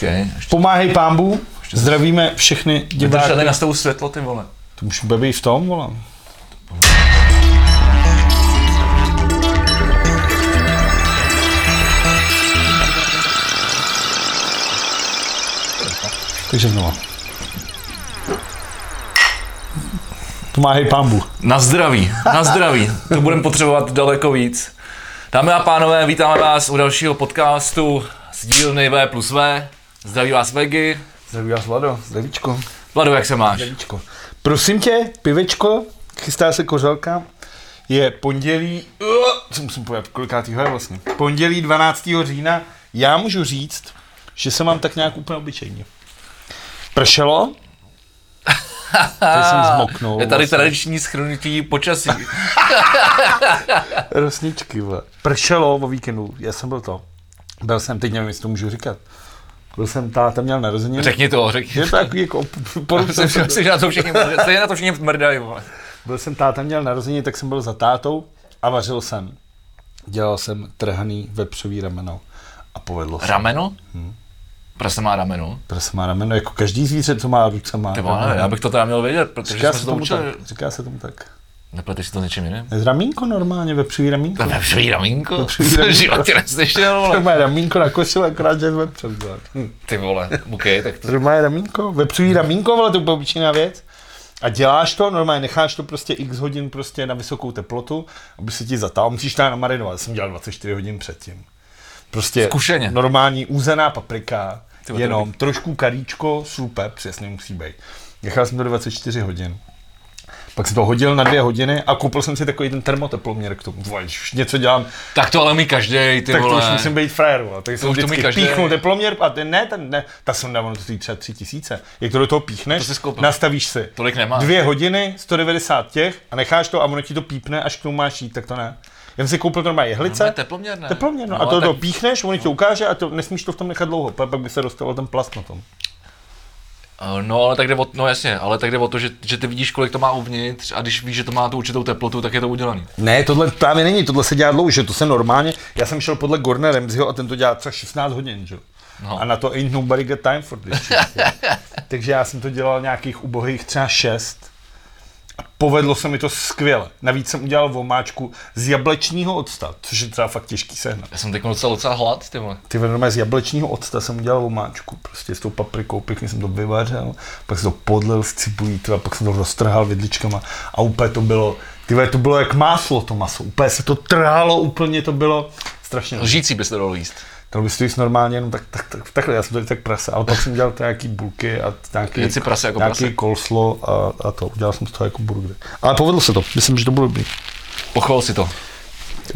Počkej, ještě Pomáhej pámbu, zdravíme všechny Vydrž diváky. tady na stavu světlo, ty vole. To můžu být v tom, volám. Takže znova. Pomáhej pámbu. Na zdraví, na zdraví. To budeme potřebovat daleko víc. Dámy a pánové, vítáme vás u dalšího podcastu z dílny V plus V. Zdraví vás Vegy. Zdraví vás, Vlado. Zdravíčko. Vlado, jak se máš? Zdravíčko. Prosím tě, pivečko, chystá se kořelka. Je pondělí, uh, co musím povedat, kolikátýho je vlastně? Pondělí 12. října. Já můžu říct, že se mám tak nějak úplně obyčejně. Pršelo, Teď jsem zmoknul. Je tady vlastně. tradiční schrnutí počasí. Rosničky, vole. Pršelo o víkendu, já jsem byl to. Byl jsem, teď nevím, jestli to můžu říkat. Byl jsem táta, měl narozeniny. Řekni to, řekni. Je to takový jako, jsem si, že na to všichni, na to všichni mrdají, vole. Byl jsem táta, měl narozeniny, tak jsem byl za tátou a vařil jsem. Dělal jsem trhaný vepřový rameno a povedlo se. Rameno? Prase má rameno. Prase má rameno, jako každý zvíře, co má ruce, má Ty vole, já bych to teda měl vědět, protože Říká jsme se se to tomu učili. tak. Říká se tomu tak. Nepleteš si to něčím jiným? Ramínko normálně, vepřový ramínko. Vepřový ramínko? Vepřový ramínko. životě neslyšel, To vole. má ramínko na košile, akorát, že vole. Hm. Ty vole, OK, tak to... To má ramínko, vepřový ramínko, ale to je obyčejná věc. A děláš to, normálně necháš to prostě x hodin prostě na vysokou teplotu, aby se ti zatáhl. Musíš to namarinovat, jsem dělal 24 hodin předtím. Prostě Zkušeně. normální úzená paprika, Ty vole, jenom trošku karíčko, super, přesně musí být. Nechal jsem to 24 hodin. Pak jsem to hodil na dvě hodiny a koupil jsem si takový ten termoteploměr k tomu. Vole, když už něco dělám, Tak to ale mi každý, ty tak to vole. už musím být frajer, vole. Tak jsem už to umí vždycky každý. píchnul teploměr a ten ne, ten ne, ta sonda, ono to stojí třeba tři tisíce. Jak to do toho píchneš, To skoupil. nastavíš si Tolik nemá. dvě hodiny, 190 těch a necháš to a ono ti to pípne, až k tomu máš jít, tak to ne. Já jsem si koupil normálně To je jehlice, teploměr, ne? teploměr, no, No, a to, tak- to píchneš, ono ti to ukáže a to nesmíš to v tom nechat dlouho, pak by se dostalo ten plast na tom. Eh, No, ale tak jde o, no jasně, ale tak jde o to, že, že ty vidíš, kolik to má uvnitř a když víš, že to má tu určitou teplotu, tak je to udělaný. Ne, tohle právě není, tohle se dělá dlouho, že to se normálně, já jsem šel podle Gordona Ramsayho a ten to dělá třeba 16 hodin, že? jo. No. A na to ain't nobody got time for this. Takže já jsem to dělal nějakých ubohých třeba 6 a povedlo se mi to skvěle. Navíc jsem udělal vomáčku z jablečního octa, což je třeba fakt těžký sehnat. Já jsem teď docela, docela hlad, ty vole. Ty vole, z jablečního octa jsem udělal vomáčku, prostě s tou paprikou, pěkně jsem to vyvařil, pak jsem to podlil s cibulí, tyhle, pak jsem to roztrhal vidličkama a úplně to bylo, ty vole, to bylo jak máslo to maso, úplně se to trhalo, úplně to bylo strašně. Lžící bys to dalo jíst. To bys to jíst normálně jenom tak, tak, tak, takhle, já jsem to tak prase, ale pak jsem dělal to nějaký bulky a nějaký, si prase jako nějaký prase. kolslo a, a, to, udělal jsem z toho jako burger. Ale povedlo se to, myslím, že to bylo dobrý. Pochval si to.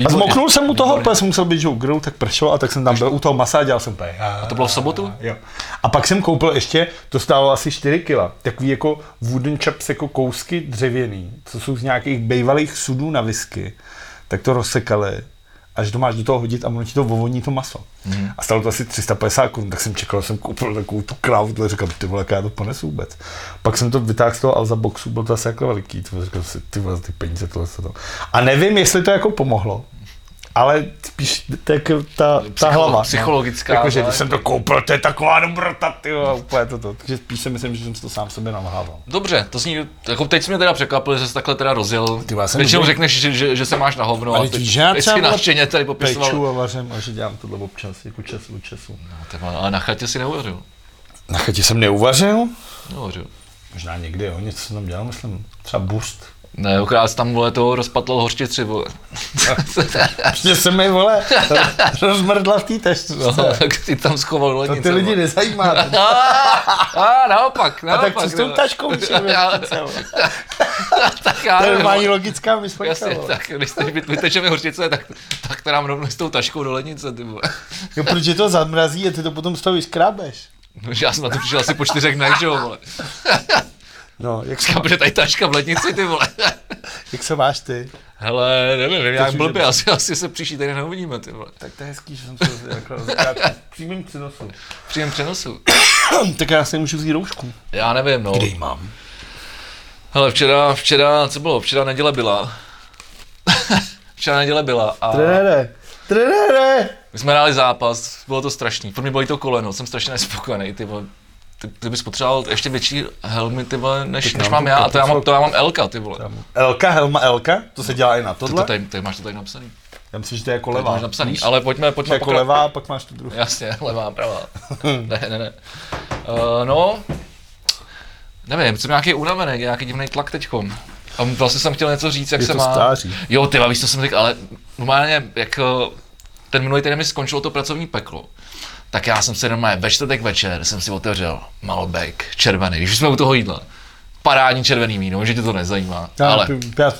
A zmoknul jsem u toho, protože jsem musel být že u grill, tak pršelo a tak jsem tam byl u toho masa a dělal jsem úplně. A to bylo v sobotu? Jo. A pak jsem koupil ještě, to stálo asi 4 kila, takový jako wooden chops, jako kousky dřevěný, co jsou z nějakých bývalých sudů na whisky, tak to rozsekali až to máš do toho hodit a ono ti to vovoní to maso. Mm. A stalo to asi 350 korun, tak jsem čekal, že jsem koupil takovou tu krávu, to říkám, ty vole, jak já to ponesu vůbec. Pak jsem to vytáhl z toho Alza boxu, byl to asi jako veliký, to říkal si, ty vole, ty peníze, tohle se to. A nevím, jestli to jako pomohlo, ale spíš to je jako ta, ta hlava. psychologická, No. Jakože, ale- když jsem to koupil, to je taková dobrota, ty vole, úplně toto. Takže spíš si myslím, že jsem si to sám sobě nalhával. Dobře, to zní, jako teď jsi mě teda překvapil, že jsi takhle teda rozjel. Ty, já jsem Většinou dobrý. řekneš, že, že, že, se máš na hovno. Ale a teď, já teď třeba si vole nadšeně tady popisoval. Peču a vařím a že dělám tohle občas, jako čas od času. No, vole, ale na chatě si neuvařil. Na chatě jsem neuvařil, Neuvařil. možná někdy, jo, něco jsem tam dělal, myslím, třeba burst. Ne, jsi tam vole toho rozpatlal hořčici, vole. Prostě se mi, vole, rozmrdla v té tešce. No, tak si tam schoval To lednice. ty lidi vole. nezajímá. A, naopak, A naopak. tak co s tou vole. taškou tak já To je normální vole. logická myšlenka. Jasně, vole. tak když vytečeme hořčice, tak, tak to nám rovnou s tou taškou do lednice, ty vole. Jo, protože to zamrazí a ty to potom z toho vyškrábeš. No, že já jsem na to přišel asi po čtyřech dnech, že jo, vole. No, jak se, že tady taška v lednici, ty vole. jak se máš ty? Hele, nevím, nevím, jak blbě, asi, asi se příští týden neuvidíme, ty vole. Tak to je hezký, že jsem to jako přímým přenosu. Příjem přenosu. tak já si nemůžu vzít roušku. Já nevím, no. Kde ji mám? Hele, včera, včera, co bylo? Včera neděle byla. včera neděle byla a... Trenére, Trenére! My jsme hráli zápas, bylo to strašný. Pro mě bylo to koleno, jsem strašně nespokojený, ty vole. Ty, ty bys potřeboval ještě větší helmy, ty vole, než, než mám já, a to já mám, to já mám Elka, ty vole. Elka, helma Elka, to se dělá i na To, to tohle. tady, tady, máš to tady napsaný. Já myslím, že to je jako To levá. máš napsaný, Víš? ale pojďme, To pojďme jako pokra- levá, pak máš tu druhou. Jasně, levá, pravá. ne, ne, ne. Uh, no, nevím, jsem nějaký unavený, nějaký divný tlak teďkom. A vlastně jsem chtěl něco říct, jak Je se to má. stáří. Jo, ty víš, to jsem řekl, ale normálně, jak eh, ten minulý týden mi skončilo to pracovní peklo, tak já jsem si normálně ve čtvrtek večer jsem si otevřel Malbec, červený, když už jsme u toho jídla. Parádní červený víno, že tě to nezajímá, Já, ale já,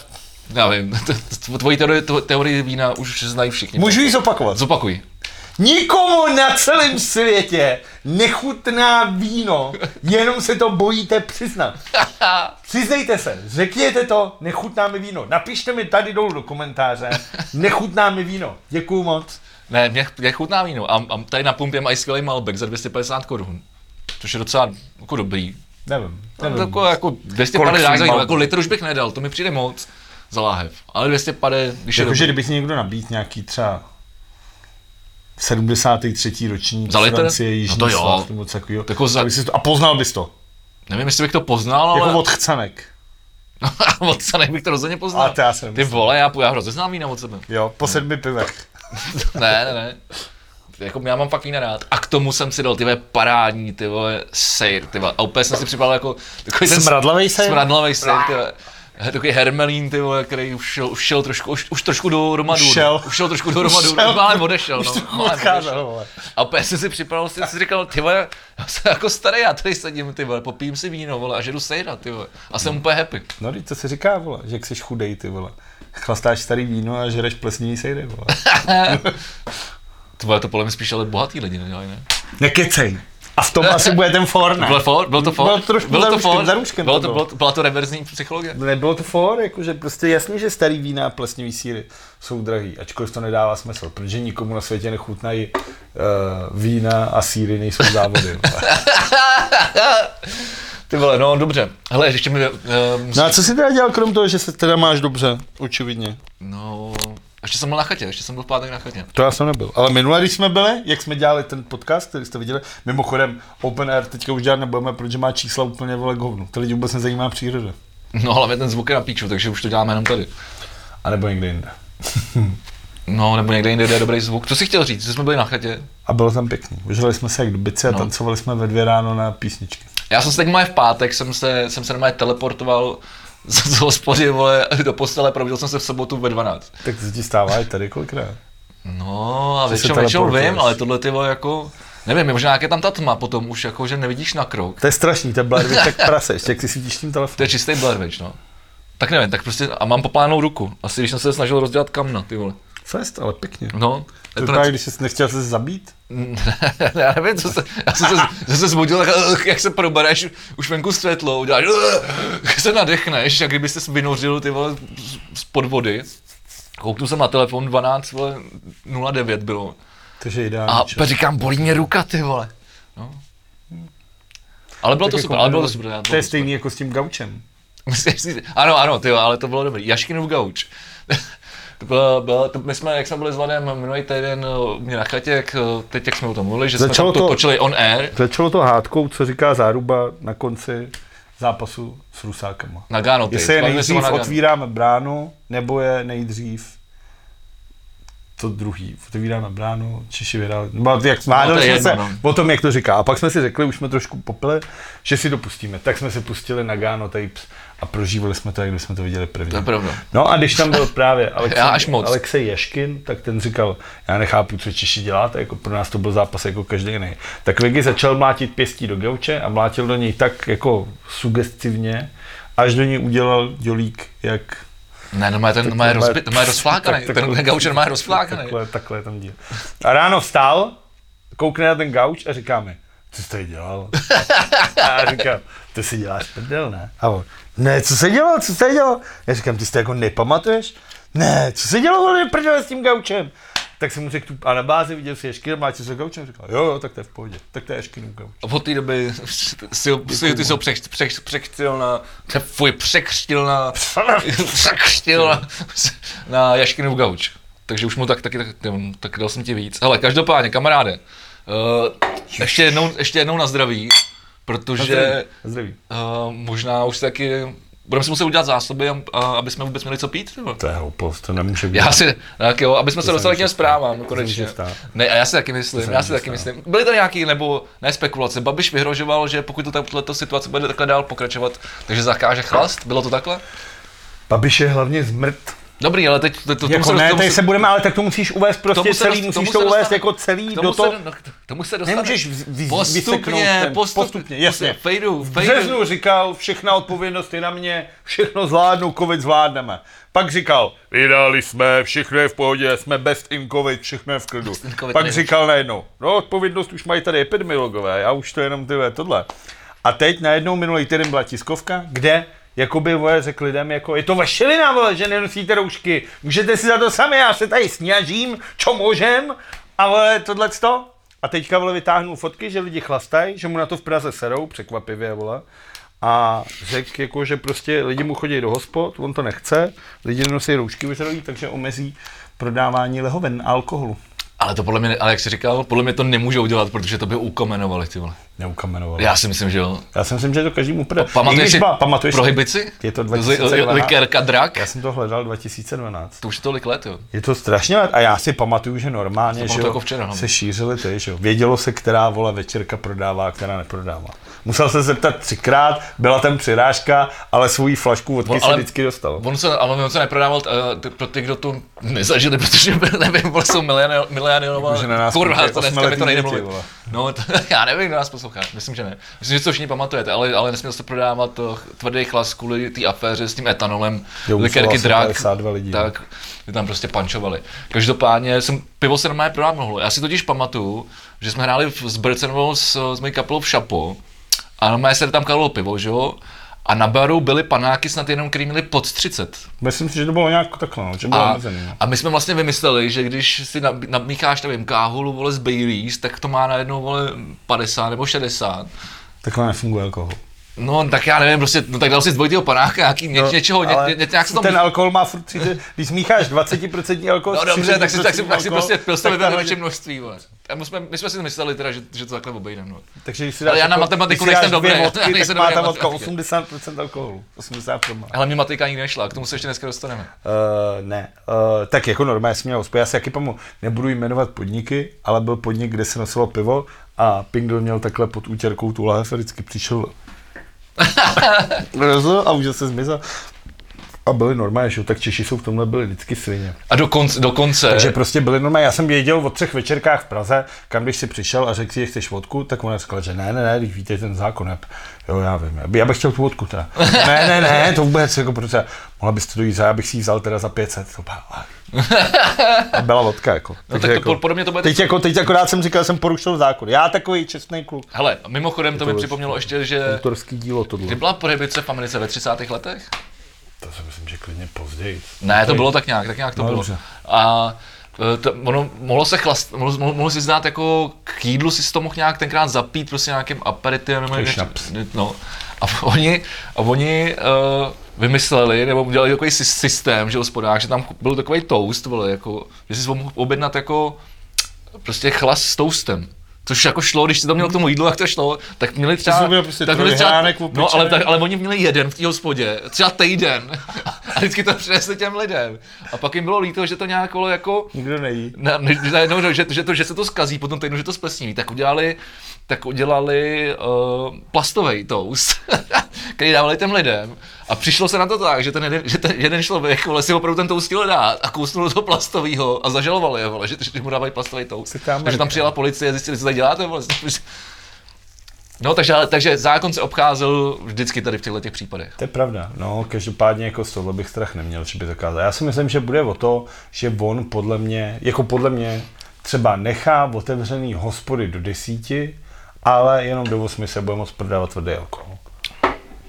já vím, tvoji teorie, teorie vína už znají všichni. můžu ji zopakovat. Zopakuj. Nikomu na celém světě nechutná víno, jenom se to bojíte přiznat. Přiznejte se, řekněte to, nechutná mi víno. Napište mi tady dolů do komentáře, nechutná mi víno. Děkuju moc. Ne, mě, mě chutná víno a, a tady na pumpě mají skvělý Malbec za 250 korun. Což je docela jako dobrý. Nevím, No, nevím. jako, jako 250 Kolik dáš za víno, jako litr už bych nedal, to mi přijde moc za láhev. Ale 250, když je Jakože dobrý. kdyby si někdo nabít nějaký třeba 73. ročník Za litr? Francie, No Jižní to jo. něco takového. Jako za- to- A poznal bys to. Nevím, jestli bych to poznal, ale... Jako od chcanek. od Sanek bych to rozhodně poznal. A to já jsem Ty vole, já, já hrozně znám vína od sebe. Jo, po sedmi pivech. ne, ne, ne. Jako já mám fakt vína rád. A k tomu jsem si dal ty parádní, ty vole, sejr, ty vole. A úplně jsem si připadal jako takový ten Smradlavej sejr? Smradlavej sejr, ty vole. Takový hermelín, ty vole, který už šel, už šel trošku, už, už trošku do Romadu. šel. Už šel trošku do Romadu, šel. málem odešel, Už no. málem odcházel, vole. A úplně jsem si připadal, jsem si říkal, ty vole, já jsem jako starý, já tady sedím, ty vole, popím si víno, vole, a žeru sejra, ty vole. A jsem úplně happy. No, teď to se říká, vole, že jsi chudej, ty vole. Chlastáš starý víno a žereš plesnivý sejry, vole. Ty vole, to podle mě spíš ale bohatý lidi nedělají, ne? Nekecej. A v tom asi bude ten for, ne? Byl, for, byl to for? Bylo to trošku byl za to for? za růžkem bylo to to, bylo. bylo, byla to reverzní psychologie? Nebylo to for, jakože prostě jasný, že starý vína a plesnivý síry jsou drahý, ačkoliv to nedává smysl, protože nikomu na světě nechutnají uh, vína a síry nejsou závody. Ty vole, no dobře. Hele, ještě mi... Uh, no a co jsi teda dělal krom toho, že se teda máš dobře, očividně? no, ještě jsem byl na chatě, ještě jsem byl v pátek na chatě. To já jsem nebyl. Ale minule, když jsme byli, jak jsme dělali ten podcast, který jste viděli, mimochodem Open Air teďka už dělat nebudeme, protože má čísla úplně vole hovnu. To lidi vůbec nezajímá příroda. No, hlavně ten zvuk je na píču, takže už to děláme jenom tady. A nebo někde jinde. No, nebo někde jinde je dobrý zvuk. Co jsi chtěl říct, že jsme byli na chatě? A bylo tam pěkný. Užili jsme se jak dubice a No. tancovali jsme ve dvě ráno na písničky. Já jsem se teď v pátek, jsem se, jsem se teleportoval z, z hospody, vole, do postele, probudil jsem se v sobotu ve 12. Tak to ti stává i tady kolikrát. No a většinou, většinou vím, ale tohle ty vole jako, nevím, možná jak je tam ta tma potom už jako, že nevidíš na krok. To je strašný, to je Blair Witch jak prase, ještě jak si svítíš tím To telefonem. je čistý Blair Witch, no. Tak nevím, tak prostě, a mám poplánou ruku. Asi když jsem se snažil rozdělat kamna, ty vole. Fest, ale pěkně. No, To je to právě, ne... když jsi nechtěl se zabít. já nevím, co se, já jsem se, jsem se zbudil, tak, uh, jak se probereš, už venku světlo, uděláš, uh, se nadechneš, jak kdyby se vynořil ty vole z- z vody. Kouknu jsem na telefon 12, vole, 09 bylo. Takže je ideální A čas. říkám, bolí mě ruka, ty vole. No. Ale bylo Tak to jako super, ale bylo to super. já- To je stejný jako s tím gaučem. Ano, ano, ty jo, ale to bylo dobrý. Jaškinův gauč. To bylo, bylo, to, my jsme, jak jsme byli s Vladem minulý týden eh, u mě na chatě, jak, eh, teď jak jsme o tom mluvili, že Začalo jsme to, to- točili on air, Začalo to hádkou, co říká záruba na konci zápasu s Rusákama. na Gano. ty. Jestli je nejdřív otvíráme bránu, nebo je nejdřív to druhý. Otevíráme bránu, Češi vyhráli. No, jak, no, to jsme jedno, se no. o tom, jak to říká. A pak jsme si řekli, už jsme trošku popili, že si to pustíme. Tak jsme se pustili na Gano Tapes a prožívali jsme to, jak jsme to viděli první. To je pravda. No a když tam byl právě Alexej, Já až moc. Alexej Ješkin, tak ten říkal, já nechápu, co Češi děláte, jako pro nás to byl zápas jako každý jiný. Tak Vegi začal mlátit pěstí do gauče a mlátil do něj tak jako sugestivně, až do něj udělal dělík, jak Ne, no má ten má Takhle- rozbi, to má rozflákaný, tak- ten takhle- gauč má rozflákaný. takhle, takhle tam dělal. A ráno vstal, koukne na ten gauč a říkáme, co jsi tady dělal? A já říkám, to si děláš prdel, ne? A on, ne, co se dělal, co tady dělal? Já říkám, ty si to jako nepamatuješ? Ne, co se dělalo vole, prdele s tím gaučem? Tak jsem mu řekl tu anabázi, viděl si Ješkin, máte se gaučem? Říkal, jo, jo, tak to je v pohodě. Tak to je Ješkinův gauč. A od té doby si, ho- si, ty jsi ho přech, přech, na, te- fuj, překřtil na, překřtil na, na Jaškinův gauč. takže už mu tak taky, tak, tak dal jsem ti víc. Hele, každopádně, kamaráde, uh, ještě, jednou, ještě jednou na zdraví, protože Zdraví. uh, možná už taky budeme si muset udělat zásoby, a- aby jsme vůbec měli co pít. Nebo? To je hloupost, to nemůže být. Já si, tak jo, aby jsme se se dostali k těm zprávám, konečně. To. Ne, a já si taky myslím, já si taky myslím. Byly to nějaký, nebo ne spekulace, Babiš vyhrožoval, že pokud to tato situace bude takhle dál pokračovat, takže zakáže chlast, bylo to takhle? Babiš je hlavně zmrt. Dobrý, ale teď to, to, Jako tomu ne, tomu tady se budeme, ale tak to musíš uvést prostě tomu se celý, dost- musíš to se uvést dostane- jako celý do toho. se, no, k tomu se dostane. Nemůžeš vy- postupně, ten- postupně, postupně, jasně. Fejdu, V fejdu. březnu říkal, všechna odpovědnost je na mě, všechno zvládnu, covid zvládneme. Pak říkal, vydali jsme, všechno je v pohodě, jsme best in covid, všechno je v klidu. covid Pak nejlepší. říkal najednou, no odpovědnost už mají tady epidemiologové, já už to jenom tyhle tohle. A teď najednou minulý týden byla tiskovka, kde Jakoby vole řekl lidem, jako je to vaše vina, vole, že nenosíte roušky, můžete si za to sami, já se tady sněžím, čo můžem, a vole, tohle to. A teďka vole vytáhnul fotky, že lidi chlastají, že mu na to v Praze serou, překvapivě, vole. A řekl, jako, že prostě lidi mu chodí do hospod, on to nechce, lidi nenosí roušky vyžadují, takže omezí prodávání lehoven alkoholu. Ale to podle mě, ale jak jsi říkal, podle mě to nemůžou dělat, protože to by ukamenovali, ty vole. Neukamenovalo. Já si myslím, že jo. Já si myslím, že to každému půjde. I Pamatuješ si byla- pamatuješ prohibici? Je to Li- 2012. Likérka drak? Já jsem to hledal 2012. To už je tolik let, jo. Je to strašně let a já si pamatuju, že normálně To že jo, jako včera, no. se šířily ty, že jo. Vědělo se, která vole večerka prodává, která neprodává. Musel se zeptat třikrát, byla tam přirážka, ale svoji flašku vodky si ale- vždycky dostal. On se, ale on se neprodával uh, pro ty, kdo to nezažili, protože nevím, vole, jsou milionová. Kurva, to dneska mi to nejde mluvit. No, to, já nevím, kdo nás poslouchá. Myslím, že ne. Myslím, že to všichni pamatujete, ale, ale nesměl se prodávat to tvrdý chlas kvůli té aféře s tím etanolem, Jo, likérky drak. 52 lidí, no. Tak, ty tam prostě pančovali. Každopádně jsem, pivo se normálně prodávat mohlo. Já si totiž pamatuju, že jsme hráli s Brcenovou s, s mojí kapelou v Šapo a normálně se tam kalilo pivo, že jo? A na baru byly panáky snad jenom, který měli pod 30. Myslím si, že to bylo nějak takhle, no, že bylo A, omezený. no. a my jsme vlastně vymysleli, že když si namícháš, nevím, káhulu, vole, z Baileys, tak to má najednou, vole, 50 nebo 60. Takhle nefunguje alkohol. No, tak já nevím, prostě, no tak dal si z dvojitého panáka, nějaký, ně, něčeho, ně, ně, ně, nějak se to... ten alkohol má furt 30, když smícháš 20% alkohol No s dobře, tak si, tak si, 30% tak si prostě pil ve tahle- větším množství, vole. A my jsme, my jsme si mysleli teda, že, že to takhle obejdeme, no. Takže když si Ale dáš já na jako- matematiku nejsem dobrý, já vodky, nejsem tak má dobrý ta matematice. 80% alkoholu. 80 promile. Ale mi matika nikdy nešla, k tomu se ještě dneska dostaneme. Uh, ne, uh, tak jako normálně jsem měl hospodu. Já si jaký pamu, nebudu jmenovat podniky, ale byl podnik, kde se nosilo pivo a Pingdol měl takhle pod útěrkou tu lahev a vždycky přišel a už se zmizel. A byli normálně, že tak Češi jsou v tomhle byli vždycky svině. A dokonce, dokonce, Takže prostě byli normálně, já jsem věděl o třech večerkách v Praze, kam když si přišel a řekl si, že chceš vodku, tak on říkal, že ne, ne, ne, když víte ten zákon, ne. Jo, já vím, já by- já bych chtěl tu vodku teda. ne, ne, ne, to vůbec, jako protože mohla byste dojít za, já bych si ji vzal teda za 500, to byla, a byla vodka, jako. no, tak to, po- podle mě to bude Teď, jako, teď akorát jsem říkal, že jsem porušil zákon. Já takový čestný kluk. Hele, mimochodem to mi to připomnělo ještě, že Autorský dílo tohle. kdy byla prohibice v Americe ve 30. letech? To si myslím, že klidně později. Ne, to bylo tak nějak, tak nějak to No, bylo. dobře. A e, to, ono, mohlo se chlast, mohlo, mohlo, mohlo si znát jako k jídlu si to mohl nějak tenkrát zapít prostě nějakým aperitivem nebo něco, no. A oni, a oni uh, vymysleli, nebo udělali takový sy- systém, že hospodář, že tam byl takový toast, vole, jako, že si mohl objednat jako prostě chlas s toastem. Což jako šlo, když si to měl k tomu jídlu, jak to šlo, tak měli třeba, měl prostě tak měli třeba no, ale, tak, ale oni měli jeden v té hospodě, třeba týden, a vždycky to přinesli těm lidem. A pak jim bylo líto, že to nějak vole, jako, Nikdo nejí. na, ne, najednou, že, že, to, že se to skazí potom týdnu, že to splesniví, tak udělali, tak udělali uh, plastový toast, který dávali těm lidem. A přišlo se na to tak, že ten jeden, že ten jeden člověk vole, si opravdu ten toast chtěl dát a kousnul do toho plastového a zažalovali je, vole, že, že mu dávají plastový toast. Takže tam přijela policie a zjistili, co tady děláte. Vole. No, takže, takže zákon se obcházel vždycky tady v těchto těch případech. To je pravda. No, každopádně jako z tohle bych strach neměl, že by to kázal. Já si myslím, že bude o to, že on podle mě, jako podle mě, třeba nechá otevřený hospody do desíti, ale jenom do osmi se bude moct prodávat tvrdý alkohol.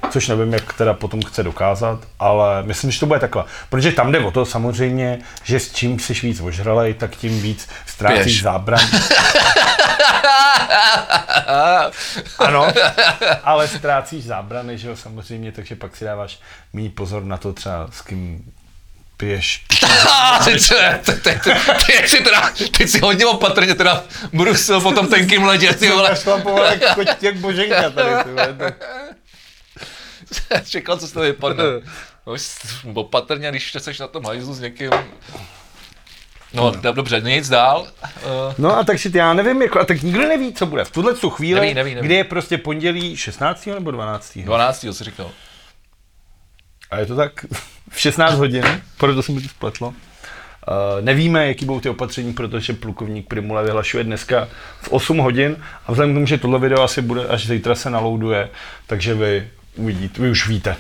Což nevím, jak teda potom chce dokázat, ale myslím, že to bude takhle. Protože tam jde o to samozřejmě, že s čím jsi víc ožralej, tak tím víc ztrácíš zábran. Ano, ale ztrácíš zábrany, že jo, samozřejmě, takže pak si dáváš méně pozor na to třeba s kým piješ. Teď, teď, si teda, teď si hodně opatrně teda brusil po tom tenkým ledě, ty vole. Jak boženka tady, ty vole. Tak- Čekal, co z toho vypadne. No, opatrně, když jsi na tom hajzlu s někým. No, do- dobře, nic dál. Uh, No a takže já nevím, jako, a tak nikdo neví, co bude v tuhle tu chvíli, Neví, neví, neví. kdy je prostě pondělí 16. nebo 12. 12. si říkal. A je to tak v 16 hodin, proto se mi to spletlo. Uh, nevíme, jaký budou ty opatření, protože plukovník Primula vyhlašuje dneska v 8 hodin a vzhledem k tomu, že tohle video asi bude až zítra se nalouduje, takže vy uvidíte, vy už víte.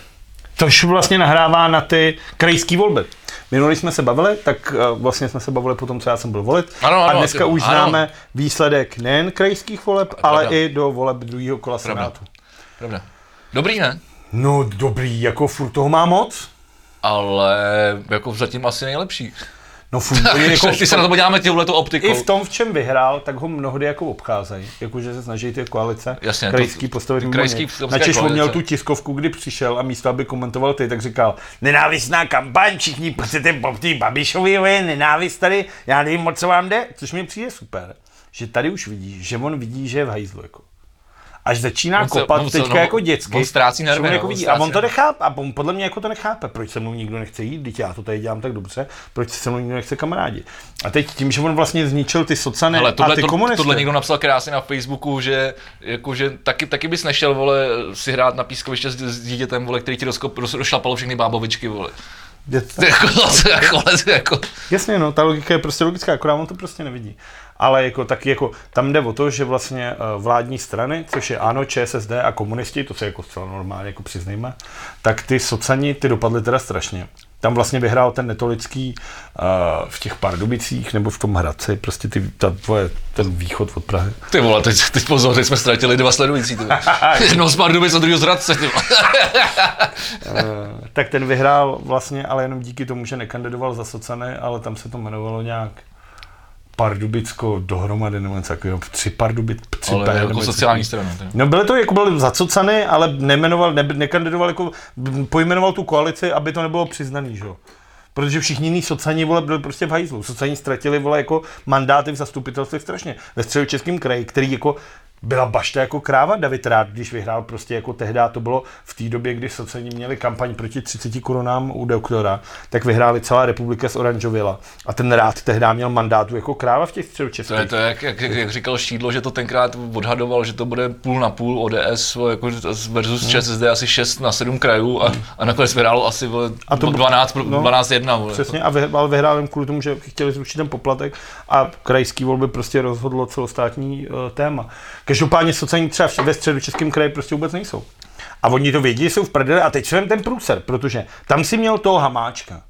Což vlastně nahrává na ty krajské volby. Minulý jsme se bavili, tak uh, vlastně jsme se bavili po tom, co já jsem byl volit. Ano, ano, a dneska ty- už ano. známe výsledek nejen krajských voleb, ale Pravda. i do voleb druhého kola Pravda. Senátu. Pravda. Dobrý, ne? No dobrý, jako furt toho má moc. Ale jako zatím asi nejlepší. No oni jako, Když se na to podíváme tímhle optikou. I v tom, v čem vyhrál, tak ho mnohdy jako obcházejí. Jakože se snaží ty koalice Jasně, krajský postavit mimo krajský Načež on měl tu tiskovku, kdy přišel a místo, aby komentoval ty, tak říkal, nenávistná kampaň, všichni chcete po té Babišovi, vy, nenávist tady, já nevím, moc co vám jde. Což mi přijde super, že tady už vidí, že on vidí, že je v hajzlu. Jako. Až začíná On se- kopat on se- teďka no, jako dětsky. on ztrácí nervy, jako no, on vidí, a on to nechápe, a on podle mě jako to nechápe, proč se mnou nikdo nechce jít, teď já to tady dělám tak dobře, proč se mnou nikdo nechce kamarádi. A teď tím, že on vlastně zničil ty socany Ale a ty to, komunisty. tohle někdo napsal krásně na Facebooku, že, jako, že taky, taky bys nešel, vole, si hrát na pískoviště s, s dítětem, vole, který ti rozkop, roz, rozšlapalo všechny bábovičky, vole. Jako, jako, jako, jako, Jasně, no, ta logika je prostě logická, akorát on to prostě nevidí. Ale jako taky jako, tam jde o to, že vlastně eh, vládní strany, což je ANO, ČSSD a komunisti, to se jako zcela normálně jako přiznejme, tak ty socani, ty dopadly teda strašně. Tam vlastně vyhrál ten netolický uh, v těch Pardubicích nebo v tom Hradci, prostě ty, ta tvoje, ten východ od Prahy. ty vole, teď, teď pozor, teď jsme ztratili dva sledující. Jednou z Pardubic a druhého z Hradce, ty. Uh, tak ten vyhrál vlastně, ale jenom díky tomu, že nekandidoval za socany, ale tam se to jmenovalo nějak Pardubicko dohromady nebo něco takového, tři Pardubic, tři Ale P, jako sociální strana. No byly to jako byly zacocany, ale nemenoval, ne, nekandidoval jako, pojmenoval tu koalici, aby to nebylo přiznaný, že jo. Protože všichni jiní socani vole byli prostě v hajzlu. Socani ztratili vole jako mandáty v zastupitelstvech strašně. Ve středočeském kraji, který jako byla bašta jako kráva David Rád, když vyhrál prostě jako tehdy to bylo v té době, kdy socani měli kampaň proti 30 korunám u doktora, tak vyhráli celá republika z Oranžovila. A ten Rád tehdy měl mandátu jako kráva v těch To středočeských. je to, jak, jak, jak, říkal Šídlo, že to tenkrát odhadoval, že to bude půl na půl ODS jako versus Hmm. ČSSD asi 6 na 7 krajů a, a nakonec vyhrálo asi vole, A to- 12, pro- no. 12 1. Vole. Přesně, a vy, ale vyhrál jen kvůli tomu, že chtěli zrušit ten poplatek a krajský volby prostě rozhodlo celostátní uh, téma. Každopádně sociální třeba ve středu českém kraji prostě vůbec nejsou. A oni to vědí, jsou v prdeli a teď jsem ten průser, protože tam si měl toho hamáčka,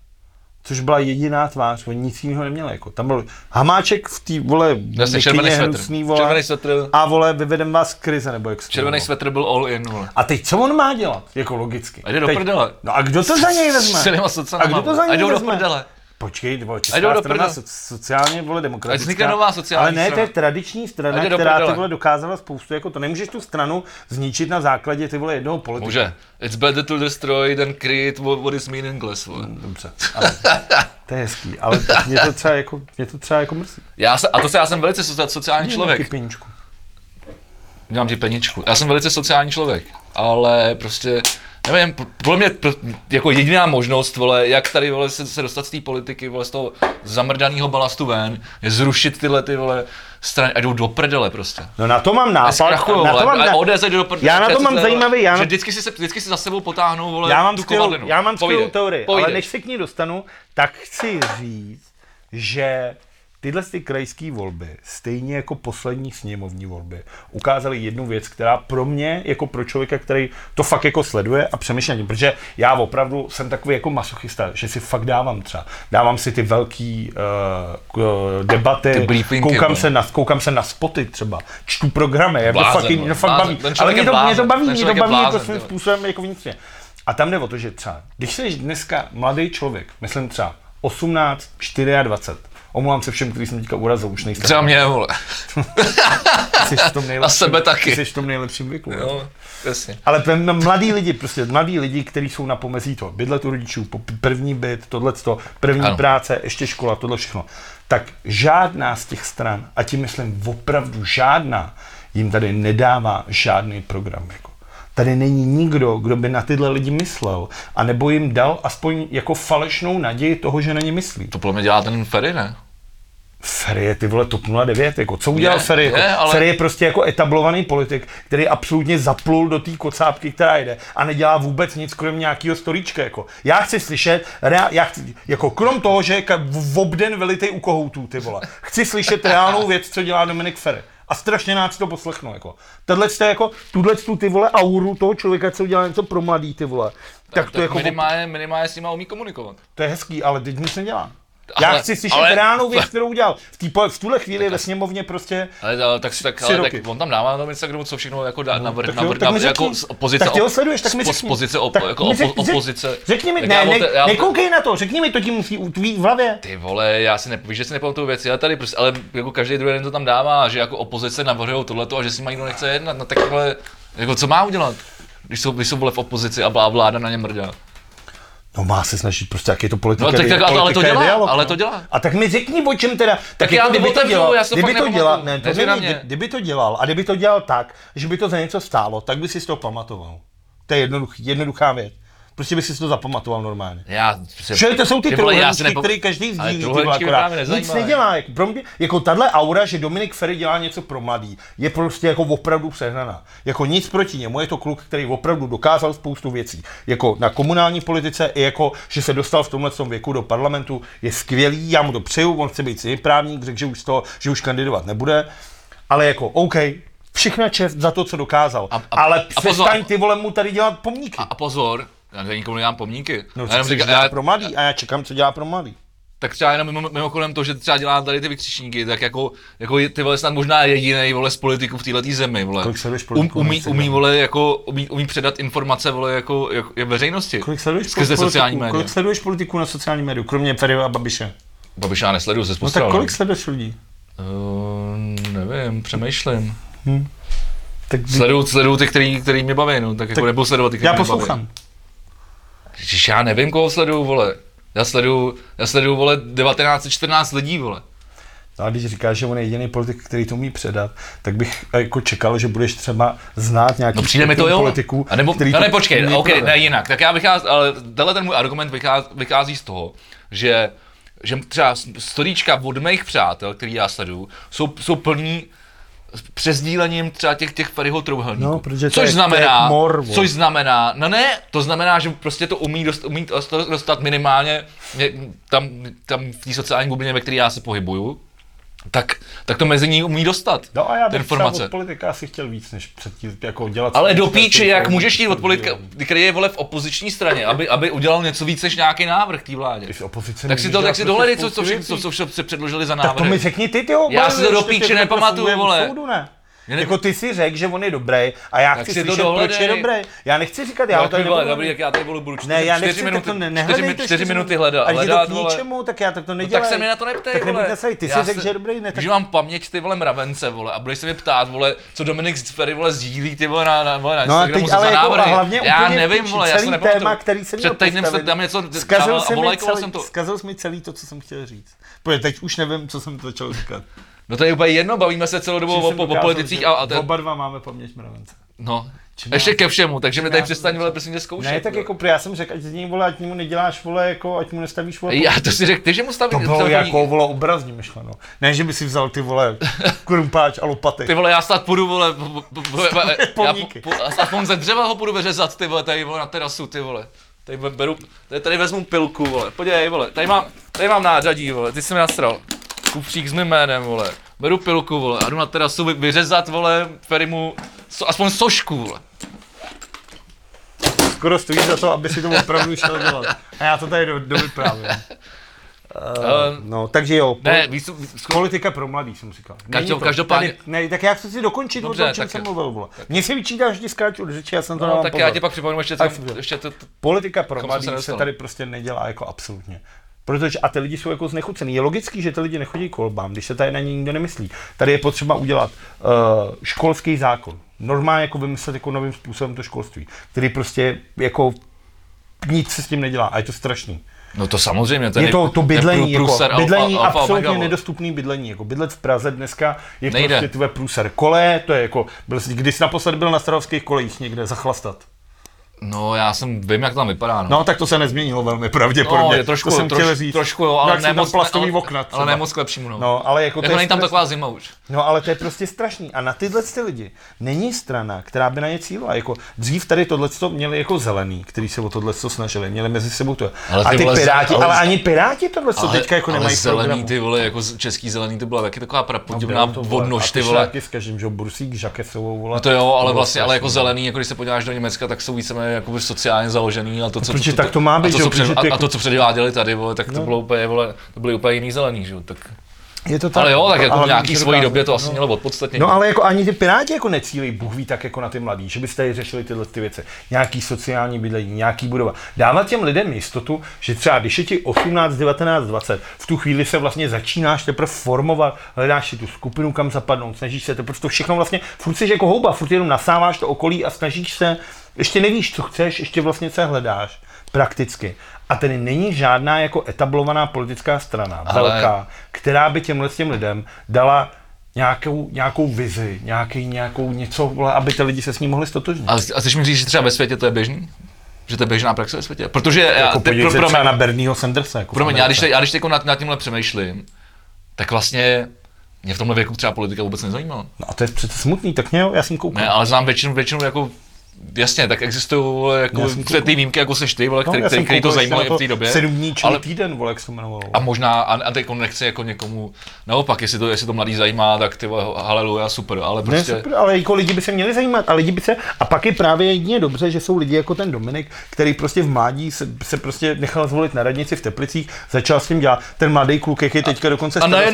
což byla jediná tvář, oni nic jiného neměli. Jako. Tam byl hamáček v té vole Jasně, červený svetr. hnusný, vole, Červený svetr. a vole, vyvedem vás z krize, nebo jak Červený svetr byl all in. Vole. A teď co on má dělat, jako logicky? A jde do teď, prdele. No a kdo to za něj vezme? S A kdo to za vole. A něj jdou do vezme? prdele. Počkej, Ať česká strana so, sociálně vole demokratická. vznikne nová sociální Ale ne, to strana. je tradiční strana, Ať do která ty vole dokázala spoustu, jako to nemůžeš tu stranu zničit na základě ty vole jednoho politika. Může. It's better to destroy than create what, what is meaningless. Vole. Dobře, ale, to je hezký, ale mě to třeba jako, mě to třeba jako mrzí. Já se, a to se, já jsem velice sociální člověk. Dám ti peničku. Já jsem velice sociální člověk, ale prostě, nevím, podle mě jako jediná možnost, vole, jak tady vole, se, se dostat z té politiky, vole, z toho zamrdaného balastu ven, je zrušit tyhle ty vole strany a jdou do prdele prostě. No na to mám nápad. Zkrachujou, na to mám, a na, ODS jde do prdele. Já na to mám zajímavý, já Že vždycky si, se, vždycky si za sebou potáhnou, vole, já mám tu skvělou, kovadlinu. já mám skvělou teorii, ale než se k ní dostanu, tak chci říct, že tyhle ty krajské volby, stejně jako poslední sněmovní volby, ukázaly jednu věc, která pro mě, jako pro člověka, který to fakt jako sleduje a přemýšlí protože já opravdu jsem takový jako masochista, že si fakt dávám třeba, dávám si ty velký uh, debaty, Ty koukám, no. se na, koukám se na spoty třeba, čtu programy, jak to Blázen, fakt, no, mě fakt blázen. baví, ale mě to, mě to blázen, baví, mě to baví jako blázen, svým ty vole. způsobem jako vnitřně. A tam jde o to, že třeba, když jsi dneska mladý člověk, myslím třeba 18, 24, Omlouvám se všem, kteří jsem teďka urazil, už nejste. Třeba mě, vole. Jsi v tom nejlepším, sebe taky. Jsi v tom nejlepším věku. jo. Jasně. Ale mladí lidi, prostě mladí lidi, kteří jsou na pomezí toho, bydlet u rodičů, první byt, tohleto, první ano. práce, ještě škola, tohle všechno. Tak žádná z těch stran, a tím myslím opravdu žádná, jim tady nedává žádný program. Jako. Tady není nikdo, kdo by na tyhle lidi myslel, a nebo jim dal aspoň jako falešnou naději toho, že na ně myslí. To podle mě dělá ten Ferry, ne? Ferry je ty vole TOP 09, jako co udělal Je, Ferry? Jako, je, ale- Ferry je prostě jako etablovaný politik, který absolutně zaplul do té kocápky, která jde a nedělá vůbec nic, kromě nějakého storíčka. Jako. Já chci slyšet, rea, já chci, jako krom toho, že je v obden velitej u kohoutů, ty vole. Chci slyšet reálnou věc, co dělá Dominik Ferry. A strašně nás to poslechnu, jako. Tohle je jako, tuhle tu ty vole auru toho člověka, co udělá něco pro mladý, ty vole. Tak, to, jako, minimálně, minimálně s nima umí komunikovat. to je hezký, ale teď nic nedělá. Já Ale- chci slyšet ale- reálnou věc, kterou udělal. V, tý, v tuhle chvíli ve sněmovně prostě Ale, ale tak, tak, ale, tak on tam dává na Instagramu, co všechno jako dá, no, navr, tak jo, navr, tak navr, jako řekni. z opozice, Tak ty ho sleduješ, tak mi z, z řekni. pozice, op, Tak jako mi řek- opozice. Řekni mi, Tak ne, ne, já- nekoukej na to, řekni mi, to ti musí u tvý v hlavě. Ty vole, já si nepovíš, že si nepamatuju věci, já tady prostě, ale jako každý druhý den to tam dává, že jako opozice navrhují tohleto a že si mají nikdo nechce jednat, no tak jako co má udělat? Když jsou, když jsou vole v opozici a vláda na ně mrdá. No má se snažit prostě, jak je to politika. No tak, tak ale, ale to politika dělá, dialog, ale no. to dělá. A tak mi řekni, o čem teda. Tak, já jako, to kdyby to dělal, já to kdyby to dělal, ne, to není, mě. kdy- kdyby to dělal, a kdyby to dělal tak, že by to za něco stálo, tak by si to pamatoval. To je jednoduch, jednoduchá věc. Prostě by si to zapamatoval normálně. Já, prostě, Že to jsou ty, trojuhelníčky, nepam- který každý sdílí, ty vole, akorát. Nic nedělá. Jako, pro mě, jako tahle aura, že Dominik Ferry dělá něco pro mladý, je prostě jako opravdu sehnaná. Jako nic proti němu, je to kluk, který opravdu dokázal spoustu věcí. Jako na komunální politice, i jako, že se dostal v tomhle věku do parlamentu, je skvělý, já mu to přeju, on chce být si právník, řekl, že už, to, že už kandidovat nebude, ale jako OK, všechna čest za to, co dokázal. A- a- ale a pozor- přestaň ty vole mu tady dělat pomníky. a, a pozor, já nikomu nedám pomníky. no, já jenom říkám, já, pro mladý a já čekám, co dělá pro mladý. tak třeba jenom mimo, mimochodem to, že třeba dělá tady ty vykřičníky, tak jako, jako ty vole snad možná jediný vole z politiků v této zemi, vole. Kolik sleduješ um, umí, umí, vole, jako, umí, umí předat informace, vole, jako, jako je veřejnosti. Kolik sleduješ Skrze politiků? sociální média. Kolik sleduješ politiků na sociální médiu, kromě Ferryho a Babiše? Babiš já nesleduju se No spoustu. tak kolik sleduješ lidí? Uh, nevím, přemýšlím. Tak Sleduju, sleduju ty, který, který mě baví, no, tak jako Tak nebudu sledovat ty, který já mě poslouchám. baví. Ježiš, já nevím, koho sleduju, vole. Já sleduju, já sleduju, vole, 1914 lidí, vole. No a když říkáš, že on je jediný politik, který to umí předat, tak bych jako čekal, že budeš třeba znát nějaký No přijde mi to jo. politiků, A nebo, který no to ne, počkej, umí ok, prodat. ne jinak. Tak já vycházím, ale tenhle ten můj argument vychází, vychází z toho, že, že třeba storíčka od mých přátel, který já sleduju, jsou, jsou plní přezdílením třeba těch, těch Ferryho trouhelníků. No, protože to což je- to znamená, mor, což znamená, no ne, to znamená, že prostě to umí, dost, umí dostat minimálně tam, tam v té sociální bublině, ve které já se pohybuju, tak, tak to mezi ní umí dostat. No a já ty bych informace. od politika asi chtěl víc, než předtím jako dělat... Ale do píči, těch jak můžeš jít od politika, který je vole v opoziční straně, aby, aby udělal něco víc než nějaký návrh té vládě. Ty v opozici Tak si to, tak si dohledej, co, co, co, co, co, předložili za Tak to mi řekni ty, tyjo. Já si to do ty nepamatuju, vole. Soudu, ne? Já ne- Jako ty si řekl, že on je dobrý a já Tak chci si to slyšet, proč je dobrý. Já nechci říkat, já by vole, nebudu- dobrý, jak já tady budu, budu čtyři, Ne, já čtyři nechci, minuty, tak to ne, čtyři, mi- čtyři minuty hledat, Ať je to hledat, k ničemu, tak já tak to No nedělej. tak se mi na to neptej, Tak vole. se, ty si řekl, že je dobrý, ne, tak Že mám paměť ty vole mravence, vole, a budeš se mě ptát, vole, co Dominik Ferry, vole, sdílí, ty vole, na, na, vole, na No a Instagramu teď ale jako, a hlavně Já nevím, vole, já se téma, který jsem Před týdnem jsem tam něco a jsem to. mi celý to, co jsem chtěl říct. Protože teď už nevím, co jsem začal říkat. No to je úplně jedno, bavíme se celou dobu o, o, politicích a, a ten, Oba dva máme paměť mravence. no, Čím ještě ke všemu, takže mi tady přestaň, vole, prosím tě zkoušet. Ne, tak vole. jako já jsem řekl, ať z něj vole, ať mu neděláš vole, jako, ať mu nestavíš vole. Já to si řekl, ty, že mu staví To bylo jako vole obrazně myšleno. Ne, že by si vzal ty vole krumpáč a lopaty. Ty vole, já snad půjdu, vole, p- p- p- já po- po- ze dřeva ho půjdu vyřezat, ty vole, tady vole, na terasu, ty vole. Tady beru, tady, tady vezmu pilku, vole, podívej, vole, tady mám, tady mám nářadí, vole, ty jsi mi nasral. Kufřík s mým jménem, vole. Beru pilku, vole, a jdu na terasu vy, vyřezat, vole, Ferimu, so, aspoň sošku, vole. Skoro stojí za to, aby si to opravdu šel dělat. A já to tady do, dovyprávím. Uh, No, takže jo. ne, Ne, víš, co- politika pro mladý, jsem říkal. Každou- to. každopádně- Tady, ne, tak já chci si dokončit Dobře, o tom, čem jsem je. mluvil. Vole. Mně se vyčítá, že ti skáču od řeči, já jsem to no, tak pozor. já ti pak připomenu ještě, to- ještě to, Politika pro mladý se se, tady prostě nedělá jako absolutně. Protože a ty lidi jsou jako znechucený. Je logický, že ty lidi nechodí k volbám, když se tady na ně nikdo nemyslí. Tady je potřeba udělat uh, školský zákon. Normálně jako vymyslet jako novým způsobem to školství, který prostě jako nic se s tím nedělá a je to strašný. No to samozřejmě, ten Je to, to bydlení, jako, průser alfa- bydlení alfa absolutně omega, nedostupný bydlení. Jako bydlet v Praze dneska je Nejde. prostě tvé průser kole, to je jako, byl, když jsi naposledy byl na starovských kolejích někde zachlastat. No já jsem, vím jak to tam vypadá, no. No, tak to se nezměnilo velmi pravděpodobně. No, je trošku, to jsem troš, chtěl říct. trošku, jo, ale nemoc, plastový ale, okna třeba. ale nemoc k lepšímu, no. No, ale jako to jako je není tam taková zima už. No ale to je prostě strašný. A na tyhle ty lidi není strana, která by na ně cílila. Jako dřív tady tohle měli jako zelený, který se o tohle snažili, měli mezi sebou to. Ale a ty vole, piráti, ale, ale- ani piráti tohle Ale, teďka jako ale nemají zelený, programu. ty vole, jako český zelený, to byla taky taková prapodivná No, vodnož, ty vole. Taky s každým, že Bursík, Žakesovou, vole. No to jo, ale vlastně, ale jako strašný. zelený, jako když se podíváš do Německa, tak jsou víceméně jako sociálně založený a to, co, protože tak to má být, a to, co před, a, ty a, jako- to, co předváděli tady, vole, tak to No. bylo úplně, vole, to byly úplně jiný zelený, že tak. Je to tak. Ale jo, tak jako v Ale nějaký může svojí době to asi no. mělo odpodstatnění. No ale jako ani ty piráti jako necílí, Bůh ví tak jako na ty mladý, že byste řešili tyhle ty věci. Nějaký sociální bydlení, nějaký budova. Dávat těm lidem jistotu, že třeba když je ti 18, 19, 20, v tu chvíli se vlastně začínáš teprve formovat, hledáš si tu skupinu, kam zapadnout, snažíš se teprve to všechno vlastně, furt jsi jako houba, furt jenom nasáváš to okolí a snažíš se, ještě nevíš, co chceš, ještě vlastně co hledáš prakticky. A tedy není žádná jako etablovaná politická strana, Ale- velká, která by těmhle těm lidem dala nějakou, nějakou vizi, nějaký, nějakou něco, aby ty lidi se s ním mohli stotožnit. A, a chceš mi říct, že třeba ve světě to je běžný? Že to je běžná praxe ve světě? Protože jako te, pro, se pro, mě, na Bernieho Sandersa. Jako pro mě, já když, te, já když teď nad, nad tímhle přemýšlím, tak vlastně mě v tomhle věku třeba politika vůbec nezajímala. No a to je přece smutný, tak mě jo, já jsem koukal. Ne, ale znám většinu, většinu jako Jasně, tak existují vole, jako ty, výjimky, jako seš ty, vole, No, který, který, to zajímalo v té době. Sedm dní ale- týden, vole, jak se jmenovalo. A možná, a, a teď nechci jako někomu, naopak, jestli to, jestli to mladý zajímá, tak ty vole, haleluja, super, ale Ne, prostě... super, ale jako lidi by se měli zajímat a lidi by se, a pak je právě jedině dobře, že jsou lidi jako ten Dominik, který prostě v mládí se, se prostě nechal zvolit na radnici v Teplicích, začal s tím dělat, ten mladý kluk, jak je teďka dokonce a ne-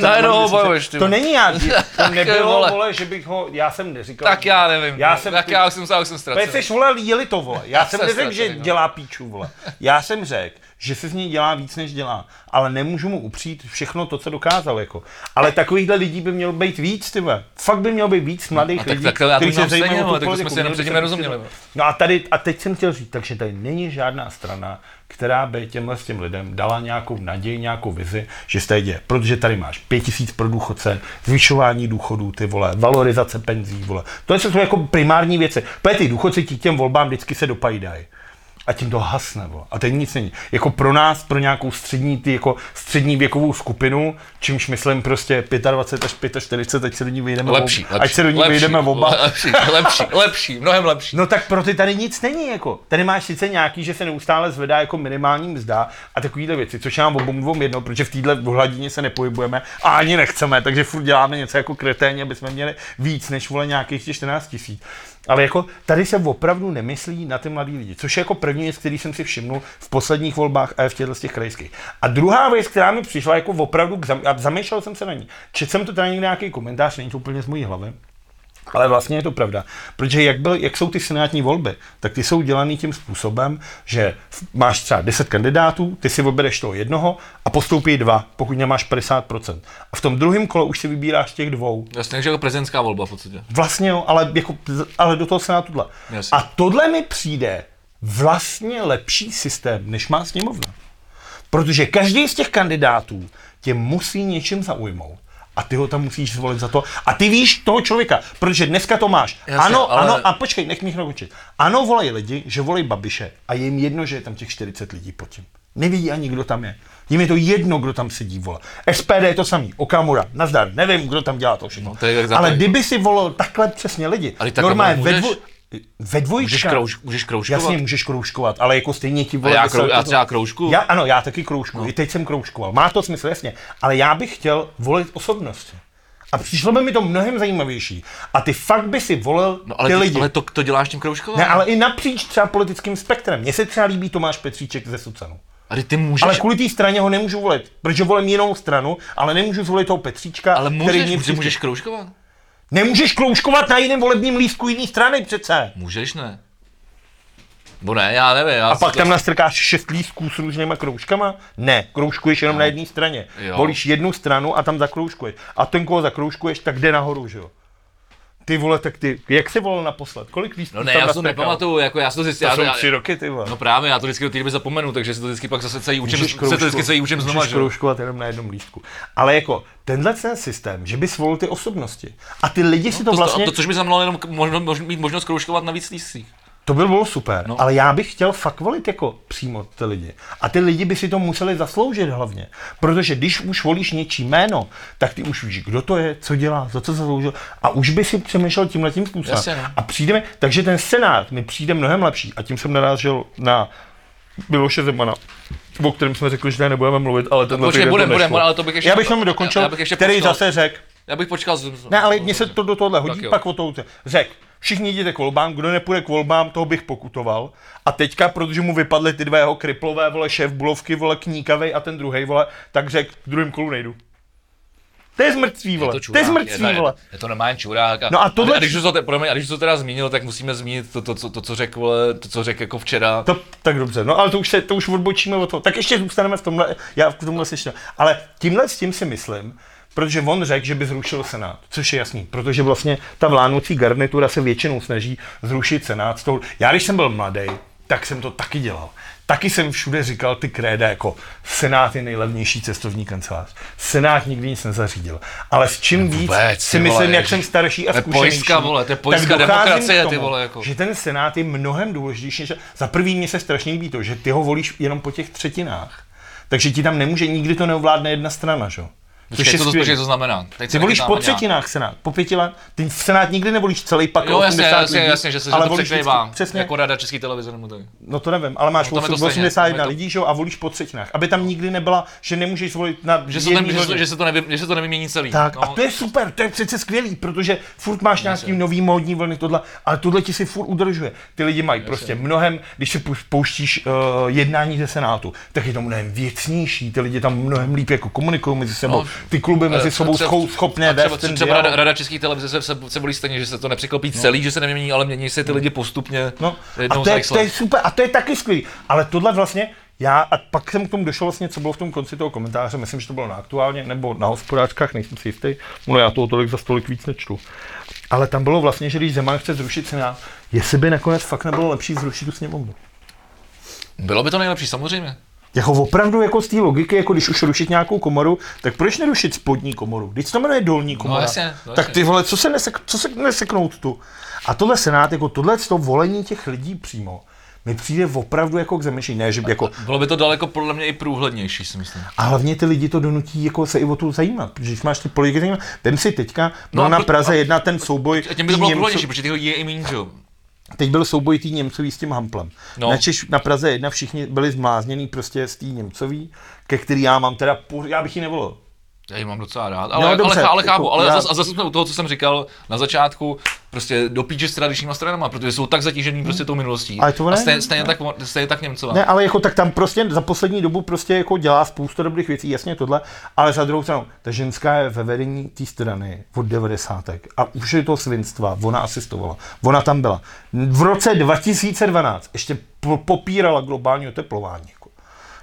bojuješ, ty To není já, to nebylo, vole. že bych ho, já jsem neříkal. Tak já nevím, Já jsem tak já už jsem, už jsem ztracený. Jsi vole, jeli to, vole. Já jsem neřekl, že no. dělá píču, vole. Já jsem řekl, že se z něj dělá víc, než dělá. Ale nemůžu mu upřít všechno to, co dokázal, jako. Ale takovýchhle lidí by mělo být víc, ty vole. Fakt by mělo být víc mladých No tak- lidí, tak kteří se zajímají o tu politiku. jsme si jenom předtím nerozuměli. No a tady, a teď jsem chtěl říct, takže tady není žádná strana, která by těmhle s těm lidem dala nějakou naději, nějakou vizi, že se tady děje. Protože tady máš pět tisíc pro důchodce, zvyšování důchodů, ty vole, valorizace penzí, vole. To jsou jako primární věci. Protože ty důchodci ti těm volbám vždycky se dopajdají. A tím to hasne, vole. A teď nic není. Jako pro nás, pro nějakou střední, ty jako střední věkovou skupinu, čímž myslím prostě 25 až 45, ať se do ní vyjdeme Lepší, oba. lepší, Ať se do ní lepší, vyjdeme oba. Lepší, lepší, lepší, mnohem lepší. No tak pro ty tady nic není, jako. Tady máš sice nějaký, že se neustále zvedá jako minimální mzda a takovýhle věci, což nám obou dvou jedno, protože v téhle hladině se nepohybujeme a ani nechceme, takže furt děláme něco jako kreténě, aby jsme měli víc než vole nějakých těch 14 tisíc. Ale jako tady se opravdu nemyslí na ty mladý lidi, což je jako první věc, který jsem si všimnul v posledních volbách a v těchto z těch krajských. A druhá věc, která mi přišla jako opravdu, k zam... a zamýšlel jsem se na ní. Četl jsem to tady někde nějaký komentář, není to úplně z mojí hlavy, ale vlastně je to pravda, protože jak, byl, jak jsou ty senátní volby, tak ty jsou dělaný tím způsobem, že máš třeba 10 kandidátů, ty si vybereš toho jednoho postoupí dva, pokud nemáš 50%. A v tom druhém kole už si vybíráš těch dvou. Jasně, takže jako prezidentská volba v podstatě. Vlastně jo, ale, jako, ale do toho senátu tohle. Jasně. A tohle mi přijde vlastně lepší systém, než má sněmovna. Protože každý z těch kandidátů tě musí něčím zaujmout. A ty ho tam musíš zvolit za to. A ty víš toho člověka, protože dneska to máš. Jasně, ano, ale- ano, a počkej, nech mě dokončit. Ano, volají lidi, že volají Babiše a je jim jedno, že je tam těch 40 lidí pod tím. Nevidí ani, kdo tam je. Jim je to jedno, kdo tam sedí, vole. SPD je to samý, Okamura, nazdar, nevím, kdo tam dělá to všechno. No, to je Ale kdyby si volil takhle přesně lidi, Ale normálně ve, dvoj, ve dvojčkách, Můžeš, krouž, můžeš kroužkovat. Jasně, můžeš kroužkovat, ale jako stejně ti vole. já vysel krou- já třeba kroužkuju. Já, ano, já taky kroužkuju. No. I teď jsem kroužkoval. Má to smysl, jasně. Ale já bych chtěl volit osobnosti. A přišlo by mi to mnohem zajímavější. A ty fakt by si volil No ale, ty ty, lidi. ale to, to děláš tím kroužkováním. Ne, ale i napříč třeba politickým spektrem. Mně se třeba líbí Tomáš Petříček ze Sucanu. Ale ty můžeš, Ale kvůli té straně ho nemůžu volit, protože volím jinou stranu, ale nemůžu zvolit toho Petříčka, ale můžeš, který mě můžeš, můžeš kroužkovat. Nemůžeš klouškovat na jiném volebním lístku jiné strany přece. Můžeš, ne. Bo ne, já nevím. Já A pak to- tam nastrkáš šest lístků s různýma kroužkama? Ne, kroužkuješ jenom na jedné straně. Jo. Volíš jednu stranu a tam zakroužkuješ. A ten, koho zakroužkuješ, tak jde nahoru, že jo? Ty vole, tak ty, jak jsi volil naposled? Kolik lístků No ne, já to nepamatuju, jako já to zjistil. To jsou tři roky, ty vole. No právě, já to vždycky do té doby zapomenu, takže si to vždycky pak zase celý učím, Můžeš se to vždycky celý učím znova, můžeš kroužkovat jenom na jednom lístku. Ale jako tenhle ten systém, že bys volil ty osobnosti a ty lidi si to To, vlastně, to, což by znamenalo jenom možno, možno, mít možnost kroužkovat na víc lístcích. To by bylo super, No. ale já bych chtěl fakt volit jako přímo ty lidi. A ty lidi by si to museli zasloužit hlavně. Protože když už volíš něčí jméno, tak ty už víš, kdo to je, co dělá, za co zasloužil. A už by si přemýšlel tímhle tím způsobem. Jasně, no. A přijdeme, takže ten senát mi přijde mnohem lepší. A tím jsem narážel na Miloše Zemana, o kterém jsme řekli, že ne, nebudeme mluvit, ale tenhle Počkej, týden to budem, budem, nešlo. ale to bych ještě- Já bych jenom dokončil, já bych ještě který počkal. zase řekl, Já bych počkal. z- ne, ale mně se to do tohohle hodí, Tak jo. pak o to Řek, všichni jděte k volbám, kdo nepůjde k volbám, toho bych pokutoval. A teďka, protože mu vypadly ty dva jeho kriplové, vole, šéf Bulovky, vole, kníkavej a ten druhý, vole, tak řek, v druhém kolu nejdu. To je zmrtvý, vole. To, je zmrtvý, je, vole. Je to normální čurák. A, No a tohle- a, když to, te- promiň, a když to teda zmínil, tak musíme zmínit to, to, to, to co řekl, to, co řekl jako včera. To, tak dobře, no ale to už, se, to už odbočíme od toho. Tak ještě zůstaneme v tomhle, já v tomhle si ještě. Ale tímhle s tím si myslím, protože on řekl, že by zrušil Senát, což je jasný, protože vlastně ta vládnoucí garnitura se většinou snaží zrušit Senát. Toho, já když jsem byl mladý, tak jsem to taky dělal. Taky jsem všude říkal ty kréda jako Senát je nejlevnější cestovní kancelář. Senát nikdy nic nezařídil. Ale s čím víc vůbec, si ty vole, myslím, jak jsem starší a zkušenější, pojistka, vole, to je pojistka demokracie, k ty tomu, vole, jako. že ten senát je mnohem důležitější. Než... Za prvý mě se strašně líbí to, že ty ho volíš jenom po těch třetinách. Takže ti tam nemůže, nikdy to neovládne jedna strana, že? Což je to, skvělý. co to znamená? Teď Ty volíš po třetinách senát, po pěti let. Ty v senát nikdy nevolíš celý pak Jo, jasně, 80 jasně, lidí, jasně, že se že ale to volíš vždycky- Přesně, jako rada české televize nebo tak. no to nevím, ale máš No, tam je to stejně, 81 tam je to- lidí, že jo, a volíš po třetinách. Aby tam nikdy nebyla, že nemůžeš volit na Že se, to, že, že, se to nevy, že se to nevymění celý. Tak, no, a to je super, to je přece skvělý, protože furt máš nějaký nový módní vlny, tohle, ale tohle ti si furt udržuje. Ty lidi mají prostě mnohem, když si pouštíš uh, jednání ze Senátu, tak je to mnohem věcnější, ty lidi tam mnohem líp jako komunikují mezi sebou, No, ty kluby mezi Eh, sebou třeba- schou, schopné a třeba, vést ten třeba rada, dialog. rada české televize se, se, se volí stejně, že se to nepřeklopí celý, že se nemění, ale mění se ty lidi postupně. No, a to je, to je super, a to je taky skvělý. Ale tohle vlastně, já, a pak jsem k tomu došel vlastně, co bylo v tom konci toho komentáře, myslím, že to bylo na aktuálně, nebo na hospodářkách, nejsem si jistý, no já toho tolik za stolik víc nečtu. Ale tam bylo vlastně, že když Zeman chce zrušit Senát, jestli by nakonec fakt nebylo lepší zrušit tu sněmovnu. Bylo by to nejlepší, samozřejmě. Jako opravdu jako z té logiky, jako když už rušit nějakou komoru, tak proč nerušit spodní komoru? Když to jmenuje dolní komora, jasně, no tak jasně. ty vole, co se, nesek, co se neseknout tu? A tohle senát, jako tohle to volení těch lidí přímo, mi přijde opravdu jako k zamyšlení, ne, že by jako, Bylo by to daleko podle mě i průhlednější, si myslím. a hlavně ty lidi to donutí jako se i o to zajímat, protože když máš ty politiky zajímat, vem si teďka, No a na Praze a- jedna ten souboj, A tím by to bylo Němců- průhlednější, protože lidí je i méně, že jo. Teď byl souboj tý Němcový s tím Hamplem. No. Na, Češ, na Praze jedna všichni byli zmlázněný prostě z tý Němcový, ke který já mám teda, já bych ji nevolil. Já ji mám docela rád, ale, dobře, ale, ale chápu, ale já- zase, a zase jsme u toho, co jsem říkal na začátku, prostě do píče s tradičníma stranama, protože jsou tak zatížený prostě tou minulostí. Ale to a ne- stejně, stejně, tak, stejně tak Němcová. Ne, ale jako tak tam prostě za poslední dobu prostě jako dělá spoustu dobrých věcí, jasně tohle, ale za druhou stranu, ta ženská je ve vedení té strany od 90. a už je to svinstva, ona asistovala, ona tam byla. V roce 2012 ještě po- popírala globální oteplování.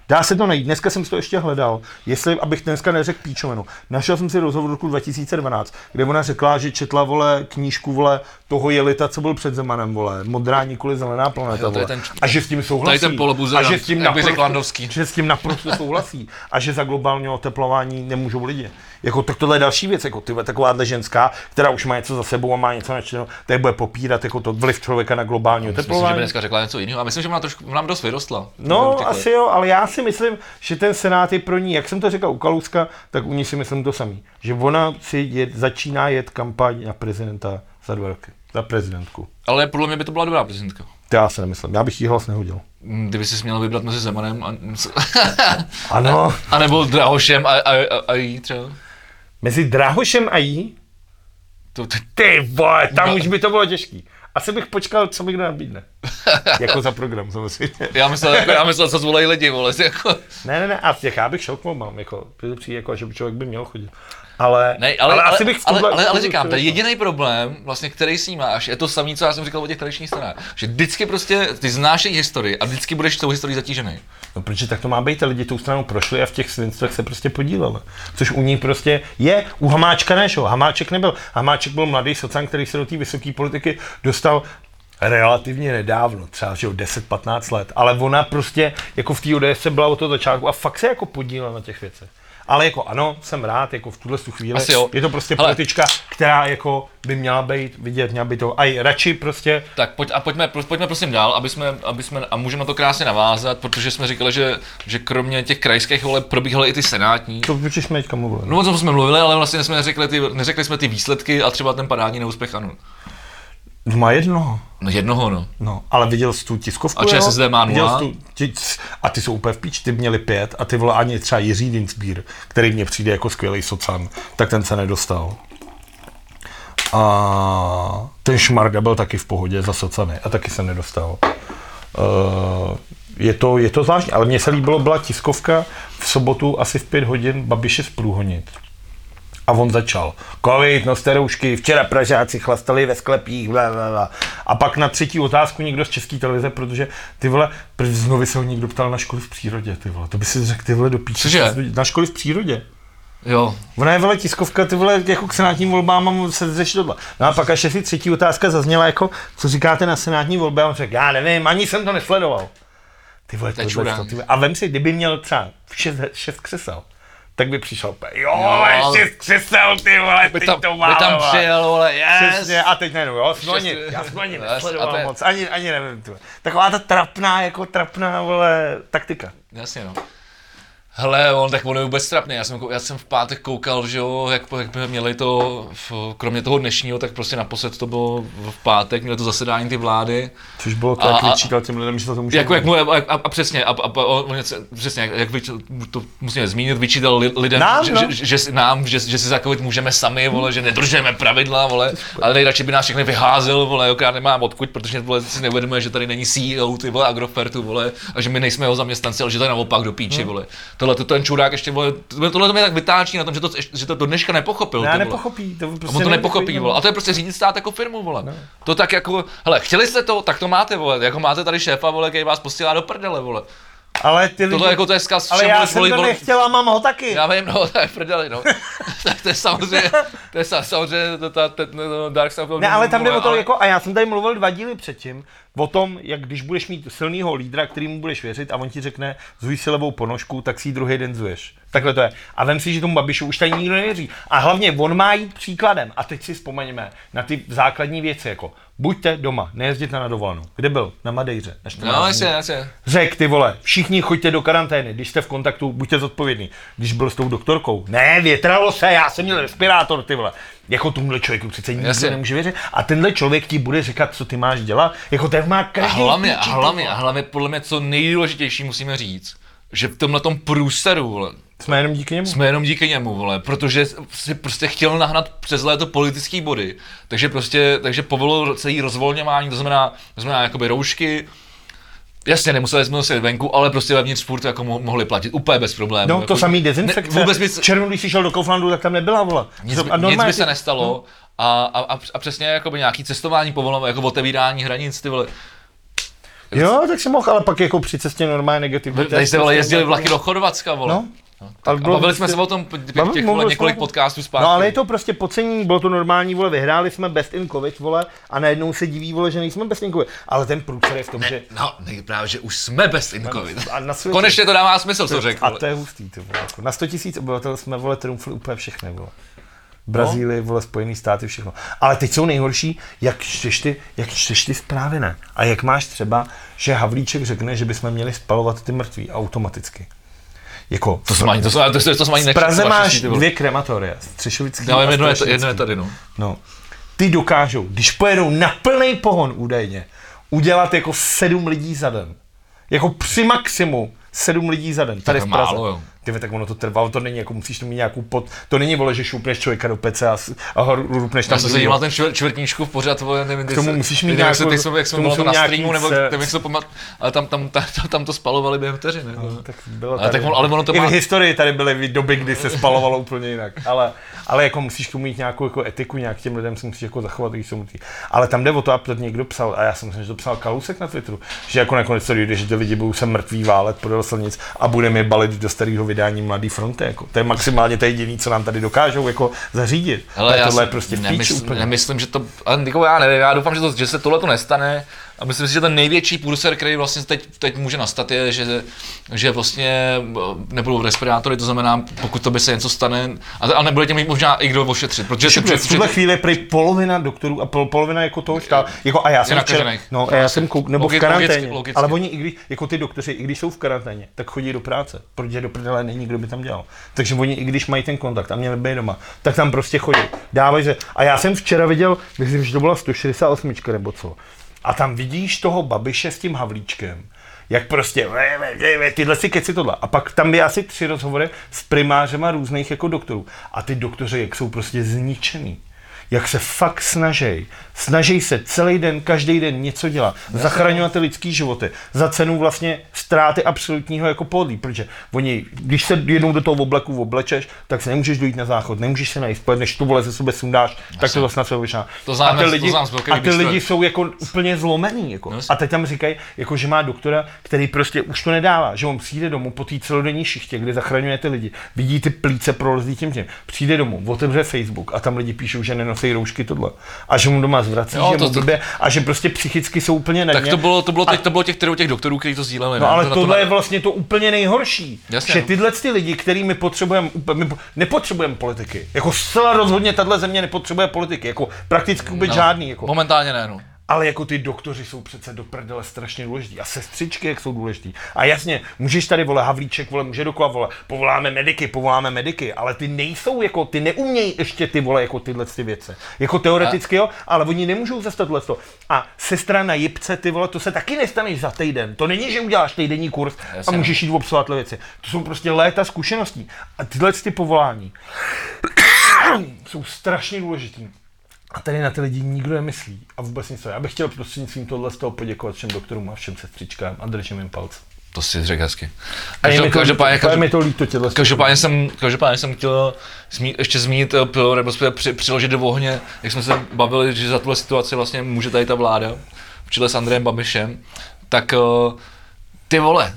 Dá se to najít. Dneska jsem si to ještě hledal, jestli, abych dneska neřekl píčovinu. Našel jsem si rozhovor roku 2012, kde ona řekla, že četla, vole, knížku, vole, toho jelita, co byl před Zemanem, vole, modrá nikoli zelená planeta, Jo, vole. ten- a že s tím souhlasí. ten a že s tím naprosto- že s tím naprosto souhlasí a že za globální oteplování nemůžou lidi. Jako, tak tohle je další věc, jako ty, takováhle ženská, která už má něco za sebou a má něco načteno, tak bude popírat jako to vliv člověka na globální Myslím si, že by oteplování. dneska řekla něco jiného. A myslím, že ona, trošku, ona dost vyrostla. No, asi jo, ale já si myslím, že ten senát je pro ní, jak jsem to říkal u Kalouska, tak u ní si myslím to samý. Že ona si jet, začíná jet kampaň na prezidenta za dva roky. Za prezidentku. Ale podle mě by to byla dobrá prezidentka. To já si nemyslím, já bych jí hlas nehodil. Mm, Kdyby si měl vybrat mezi Zemanem a, Ano, a nebo Drahošem a, a, a, a jí třeba. Mezi Drahošem a jí, To, to, ty vole, tam už by to bylo těžký. Asi bych počkal, co mi kdo nabídne. jako za program, samozřejmě. já myslel, jako, já myslel, co zvolají lidi, vole, jako. Ne, ne, ne, a těch já bych šel k volbám, jako, přijde přijde, jako, že by člověk by měl chodit. Ale, Ne, ale, ale, asi bych v ale, tomhle- ale, ale tohle říkám, ten jediný problém, vlastně, který s ním máš, je to samý, co já jsem říkal o těch tradičních stranách. Že vždycky prostě ty znáš jejich historii a vždycky budeš tou historií zatížený. No protože tak to má být, lidi tou stranou prošli a v těch svinstvech se prostě podíleli. Což u ní prostě je, u Hamáčka ne, jo? Hamáček nebyl. Hamáček byl mladý socan, který se do té vysoké politiky dostal relativně nedávno, třeba že jo, 10-15 let, ale ona prostě jako v té ODS byla od toho začátku a fakt se jako podílela na těch věcech. Ale jako ano, jsem rád, jako v tuhle tu chvíli. Je to prostě Hele. politička, která jako by měla být vidět, měla by to, a i radši prostě Tak pojď, a pojďme, pojďme prosím dál, aby jsme, aby jsme, a můžeme na to krásně navázat, protože jsme říkali, že, že kromě těch krajských voleb probíhaly i ty senátní. to protože jsme teďka mluvili. No o tom jsme mluvili, ale vlastně jsme neřekli, ty, neřekli jsme ty výsledky a třeba ten parádní neúspěch ano. Má jednoho. No jednoho, no. No, ale viděl jsi tu tiskovku? A ČSSD má nula? Tu, ti, a ty jsou úplně v píč, ty měli pět a ty vole ani třeba Jiří Dinsbír, který mně přijde jako skvělý socan, tak ten se nedostal. A ten Šmarda byl taky v pohodě za socany a taky se nedostal. Uh, je to, je to zvláštní, ale mně se líbilo, byla tiskovka v sobotu asi v pět hodin Babiše z Průhonic. A on začal. Covid, noste roušky, včera Pražáci chlastali ve sklepích, bla, bla, bla. A pak na třetí otázku někdo z české televize, protože ty vole, znovu se ho někdo ptal na školy v přírodě, ty vole. To by si řekl, ty vole, do píče. Cože? Na školy v přírodě. Jo, Ona je vole tiskovka, ty vole, jako k senátním volbám a se tohle. No a pak až si třetí otázka zazněla jako, co říkáte na senátní volby? A on řekl, já nevím, ani jsem to nesledoval. Ty vole, To čurák. to, ty vole. A vem si, kdyby měl třeba šest, šest křesel, tak by přišel jo, Jo, ale ale- šest křesel, ty vole, by tam, to by má, tam přijel, vole, yes! Přesně, a teď najednou, jo, jsem ani, Šest- já Yes, nesledoval je- moc, ani, ani nevím, ty. Taková ta trapná, jako trapná, vole, taktika. Jasně, no. Hele, on tak on je vůbec trapný. Já jsem, já jsem v pátek koukal, že jo, jak, jak by měli to, v, kromě toho dnešního, tak prostě naposled to bylo v pátek, měli to zasedání ty vlády. Což bylo to, A- jak vyčítal těm lidem, že to může Jako, jak mu, a, a, a, přesně, a, a, on, přesně, jak, jak vyč, to musíme zmínit, vyčítal li, lidem, Nám, že, no. že, že, že, nám, že, že si za covid můžeme sami, vole, že nedržíme pravidla, vole, ale nejradši by nás všechny vyházel, vole, jako já nemám odkud, protože vole, si neuvědomuje, že tady není CEO, ty vole, Agrofertu, vole, a že my nejsme jeho zaměstnanci, ale že to je naopak do píči, vole. Tohle to ten čurák ještě, vole, tohle to mě tak vytáčí na tom, že to, že to do dneška nepochopil, Ne, nepochopí, to A prostě on to nepochopí, vole. no. A to je prostě řídit stát jako firmu, vole. To tak jako, hele, chtěli jste to, tak to máte, vole. Jako máte tady šéfa, vole, který vás posílá do prdele, vole. Ale ty lidi, Tohle jako to je zkaz ale všem, já vole, jsem volit, to nechtěl a mám ho taky. Já vím, no, to je prdeli, no. tak to je samozřejmě, to je sa- samozřejmě, to, to, to, to Dark Side of Ne, ale tam jde o to, ale- jako, a já jsem tady mluvil dva díly předtím, o tom, jak když budeš mít silného lídra, kterýmu budeš věřit a on ti řekne, zuj si levou ponožku, tak si ji druhý den zuješ. Takhle to je. A vem si, že tomu Babišu už tady nikdo nevěří. A hlavně on má jít příkladem. A teď si vzpomeňme na ty základní věci, jako buďte doma, nejezděte na dovolenou. Kde byl? Na Madejře. Na 14 No, jasně, jasně. Řek, ty vole, všichni choďte do karantény, když jste v kontaktu, buďte zodpovědní. Když byl s tou doktorkou, ne, větralo se, já jsem měl respirátor, ty vole. Jako tomhle člověku přece nikdo Jasně. nemůže věřit. A tenhle člověk ti bude říkat, co ty máš dělat. Jako ten má A každý hlavně, a píči, ty hlavně, a hlavně podle mě co nejdůležitější musíme říct, že v tomhle tom průseru, vole, Jsme jenom díky němu. jsme jenom díky němu, vole, protože si prostě chtěl nahnat přes léto politický body, takže prostě, takže povolil celý rozvolňování, to znamená, to znamená jakoby roušky, Jasně, nemuseli jsme nosit venku, ale prostě vevnitř furt jako mo- mohli platit úplně bez problémů. No, jako, to samý dezinfekce. Ne, vůbec by, červnu, když jsi šel do Kauflandu, tak tam nebyla, vole. nic, by, a nic normálně by se nestalo a, a, a, a přesně jakoby nějaký cestování povoleno, jako otevírání hranic, ty vole. Jo, tak si mohl, ale pak jako při cestě normálně negativní. Tady jste vole jezdili vlaky do Chorvatska, vole. No. Tak, Ale bylo bavili prostě- jsme se o tom p- těch, vole, několik jsme- podcastů zpátky. No ale je to prostě podcenění, bylo to normální, vole, vyhráli jsme best in covid, vole, a najednou se diví, vole, že nejsme best in covid. Ale ten průcer je v tom, že... No, ne, právě, že už jsme bez in covid. A na světě, Konečně to dává smysl, co řekl. a to je hustý, ty vole. Jako na 100 tisíc obyvatel jsme, vole, trumfli úplně všechny, vole. Brazílii, vole, Spojený státy, všechno. Ale teď jsou nejhorší, jak čteš ty, jak čteš ty zprávy, ne? A jak máš třeba, že Havlíček řekne, že bychom měli spalovat ty mrtví automaticky. Jako, To jsem ani, to jsem, to, jsem- to jsem ani v Praze máš dvě krematoria, Střešovický vím, a jedno je, to, jedno je tady, no. No. Ty dokážou, když pojedou na plný pohon údajně, udělat jako sedm lidí za den. Jako při maximu sedm lidí za den, tady je v Praze. málo, jo. Ty tak ono to trvalo, to není jako musíš to mít nějakou pod, to není vole, že šoupneš člověka do pece a, a ho rupneš tam. Já jsem se díval ten čtvrt, čtvrtníčku v pořad, vole, nevím, K tomu musíš mít nějakou- jak k jsme tomu bylo to na streamu, nebo nevím, jak se to pamat, ale tam, tam, tam, tam to spalovali během vteřiny. No, tak bylo Ale tady. tak on- ale ono to I má- v historii tady byly doby, kdy se spalovalo úplně jinak. Ale, ale jako musíš k tomu mít nějakou jako etiku, nějak těm lidem se musíš jako zachovat, když jsou. Ale tam jde o to, a to někdo psal, a já si myslím, že to psal Kalousek na Twitteru, že jako nakonec to že ty lidi budou se mrtví válet podél silnic a budeme je balit do starého vydání Mladý fronty. Jako. To je maximálně to jediné, co nám tady dokážou jako zařídit. Ale Ale já tohle je prostě v nemysl, úplně. nemyslím, že to, ale jako já nevím, já doufám, že, to, že se tohle to nestane a myslím si, že ten největší průser, který vlastně teď, teď může nastat, je, že, že vlastně eh, nebudou respirátory, to znamená, pokud to by se něco stane, a, a nebude tě mít možná i kdo ošetřit, protože Že si v tuhle chvíli je polovina doktorů a pol, polovina jako toho štáb, jako a já jsem včera, nakažených. no, a já jsem kouk, nebo Logi- v karanténě, logicky, logicky. ale oni, i když, jako ty doktoři, i když jsou v karanténě, tak chodí do práce, protože do prdele není, kdo by tam dělal. Takže oni, i když mají ten kontakt a měli by doma, tak tam prostě chodí, dávají se. A já jsem včera viděl, myslím, že to byla 168 nebo co, a tam vidíš toho Babiše s tím Havlíčkem, jak prostě ve, ve, ve, tyhle si keci tohle. A pak tam by asi tři rozhovory s primářema různých jako doktorů. A ty doktoři, jak jsou prostě zničený. Jak se fakt snaží. Snaží se celý den, každý den něco dělat. Zachraňovat ty lidský životy. Za cenu vlastně ztráty absolutního jako podlí. Protože oni, když se jednou do toho obleku oblečeš, tak se nemůžeš dojít na záchod, nemůžeš se najít, než tu vole ze sebe sundáš, tak to zase na sebe. To znám, a ty to lidi, znám z velký a ty lidi jsou jako úplně zlomený. Jako. No jasně. A teď tam říkají, jako, že má doktora, který prostě už to nedává, že on přijde domů po té celodenní šichtě, kde zachraňuje ty lidi, vidí ty plíce prolezlý tím tím, přijde domů, otevře Facebook a tam lidi píšou, že nenosí roušky tohle. A že mu doma zvrací, Jo, že to- mu blbě, a že prostě psychicky jsou úplně na Tak dně. to bylo, to bylo, A- teď, to bylo těch, těch, těch doktorů, kteří to sdíleli. No ne? ale To tohle to, je vlastně to úplně nejhorší. Jasně, že no. tyhle ty lidi, který my potřebujeme, my po- nepotřebujeme politiky. Jako zcela rozhodně tahle země nepotřebuje politiky. Jako prakticky vůbec No, žádný. Jako. Momentálně ne, no. Ale jako ty doktoři jsou přece do prdele strašně důležitý. A sestřičky, jak jsou důležitý. A jasně, můžeš tady, vole, Havlíček, vole, může dokola, vole, povoláme mediky, povoláme mediky, ale ty nejsou, jako, ty neumějí ještě ty, vole, jako tyhle ty věci. Jako teoreticky, jo, ale oni nemůžou zastat tohle. A sestra na jipce, ty vole, to se taky nestaneš za týden. To není, že uděláš týdenní kurz a no. můžeš jít tyhle věci. To jsou prostě léta zkušeností. A tyhle ty povolání jsou strašně důležitý. A tady na ty lidi nikdo nemyslí a vůbec nic. Já bych chtěl prostřednictvím tohle z toho poděkovat všem doktorům a všem sestřičkám a držím jim palce. To si řekl hezky. Každopádně, každopádně, mi to líto těhle. Každopádně jsem, každopádně jsem chtěl zmínit, ještě zmínit, eh, pil- nebo při, přiložit do ohně, jak jsme se bavili, že za tuhle situaci vlastně může tady ta vláda, v čele s Andrejem Babišem, tak eh, ty vole,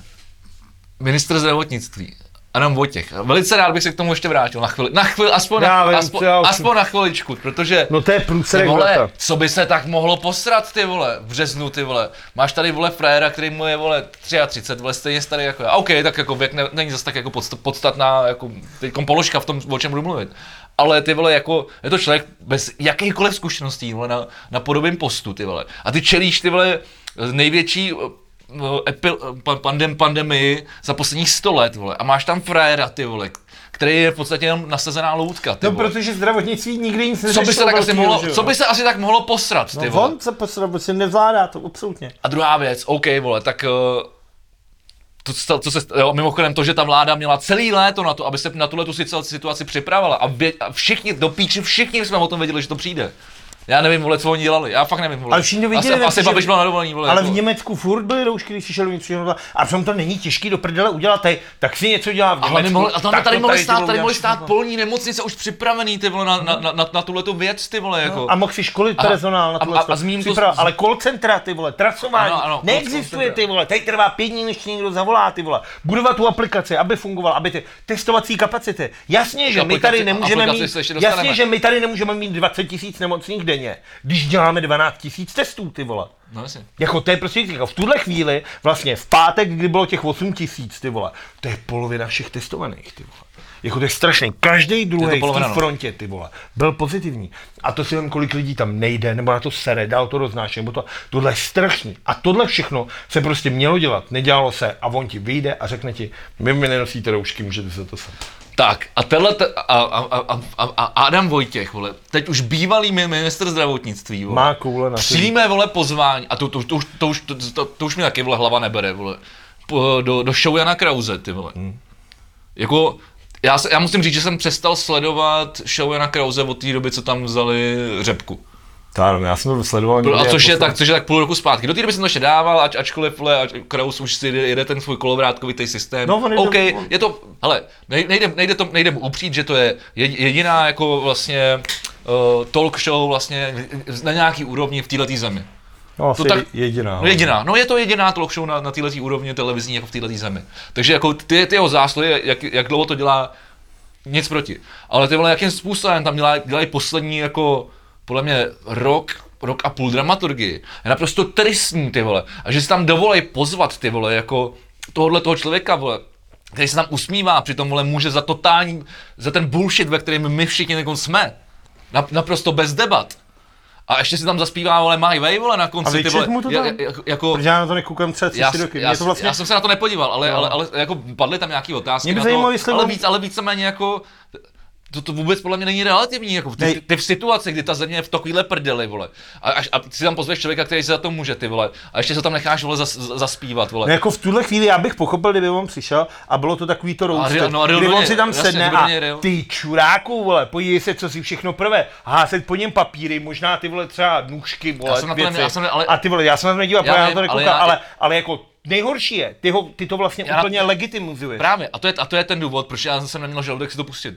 ministr zdravotnictví, Adam Vojtěch. Velice rád bych se k tomu ještě vrátil na chvíli, na chvíli, aspoň, Já na, vím, aspoň, já už- aspoň na chviličku, protože No to je ty průserek vole, co by se tak mohlo posrat, ty vole, v březnu, ty vole. Máš tady, vole, frajera, který mu je, vole, 33, vole, stejně starý jako já. OK, tak jako věk ne, není zase tak jako podst- podstatná, jako teďkom položka v tom, o čem budu mluvit. Ale ty vole, jako, je to člověk bez jakýchkoliv zkušeností, vole, na, na podobném postu, ty vole. A ty čelíš, ty vole, největší epil, pa- pandem, pandemii za posledních 100 let, vole. A máš tam frajera, ty vole, který je v podstatě jenom nasazená loutka, ty No vole. protože zdravotnictví nikdy nic Co neřešilo. by, se tak asi mohlo, co by se asi tak mohlo posrat, ty No vole. on se posral, protože nezvládá to, absolutně. A druhá věc, OK, vole, tak uh, to, co, co se, jo, mimochodem to, že ta vláda měla celý léto na to, aby se na tuhle tu situa- situaci připravila a, vě, a všichni, do píči, všichni jsme o tom věděli, že to přijde. Já nevím, vole, co oni dělali, já fakt nevím, vole. Ale všichni viděli, asi, asi Babiš byl na dovolení, vole. Ale jako. v Německu furt byly roušky, když přišel hodnota. A přitom to není těžký do prdele udělat, tady, tak si něco dělá v Německu. Ale mohli, a tam tady, to mohli stát, vole tady mohli stát polní nemocnice už připravený, ty vole, na, na, na, na, na tuhletu věc, ty vole, jako. A mohl si školit personál na A- tohle. a- a zmíním to- Ale call centra, ty vole, trasování, Ano, ano, call neexistuje, ty vole, tady trvá pět dní, než někdo zavolá, ty vole. Budovat tu aplikaci, aby fungovala, aby ty testovací kapacity. Jasně, že my tady nemůžeme mít, jasně, že my tady nemůžeme mít 20 tisíc nemocných denně, když děláme 12 tisíc testů, ty vole. No jasně. Jako to je prostě jako v tuhle chvíli, vlastně v pátek, kdy bylo těch 8 tisíc, ty vole, to je polovina všech testovaných, ty vole. Jako to je strašný. Každý druhý v té no. frontě, ty vole, byl pozitivní. A to si vím, kolik lidí tam nejde, nebo na to sere, dál to roznáší, nebo to, tohle je strašný. A tohle všechno se prostě mělo dělat, nedělalo se a on ti vyjde a řekne ti, vy mi nenosíte roušky, můžete se to sem. Tak a tenhle, te- a, a, a, a, Adam Vojtěch, vole, teď už bývalý mi- ministr zdravotnictví, vole. Má koule na to. Přijme, vole, pozvání, a to, to, to, už- to, už, to, to, to už mi taky, vole, hlava nebere, vole, do, do show Jana Krause, ty vole. Hmm. Jako, já, se, já musím říct, že jsem přestal sledovat show Jana Krause od té doby, co tam vzali řepku. To ano, já jsem to sledoval. A někdy což je, jako- tak, což je tak půl roku zpátky. Do té doby jsem to ještě dával, ač, ačkoliv vole, ač, Kraus už si jede, jede ten svůj kolovrátkovitý systém. No, je OK, on- je to, hele, nej- nejde, nejde, to, nejde mu upřít, že to je je- jediná jako vlastně uh, talk show vlastně na nějaký úrovni v této zemi. No, to tak- jediná. No jediná, no je to jediná talk show na, na této úrovni televizní jako v této zemi. Takže jako ty, ty jeho zásluhy, jak, jak dlouho to dělá, nic proti. Ale ty vole, jakým způsobem tam dělají, dělají poslední jako, podle mě, rok, rok a půl dramaturgii. Je naprosto tristní, ty vole. A že si tam dovolej pozvat, ty vole, jako tohohle toho člověka, vole, který se tam usmívá, přitom vole může za totální, za ten bullshit, ve kterém my všichni jako jsme. Na, naprosto bez debat. A ještě si tam zaspívá, vole, My Way, vole, na konci, A ty vole, mu to tam? ja- jako, Protože já na to nekoukám třeba tři já, roky. já, to vlastně... já, jsem se na to nepodíval, ale, Jo. ale, ale jako padly tam nějaké otázky Mě by na zajímalo, to, jestli ale, víc, ale víceméně jako, to, to vůbec podle mě není relativní, jako ty, ty, ty v situaci, kdy ta země je v takovýhle prdeli, vole, a, až, a ty si tam pozveš člověka, který se za to může, ty vole, a ještě se tam necháš, vole, zas, zaspívat, vole. No jako v tuhle chvíli já bych pochopil, kdyby on přišel a bylo to takový to real- no a real kdy do on si tam jasně, sedne a ty čuráku, vole, podívej se, co si všechno prve, házet po něm papíry, možná ty vole třeba nůžky, vole, Já jsem na to věci. já jsem ale- A ty vole, já jsem na to nedíval, Já já na to ale nekoukám, já- ale, ale, jako nejhorší je, ty, ho, ty to vlastně Já úplně legitimizuješ. Právě, a to, je, a to je ten důvod, proč já jsem neměl žaludek si to pustit.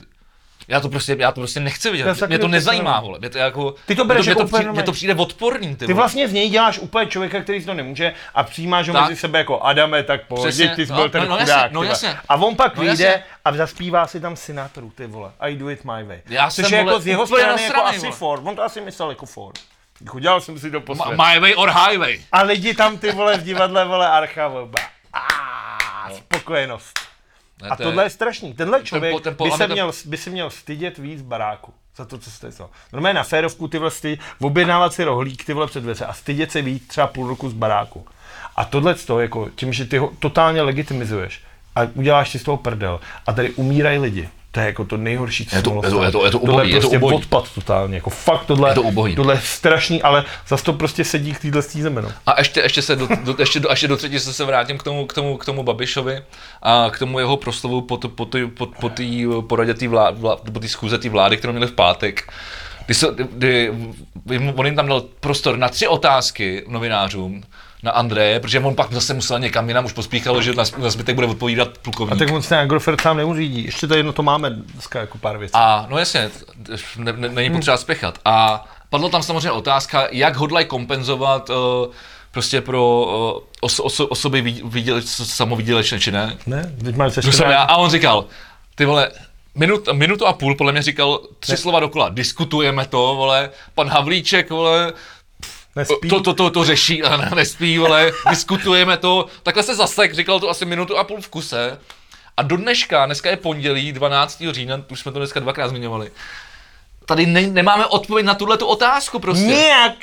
Já to prostě, já to prostě nechci vidět. To Mě, to nezajímá, vole. Mě to jako, Ty to bereš mě jako to, přijde, mě to přijde odporný, ty, Ty vlastně z něj děláš úplně člověka, který si to nemůže a přijímáš ho Tak. mezi sebe jako Adame, tak pojď, Přesně, ty jsi no, byl ten no, no, chudák. jasně, no, jasně. A on pak No, vyjde a zaspívá si tam Sinatru, ty vole. I do it my way. Já Což jsem, je jako z jeho strany jako asi for. On to asi myslel jako for. Jako dělal jsem si to po Ma- svém. My way or highway. A lidi tam ty vole v divadle vole archa vole. spokojenost. Ne, A to je- tohle je strašný. Tenhle člověk po- ten po- by, se to- měl, by si měl stydět víc baráku. Za to, co jste to. Normálně na férovku ty sty, objednávat si rohlík ty vole před dveře a stydět se víc třeba půl roku z baráku. A tohle to jako tím, že ty ho totálně legitimizuješ a uděláš si z toho prdel a tady umírají lidi. To je jako to nejhorší, co Je to- se mohlo je to- je to- je to Tohle ubohý, je to prostě ubohý. odpad totálně, jako fakt tohle, Je to ubohý. tohle je strašný, ale zas to prostě sedí k téhle zemi, no. A ještě, ještě, se do, do, ještě, do, ještě do třetí se, se vrátím k tomu, k, tomu, k tomu Babišovi a k tomu jeho proslovu po, to, po, tý, po, po té poradě té vlá, vlá, po té schůze té vlády, kterou měli v pátek. Kdy, se, kdy on jim tam dal prostor na tři otázky novinářům, na Andreje, protože on pak zase musel někam jinam, už pospíchalo, že na, na zbytek bude odpovídat A plukovník. tak on se Agrofert sám neuřídí. Ještě tady na to máme dneska jako pár věcí. A no jasně, ne, ne, není potřeba spěchat. A padla tam samozřejmě otázka, jak hodlají kompenzovat uh, prostě pro uh, os, oso, osoby vý- výděleč, samovýdělečné či ne. Ne, teď máš. A on říkal, ty vole, minut, minutu a půl podle mě říkal tři Ne. slova dokola. Diskutujeme to, vole, pan Havlíček, vole, Nespí. to, to, to, to řeší, a ne, nespí, vole, diskutujeme to. Takhle se zasek, říkal to asi minutu a půl v kuse. A do dneška, dneska je pondělí 12. října, už jsme to dneska dvakrát zmiňovali. Tady ne, nemáme odpověď na tuhle tu otázku prostě. Nějak.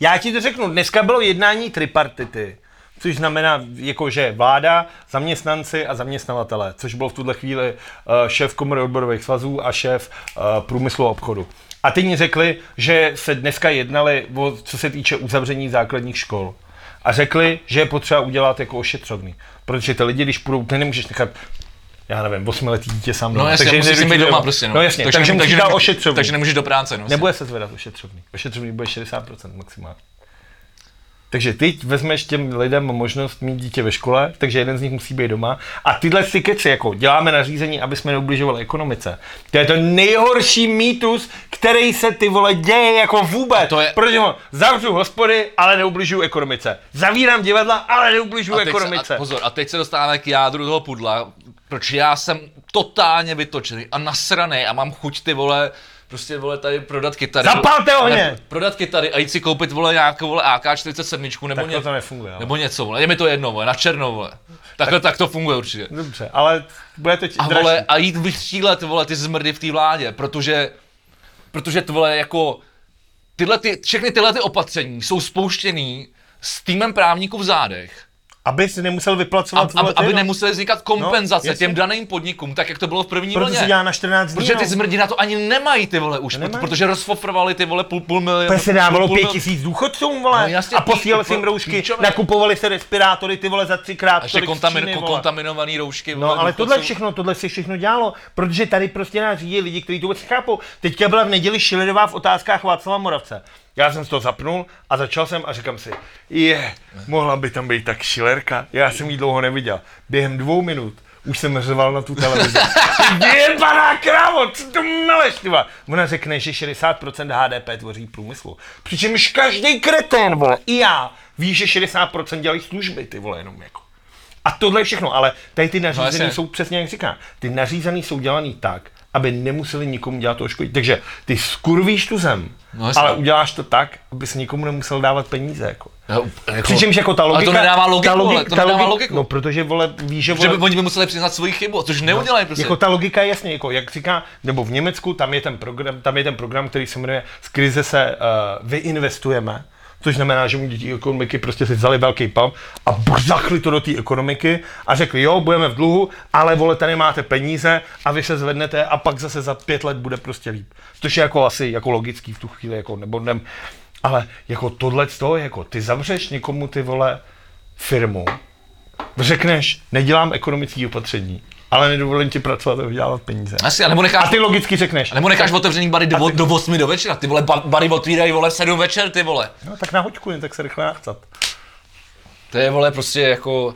Já ti to řeknu, dneska bylo jednání tripartity. Což znamená, jako, že vláda, zaměstnanci a zaměstnavatele, což byl v tuhle chvíli uh, šéf komory odborových svazů a šéf uh, průmyslu a obchodu. A ty mi řekli, že se dneska jednali, o, co se týče uzavření základních škol. A řekli, že je potřeba udělat jako ošetřovný. Protože ty lidi, když půjdou, ty nemůžeš nechat já nevím, osmiletý dítě sám doma. No jasně, takže musíš být doma doma. prostě, no. No jasně, takže, takže dát ošetřovný. Takže nemůžeš do práce, no. Nebude se zvedat ošetřovný. Ošetřovný bude 60% maximálně. Takže ty vezmeš těm lidem možnost mít dítě ve škole, takže jeden z nich musí být doma. A tyhle si keci, jako děláme nařízení, aby jsme neubližovali ekonomice. To je to nejhorší mýtus, který se ty vole děje jako vůbec. to je- Protože on, zavřu hospody, ale neubližuju ekonomice. Zavírám divadla, ale neubližuju a teď ekonomice. Se, a, pozor, a teď se dostáváme k jádru toho pudla, proč já jsem totálně vytočený a nasraný a mám chuť ty vole, prostě vole tady prodat kytary. Zapalte ohně! Ne, prodat kytary a jít si koupit vole nějakou vole AK-47 nebo, ně, to nefunguje. ale. nebo něco, vole. je mi to jedno, vole, na černo, vole. Takhle tak to funguje určitě. Dobře, ale bude to A dražší. vole, a jít vystřílet, vole, ty zmrdy v té vládě, protože, protože to vole, jako, tyhle ty, všechny tyhle ty opatření jsou spouštěný s týmem právníků v zádech. Aby si nemusel vyplacovat Ab, aby ty, no. nemusely vznikat kompenzace No, no, těm daným podnikům, tak jak to bylo v první Proto vlně. se dělá na 14 dní. Protože ty no. zmrdi na to ani nemají ty vole už, Nemají. protože rozfofrovali ty vole půl, půl milionu. Protože se dávalo půl pět tisíc důchodcům, vole, No jasně, a posílali si jim roušky, píčové. nakupovali se respirátory, ty vole, za třikrát A ještě kontamin, Číny, kontaminovaný roušky. vole, No ale tohle všechno, tohle se všechno dělalo, protože tady prostě nás řídí lidi, kteří to vůbec chápou. Teďka byla v neděli Šilerová v otázkách Václava Moravce. Já jsem to zapnul a začal jsem a říkám si, je, mohla by tam být tak šilerka, já jsem ji dlouho neviděl. Během dvou minut už jsem řval na tu televizi. Jebaná krávo, co to meleš, ty vole? Ona řekne, že 60% HDP tvoří průmyslu. Přičemž každý kretén, vole, i já, ví, že 60% dělají služby, ty vole, jenom jako. A tohle je všechno, ale tady ty nařízené jasně. jsou přesně jak říká. Ty nařízené jsou dělaný tak, aby nemuseli nikomu dělat toho škodit. Takže ty skurvíš tu zem, No ale uděláš to tak, aby se nikomu nemusel dávat peníze. Jako. Jo, jako, Přičemž jako ta logika... Ale to nedává logiku, ta vole, logika, to ta nedává logiku. No, protože vole, víš, že že vole, by oni by museli přiznat svoji chybu, což neudělají prostě. jako ta logika je jasně, jako jak říká, nebo v Německu, tam je ten program, tam je ten program, který se jmenuje Z krize se uh, vyinvestujeme, což znamená, že mu děti ekonomiky prostě si vzali velký pam a brzachli to do té ekonomiky a řekli, jo, budeme v dluhu, ale vole, tady máte peníze a vy se zvednete a pak zase za pět let bude prostě líp. Což je jako asi jako logický v tu chvíli, jako, nebo nem, ale jako tohle to, jako ty zavřeš někomu ty vole firmu, řekneš, nedělám ekonomické opatření, ale nedovolím ti pracovat a vydělávat peníze. Asi, a nebo necháš, A ty logicky řekneš, nebo necháš otevřený bary do, do 8 do večera, ty vole, ba- bary otvírají, vole, v 7 večer, ty vole. no tak na hoďku, jen tak se rychle nachcat. To je, vole, prostě jako...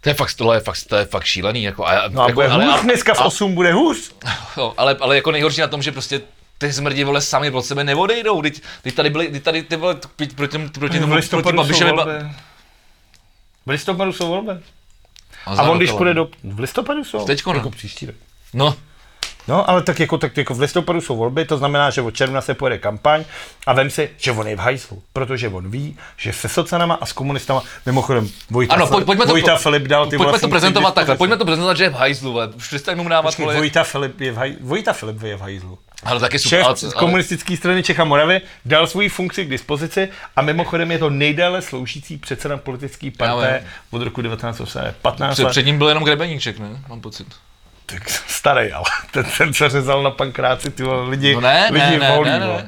To je fakt, tohle je fakt, to je fakt šílený, jako, a, No a jako, bude hůř, ale, dneska v a, 8 bude hůř. jo, ale, ale jako nejhorší na tom, že prostě ty zmrdi vole sami od sebe neodejdou, teď, teď tady byly, teď tady ty vole proti, proti, proti tomu, proti jsou Babišovi. V listopadu jsou volby. A za on když půjde do... V listopadu jsou? Teďko, no. Jako příští rok. No, No, ale tak jako, tak jako v listopadu jsou volby, to znamená, že od června se pojede kampaň a vem si, že on je v hajzlu, protože on ví, že se socanama a s komunistama, mimochodem Vojta, ano, Filip, pojď, pojďme, to, Vojta Filip dal ty pojďme to prezentovat takhle, pojďme to prezentovat, že je v hajzlu, vole. už přestaň mu dávat, Počkej, Vojta Filip je v haj... Vojta Filip je v hajzlu. ale taky super, Šéf ale, z ale, komunistické strany Čech a Moravy dal svoji funkci k dispozici a mimochodem je to nejdéle sloužící předseda politické partie od roku 1915 před, let. před ním byl jenom Grebeníček, ne, mám pocit. Tak starý, ale ten, ten se řezal na pankráci, ty lidi, No ne, lidi ne, ne, volí, ne, ne. vole.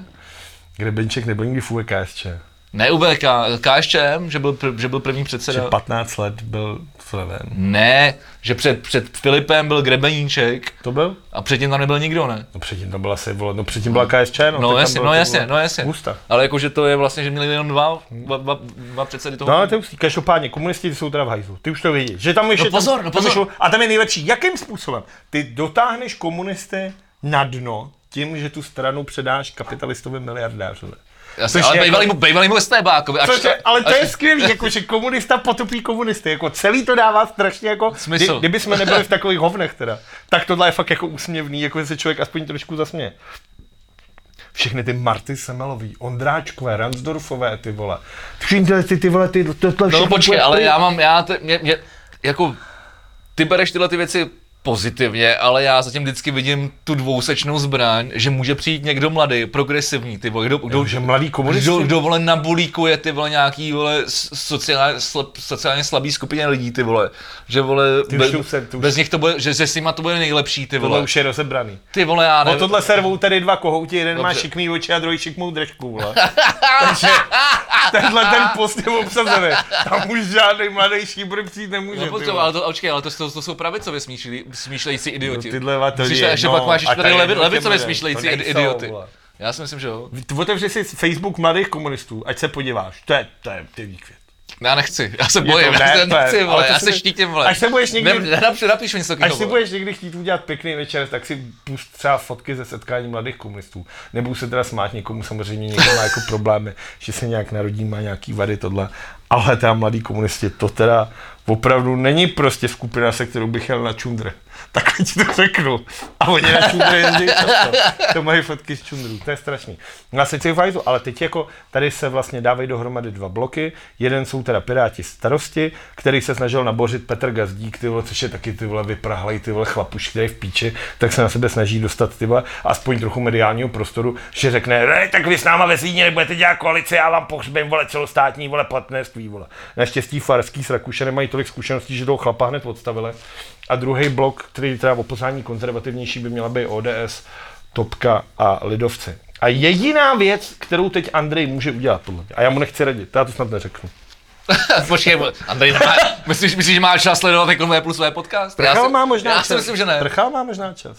Grebenček nebyl nikdy v UKSČ. Ne UBK, KSČM, že byl, pr- že byl první Že předseda. 15 let byl členem. Ne, že před, před Filipem byl Grebeníček To byl? a předtím tam nebyl nikdo, ne? No předtím tam byla asi, no předtím byla KSČ, no. No tam jasně, bylo, no jasně, no jasně. Husta. Ale jakože to je vlastně, že měli jenom dva, dva, dva, dva předsedy toho. No ale to je hustý. Každopádně komunisti jsou teda v hajzlu. Ty už to vědí. Že tam ještě No pozor, tam, no tam pozor. Šlo, a tam je nejlepší. Jakým způsobem? Ty dotáhneš komunisty na dno tím, že tu stranu předáš kapitalistovi miliardářovi. Jasně, ale bývalý, jako- mu- bývalý mu STBákovi. až Což to- je, ale to až- je skvělý, jako, že komunista potopí komunisty, jako celý to dává strašně jako, Smysl. Kdy, kdyby jsme nebyli v takových hovnech teda, tak tohle je fakt jako úsměvný, jako že se člověk aspoň trošku zasměje. Všechny ty Marty Semelový, Ondráčkové, Ransdorfové, ty vole. Všechny ty, ty vole, ty, to, tohle No všechno počkej, bude ale já mám, já, te, mě, mě, jako, ty bereš tyhle ty věci pozitivně, ale já zatím vždycky vidím tu dvousečnou zbraň, že může přijít někdo mladý, progresivní, ty vole, kdo, kdo, že mladý komunisti? kdo, kdo vole nabulíkuje ty vole nějaký vole sociálně, slab, sociálně slabý skupině lidí, ty vole, že vole, Ty bez, už se- ty už- bez nich to bude, že se s nima to bude nejlepší, ty Tohle vole, už je rozebraný. ty vole, já O nevím. tohle servou tady dva kohouti, jeden má Dobře. šikmý oči a druhý šikmou držku, vole. Takže tenhle ten post je obsazený. Tam už žádný mladý šíbr přijít nemůže. No, ty počkej, vole. ale to, počkej, ale to, to, to jsou pravicově smýšlí, smýšlející idioti. No, tyhle va- to Myslíš, je, že no, pak máš tady levi, lidem, smýšlející to idioty. vole. Já si myslím, že jo. Otevři si Facebook mladých komunistů, ať se podíváš. To je, to je ty výkvět. Já nechci, já se to bojím, ne, já se to je- nechci, ale vole, to já se štítím, vole. až se budeš někdy- Ne, napíš, napíš mi něco Až si budeš někdy chtít udělat pěkný večer, tak si pust třeba fotky ze setkání mladých komunistů. Nebudu se teda smát někomu, samozřejmě někdo má jako problémy, že se nějak narodí, má nějaký vady, tohle. Ale teda mladí komunisti, to teda opravdu není prostě skupina, se kterou bych jel na čundr. Tak ti to řeknu. A oni na čundry jezdí často. To mají fotky z čundrů, to je strašný. Na Fajzu, ale teď jako tady se vlastně dávají dohromady dva bloky. Jeden jsou teda Piráti starosti, který se snažil nabořit Petr Gazdík, ty vole, což je taky ty vole vyprahlej, ty vole chlapuš, který je v píči, tak se na sebe snaží dostat ty vole, aspoň trochu mediálního prostoru, že řekne, ne, tak vy s náma ve Zlíně nebudete dělat koalici, já vám pohřbím vole celostátní vole platnéství, vole. Naštěstí Farský s Rakuše nemají tolik zkušeností, že toho chlapa hned odstavili. A druhý blok, který teda o poslání konzervativnější, by měla být ODS, Topka a Lidovci. A jediná věc, kterou teď Andrej může udělat, podle mě, a já mu nechci radit, já to snad neřeknu. Počkej, Andrej, nemá, myslíš, myslíš, že má čas sledovat jako plus své podcast? Já Prchal si- má možná Já čas. si myslím, že ne. Prchal má možná čas.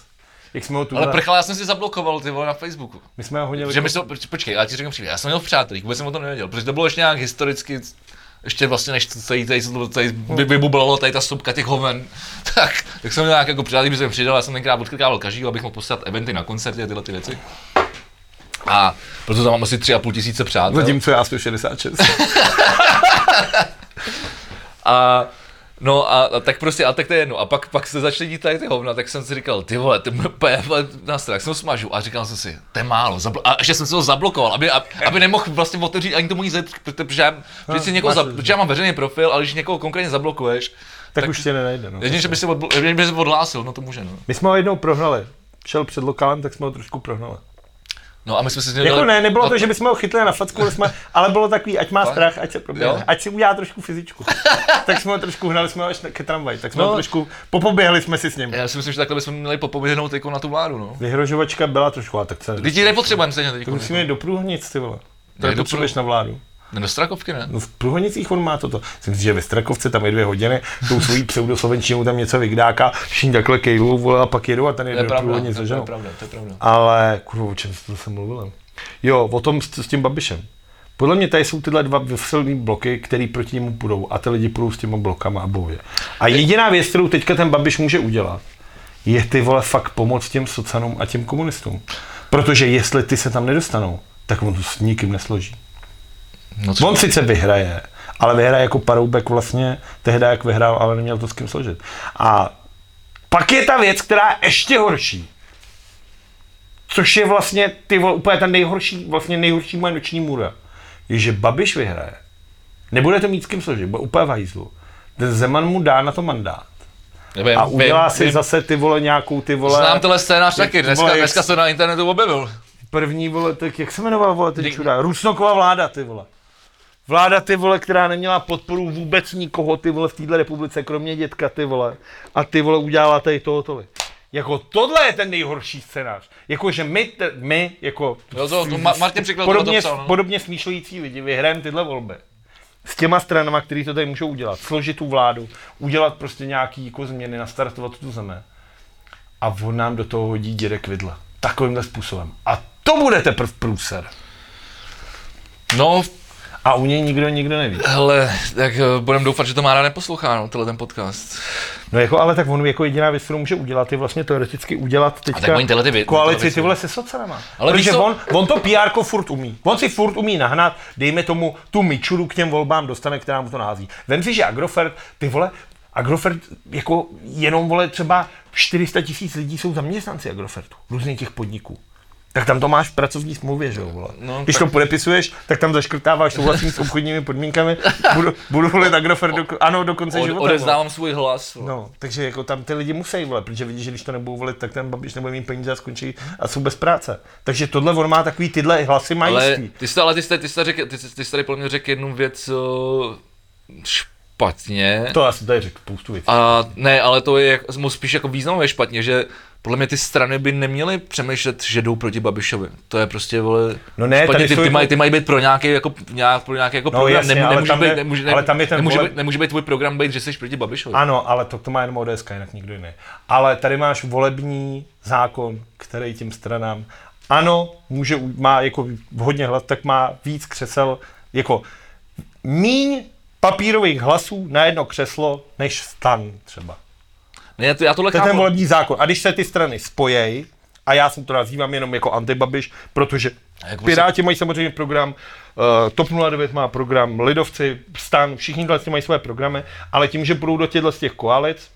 Jak jsme ho tu Ale prchala já jsem si zablokoval ty vole na Facebooku. My jsme ho hodili. Že my jsme, poč- počkej, já ti řeknu příběh, já jsem měl v přátelích, vůbec jsem o tom nevěděl, protože to bylo ještě nějak historicky, ještě vlastně než tady, tady, tady, tady by, vybublalo tady ta stopka těch hoven, tak, tak jsem nějak jako přátelí, by jsem přidal, já jsem tenkrát odklikával každýho, abych mohl poslat eventy na koncerty a tyhle ty věci. A proto tam mám asi tři a půl tisíce přátel. Zatímco já 166. A No a, a, tak prostě, a tak to je jedno. A pak, pak se začaly dít tady ty hovna, tak jsem si říkal, ty vole, ty na strach, jsem ho smažu a říkal jsem si, to je málo, zablo- a ještě jsem se ho zablokoval, aby, aby, aby nemohl vlastně otevřít ani tomu nic, protože, já, protože, si někoho, za, protože já mám veřejný profil, ale když někoho konkrétně zablokuješ, tak, už tě nenajde. No. jedině, že by že si odhlásil, no to může, no. My jsme ho jednou prohnali. Šel před lokálem, tak jsme ho trošku prohnali. No a my jsme si s ním Jako dělali- ne, nebylo no, to, že bychom ho chytli na facku, ale, jsme, ale bylo takový, ať má strach, ať se proběhne, Jo. ať si udělá trošku fyzičku. tak jsme ho trošku hnali jsme ho až ke tramvaj, tak jsme No. ho trošku, popoběhli jsme si s ním. Já si myslím, že takhle bychom měli popoběhnout jako na tu vládu, no. Vyhrožovačka byla trošku, ale tak se Lidi nepotřebujeme stejně teď. to musíme jít do průhonic, ty vole. To je potřebuješ na vládu. Ne, do Strakovky ne. No v Průhonicích on má toto. Myslím si, že ve Strakovce tam je dvě hodiny, tou svojí pseudoslovenčinou tam něco vygdáká, všichni takhle kejlou, vole, a pak jedou a ten To je do pravda, Průhonic, to je pravda, to je pravda. Ale, kurva, o čem to jsem mluvil? Jo, o tom s, s tím Babišem. Podle mě tady jsou tyhle dva silný bloky, které proti němu půjdou a ty lidi půjdou s těma blokama a boje. A jediná věc, kterou teďka ten Babiš může udělat, je ty vole fakt pomoct těm socanům a těm komunistům. Protože jestli ty se tam nedostanou, tak on to s nikým nesloží. No, co, On sice vyhraje, ale vyhraje jako paroubek vlastně tehdy, jak vyhrál, ale neměl to s kým složit. A pak je ta věc, která je ještě horší. Což je vlastně ty úplně ta nejhorší, vlastně nejhorší moje noční můra. Je, že Babiš vyhraje. Nebude to mít s kým složit, bude úplně v hajzlu. Ten Zeman mu dá na to mandát. nevím, A udělá vím, si vím. zase ty vole nějakou ty vole... Znám tenhle scénář taky, dneska, vole, dneska se na internetu objevil. První vole, tak jak se jmenoval vole, ten Dik- čurá? Rusnokova vláda, ty vole. Vláda, ty vole, která neměla podporu vůbec nikoho, ty vole, v téhle republice, kromě dětka, ty vole. A ty vole udělala tady tohoto. Jako tohle je ten nejhorší scénář. Jako, že my, te, my jako Jo, to- to Ma- Martin Přikladl podobně, to psal, no. podobně smýšlející lidi vyhrajeme tyhle volby. S těma stranama, který to tady můžou udělat. Složit tu vládu, udělat prostě nějaký jako změny, nastartovat tu zemi. A on nám do toho hodí dědek vidla. Takovýmhle způsobem. A to bude teprve průser. No, A u něj nikdo nikdo neví. hele, tak eh, budeme doufat, že to Mára neposlouchá, no, tenhle ten podcast. No jako, ale tak on jako jediná věc, kterou může udělat, je vlastně teoreticky udělat tak teďka oni tyhle ty vě- koalici tyhle ty vole se socanama. Ale Protože co- on, on to PR furt umí. On si furt umí nahnat, dejme tomu tu mičuru k těm volbám dostane, která mu to nahází. Vem si, že Agrofert, ty vole, Agrofert, jako jenom vole třeba 400 tisíc lidí jsou zaměstnanci Agrofertu, různých těch podniků. Tak tam to máš v pracovní smlouvě, že jo, vole. No, Když tak- to podepisuješ, tak tam zaškrtáváš souhlasím s obchodními podmínkami, budu, budu volit Agrofert, do, ano, do konce Od, života. vole. odezdávám svůj hlas. No. No, takže jako tam ty lidi musí volit, protože vidí, že když to nebudou volit, tak ten Babiš nebude mít peníze a skončí a jsou bez práce. Takže tohle on má takový tyhle hlasy mají Ale jistý. ty jsi, ale ty jsi, ty jsi, tady ty, jsi, ty jsi tady podle mě řekl jednu věc uh, špatně. To já jsem tady řekl spoustu věcí. A ne, ale to je moc spíš jako významově špatně, že podle mě ty strany by neměly přemýšlet, že jdou proti Babišovi. To je prostě, vole, No ne, špatně, tady ty, jsou ty, jako- mají, ty mají být pro nějaký, jako, nějak, pro nějaký jako No program. jasně, ale nemůže tam být, je- nemůže, ale tam je ten nemůže, vole- být, nemůže být tvůj program být, že jsi proti Babišovi. Ano, ale to, to má jenom ODS, jinak nikdo jiný. Ale tady máš volební zákon, který tím stranám, ano, může, má jako hodně hlas, tak má víc křesel, jako míň papírových hlasů na jedno křeslo, než stan třeba. Ne, to, já tohle To je ten volební zákon. A když se ty strany spojej, a já jsem to nazývám jenom jako antibabiš, protože jak Piráti mají samozřejmě program, uh, TOP 09 má program, Lidovci, Stan, všichni vlastně mají své programy, ale tím, že budou do těchto z těch koalic,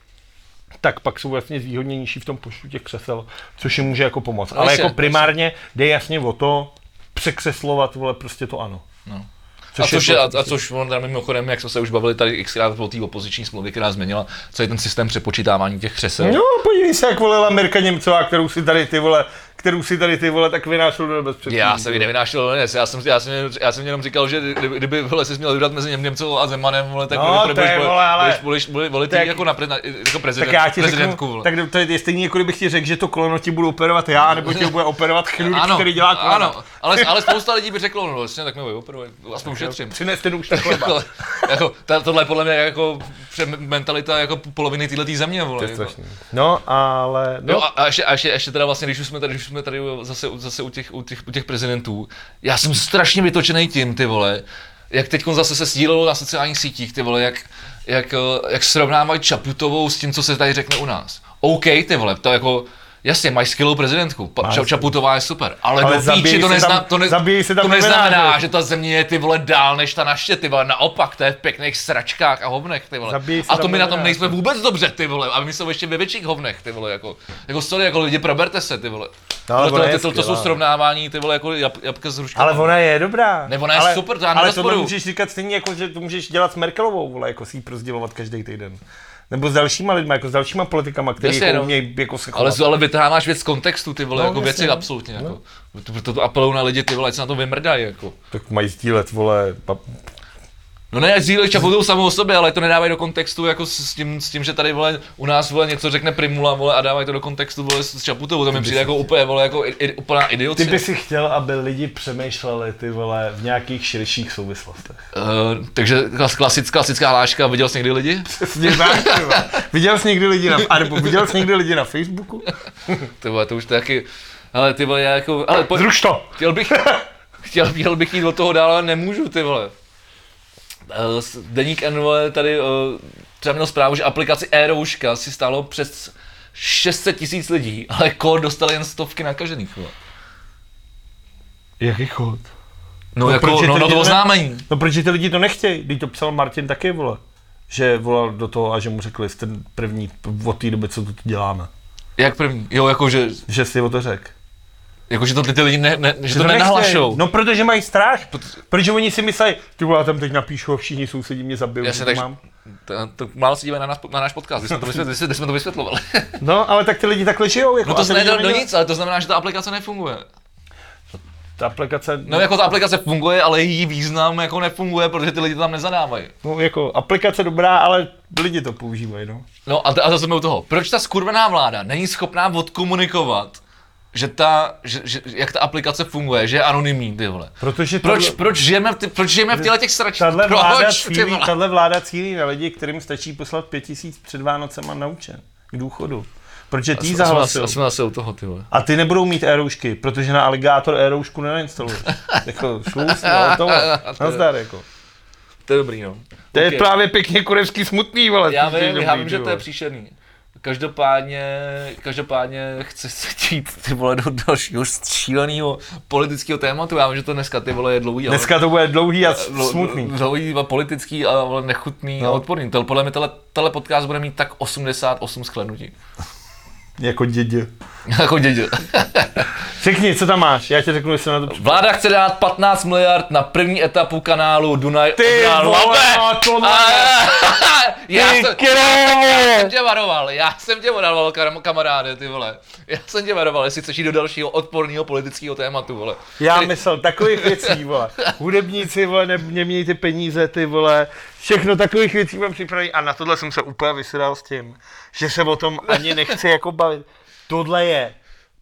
tak pak jsou vlastně zvýhodněnější v tom počtu těch křesel, což jim může jako pomoct. No Ale jako primárně jde jasně o to překřeslovat, vole, prostě to ano. No. Což a, což je a což on tam mimochodem, jak jsme se už bavili tady xkrát o té opoziční smlouvě, která změnila celý ten systém přepočítávání těch křesel. No, podívej se, jak volila Mirka Němcová, kterou si tady ty vole, kterou si tady ty vole tak vynášel do bezpředí. Já jsem ji nevynášel do já jsem, já jsem, já jsem jenom říkal, že kdyby, kdyby vole, jsi měl vybrat mezi Něm- Němcovou a Zemanem, vole, tak No, to je, budeš, vole, ale- budeš, budeš, budeš volit Tak- jako, na, pre, jako prezident, tak já ti prezidentku. řeknu, vole. tak to je stejný, jako kdybych ti řekl, že to koleno ti budu operovat já, nebo tě bude operovat chirurg, ano, který dělá koleno. ano, ale, ale spousta lidí by řeklo, no vlastně, tak mi operuj, aspoň ušetřím. Přines ten už tak chleba. jako, jako, tohle je podle mě jako mentalita jako poloviny této země, vole. To je jako. strašný. No, ale... No, Jo, a, a, ještě, a ještě, ještě, teda vlastně, když už jsme tady, když jsme tady zase, zase u, těch, u, těch, u těch prezidentů, já jsem strašně vytočený tím, ty vole, jak teď zase se sdílelo na sociálních sítích, ty vole, jak, jak, eh, jak srovnávají Čaputovou s tím, co se tady řekne u nás. OK, ty vole, to jako, jasně, mají skvělou prezidentku, pa, Ča-. Čaputová je super, ale, Ale do píči, to, nezna, tam- to, ne, se tam to neznamená, že ta země je ty vole dál než ta naše, ty vole, naopak, to je v pěkných sračkách a hovnech, ty vole. A to my na tom nejsme vůbec dobře, ty vole, a my jsme ještě ve větších hovnech, ty vole, jako, jako sorry, jako lidi, proberte se, ty vole. No, ale ona to, to, to, to, jsou srovnávání, ty vole, jako jab, jabka s hruškama. ale ona je dobrá. Ne, ona je ale, super, to já Ale tohle můžeš říkat stejně jako, že to můžeš dělat s Merkelovou, vole, jako si ji prozdělovat každý týden. Nebo s dalšíma lidma, jako s dalšíma politikama, Jasně, jako no. umějí jako se Ale, chovat. ale vytáháš věc z kontextu, ty vole, No, jako jasně, věci no. absolutně, jako. Proto to apeluju na lidi, ty vole, ať se na to vymrdají, jako. Tak mají sdílet, vole, pa, No ne, sdílej Čaputovou samou o sobě, ale to nedávají do kontextu jako s, tím, s tím, že tady vole, u nás vole, něco řekne Primula vole, a dávají to do kontextu vole, s Čaputovou, to mi přijde jako úplně vole, jako i, i, úplná Ty idiocie. by si chtěl, aby lidi přemýšleli ty vole v nějakých širších souvislostech. Uh, takže klas, klasická, klasická hláška, viděl jsi někdy lidi? Přesně tak, ty. Viděl jsi někdy lidi na, a nebo viděl jsi někdy lidi na Facebooku? Ty vole, to už taky, ale ty vole, já jako, ale pojď, Zruš to! chtěl bych, chtěl, chtěl bych jít od toho dál, ale nemůžu, ty vole. S- Deník N, vole, tady uh, třeba měl zprávu, že aplikaci e si stálo přes 600 tisíc lidí, ale kód dostali jen stovky nakažených, vole. Jaký chod? No, No, jako, proč no, to no to ne- oznámení. No proč ty lidi to nechtějí? Když to psal Martin taky, vole. Že volal do toho a že mu řekli, jste první od té doby, co to tu děláme. Jak první? Jo, jako, že, Že si o to řekl. Jako, že to ty, lidi ne, ne, že to nechtějí. nenahlašou. No protože mají strach. Protože oni si myslí, ty vole, já tam teď napíšu a všichni sousedí mě zabijou. Jasně, že to takže- mám. To, to málo se na, nás, na náš podcast, když jsme to, vysvětli, když jsme to vysvětlovali. No, ale tak ty lidi takhle žijou. Jako, No to ne do, nic, ale to znamená, že ta aplikace nefunguje. Ta aplikace, No jako ta aplikace funguje, ale její význam jako nefunguje, protože ty lidi to tam nezadávají. no, jako aplikace dobrá, ale lidi to používají, no. No a, a zase jsme u toho. Proč ta skurvená vláda není schopná odkomunikovat, že ta, že, že, jak ta aplikace funguje, že je anonymní, ty vole. Protože Proč, tohle- proč, žijeme, v ty, proč žijeme v těchto těch sračích? Tahle vláda, Proč, cílí, tahle vláda cílí na lidi, kterým stačí poslat pět tisíc před Vánocema na účet k důchodu. Protože ty zahlasil. A jsme zase u toho, ty vole. A ty nebudou mít e protože na Alligator e-roušku nenainstaluješ. jako šluz, no, to, nazdar, jako. To je dobrý, no. To je Ok. právě pěkně kurevský smutný, vole. Já ty vím, já vím, ty že to je příšerný. Každopádně, každopádně chci se jít ty vole do dalšího šíleného politického tématu. Já vím, že to dneska ty vole je dlouhý. ale- Dneska to bude dlouhý a smutný. Dlouhý a politický a vole, nechutný No. a odporný. Tel, podle mě tele, tele podcast bude mít tak 88 sklenutí. Jako dědě. jako dědě. Řekni, co tam máš, já ti řeknu, jestli na to připravím. Vláda chce dát 15 miliard na první etapu kanálu Dunaj Ty vole, no, tohle A- já, Ty jsem, já jsem tě varoval, já jsem tě varoval, kam- kamaráde, ty vole. Já jsem tě varoval, jestli chceš jít do dalšího odporného politického tématu, vole. Já Který- myslel takových věcí, vole. Hudebníci, vole, ne, nemějí ty peníze, ty vole. Všechno takových věcí mám připravený a na tohle jsem se úplně vysral s tím, že se o tom ani nechci jako bavit. Tohle je,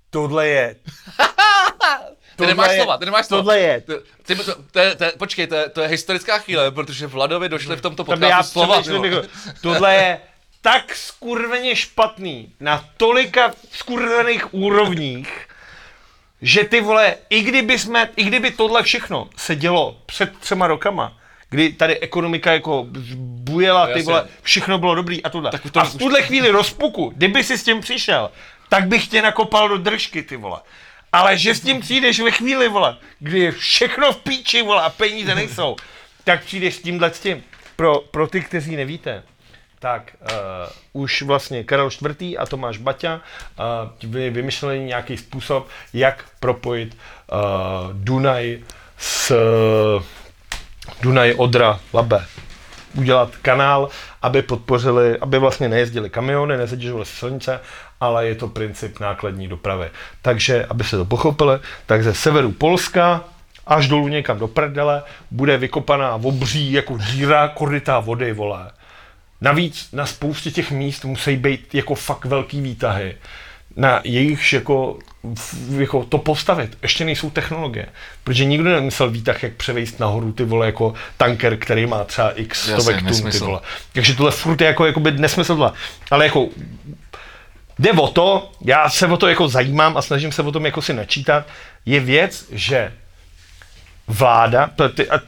tohle je, Ty nemáš je- slova, ty nemáš slova. tohle je. Ty, ty, to, to, to, počkej, to je, to je historická chvíle, protože Vladovi došly v tomto Tam já podcastu slova. ty jako, tohle je tak skurveně špatný na tolika skurvených úrovních, že ty vole, i kdyby jsme, i kdyby tohle všechno se dělo před třema rokama, kdy tady ekonomika jako bujela, ty Jasně. vole, všechno bylo dobrý a tohle. Tak v tom a v tuhle chvíli rozpuku, kdyby si s tím přišel, tak bych tě nakopal do držky, ty vole. Ale že s tím přijdeš ve chvíli, vole, kdy je všechno v píči, vole, a peníze nejsou, tak přijdeš s tímhle s tím. Pro, pro ty, kteří nevíte, tak uh, už vlastně Karel IV. a Tomáš Baťa uh, vy vymysleli nějaký způsob, jak propojit uh, Dunaj s uh, Dunaj, Odra, Labe. Udělat kanál, aby podpořili, aby vlastně nejezdili kamiony, nezatěžovali se silnice, ale je to princip nákladní dopravy. Takže, aby se to pochopili, tak ze severu Polska až dolů někam do prdele bude vykopaná obří jako díra korytá vody, vole. Navíc na spoustě těch míst musí být jako fakt velký výtahy. Na jejich jako, jako to postavit. Ještě nejsou technologie. Protože nikdo nemyslel výtah, jak převejst nahoru ty vole jako tanker, který má třeba x stovek tun ty vole. Takže tohle furt je jako, jako by nesmysl. Ale jako jde o to, já se o to jako zajímám a snažím se o tom jako si načítat, je věc, že vláda, a,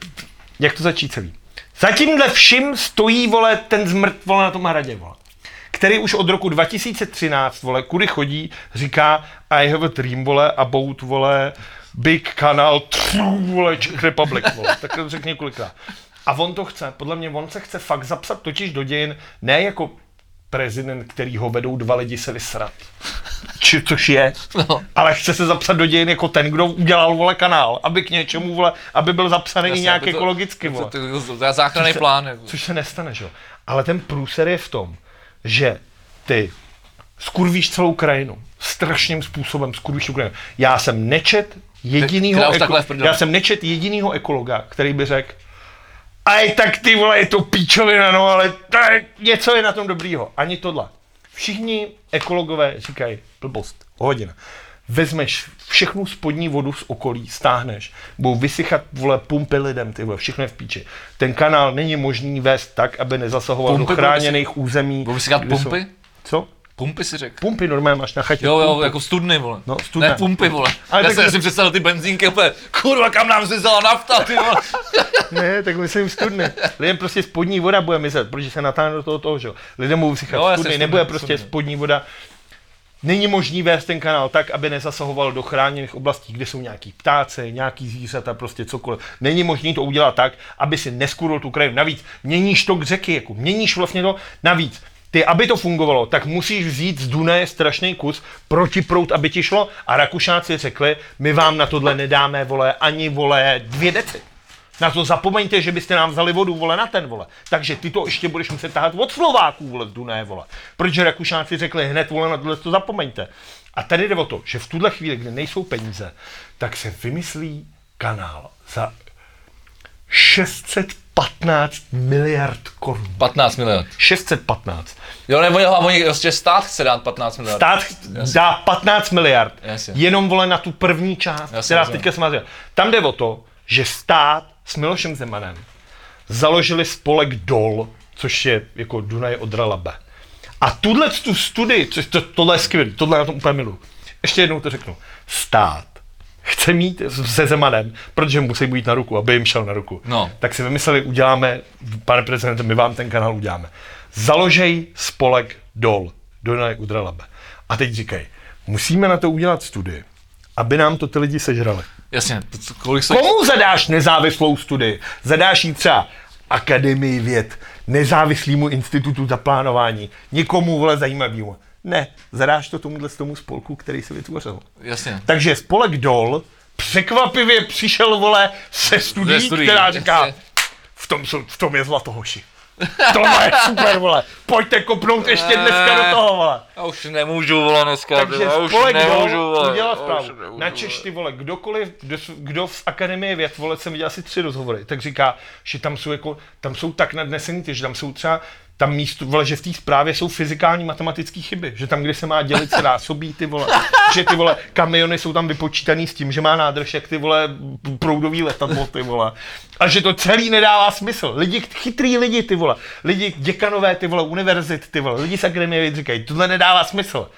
jak to začít celý? Za tímhle vším stojí, vole, ten zmrt, vole, na tom hradě, vole. Který už od roku 2013, vole, kudy chodí, říká I have a dream, vole, about, vole, big true, vole, Czech Republic, vole. Tak to řekl několikrát. A on to chce, podle mě on se chce fakt zapsat totiž do dějin, ne jako prezident, který ho vedou dva lidi se vysrat. Či, což je. No. Ale chce se zapsat do dějin jako ten, kdo udělal vole kanál, aby k něčemu vole, aby byl zapsaný Jasně, nějak to, ekologicky vole. To, to, to, to je záchranný plán. Jako. Což se nestane, že jo. Ale ten průser je v tom, že ty skurvíš celou krajinu. Strašným způsobem skurvíš celou krajinu. Já jsem nečet jedinýho, eko- já jsem nečet jedinýho ekologa, který by řekl, a tak ty vole, je to píčovina, no, ale je, něco je na tom dobrýho. Ani tohle. Všichni ekologové říkají, blbost, hodina. Vezmeš všechnu spodní vodu z okolí, stáhneš, budou vysychat, vole, pumpy lidem, ty vole, všechno je v píči. Ten kanál není možný vést tak, aby nezasahoval pumpy do chráněných území. Budou vysychat pumpy? Jsou... Co? Pumpy si řekl. Pumpy normálně máš na chatě. Jo, jo, pumpy. jako studny, vole. No, studny. Ne pumpy, vole. Ale já tak... si představil ty benzínky úplně, kurva, kam nám zmizela nafta, ty vole. ne, tak myslím studny. Lidem prostě spodní voda bude mizet, protože se natáhne do toho, toho že Lidem budou vysychat studny, studny, nebude prostě studny. spodní voda. Není možný vést ten kanál tak, aby nezasahoval do chráněných oblastí, kde jsou nějaký ptáci, nějaký zvířata, prostě cokoliv. Není možný to udělat tak, aby si neskuril tu krajinu. Navíc měníš to k řeky, jako měníš vlastně to. Navíc ty, aby to fungovalo, tak musíš vzít z Dunaje strašný kus protiprout, aby ti šlo. A Rakušáci řekli, my vám na tohle nedáme, vole, ani, vole, dvě deci. Na to zapomeňte, že byste nám vzali vodu, vole, na ten, vole. Takže ty to ještě budeš muset tahat od Slováků, vole, z Dunaje, vole. Protože Rakušáci řekli, hned, vole, na tohle to zapomeňte. A tady jde o to, že v tuhle chvíli, kdy nejsou peníze, tak se vymyslí kanál za 615 miliard korun. 15 miliard. 615. Jo, nebo jo, oni prostě stát chce dát 15 miliard. Stát Jasně. dá 15 miliard. Jasně. Jenom vole na tu první část, Jasně, která teďka se Tam jde o to, že stát s Milošem Zemanem založili spolek DOL, což je jako Dunaj Odra Labe. A tuhle tu studii, což to, tohle je skvělý, tohle na tom úplně milu. Ještě jednou to řeknu. Stát chce mít se Zemanem, protože musí být na ruku, aby jim šel na ruku. No. Tak si vymysleli, uděláme, pane prezidente, my vám ten kanál uděláme. Založej spolek DOL, Donaj Udralabe. A teď říkají, musíme na to udělat studii, aby nám to ty lidi sežrali. Jasně, kolik se... Komu zadáš nezávislou studii? Zadáš jí třeba Akademii věd, nezávislýmu institutu za plánování, někomu vole zajímavýmu. Ne, zadáš to tomuhle z tomu spolku, který se vytvořil. Jasně. Takže spolek DOL překvapivě přišel, vole, se studií, studií která říká, v tom, v tom je zlato, hoši. To je super, vole. Pojďte kopnout ještě dneska do toho, vole. Já už nemůžu, vole, dneska. Takže já už spolek nemůžu, vole. udělal zprávu. Na Češ, ty vole, kdokoliv, kdo, kdo v Akademii věd, vole, jsem viděl asi tři rozhovory, tak říká, že tam jsou jako, tam jsou tak nadnesený, že tam jsou třeba tam místo, vole, že v té zprávě jsou fyzikální matematické chyby, že tam, kde se má dělit, se násobí ty vole, že ty vole, kamiony jsou tam vypočítaný s tím, že má nádrž, jak ty vole, proudový letadlo, ty vole. A že to celý nedává smysl. Lidi, chytrý lidi, ty vole, lidi, děkanové, ty vole, univerzit, ty vole, lidi z akademie říkají, tohle nedává smysl.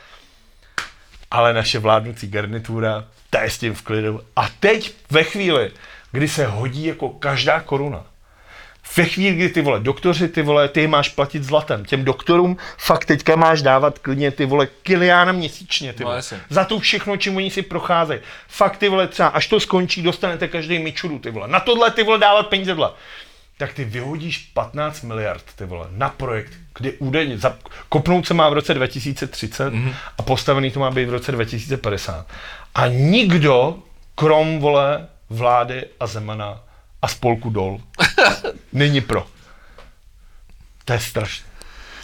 Ale naše vládnoucí garnitura, ta je s tím v klidu. A teď ve chvíli, kdy se hodí jako každá koruna, ve chvíli, kdy ty vole doktoři, ty vole, ty máš platit zlatem. Těm doktorům fakt teďka máš dávat klidně ty vole kiliána měsíčně, ty no, vole. No, za to všechno, čím oni si procházejí. Fakt ty vole třeba, až to skončí, dostanete každý mičuru, ty vole. Na tohle ty vole dávat peníze, vole. tak ty vyhodíš 15 miliard, ty vole, na projekt, kdy údajně, za, kopnout se má v roce 2030 mm-hmm. a postavený to má být v roce 2050. A nikdo, krom, vole, vlády a Zemana a spolku dol, není pro. To je strašné.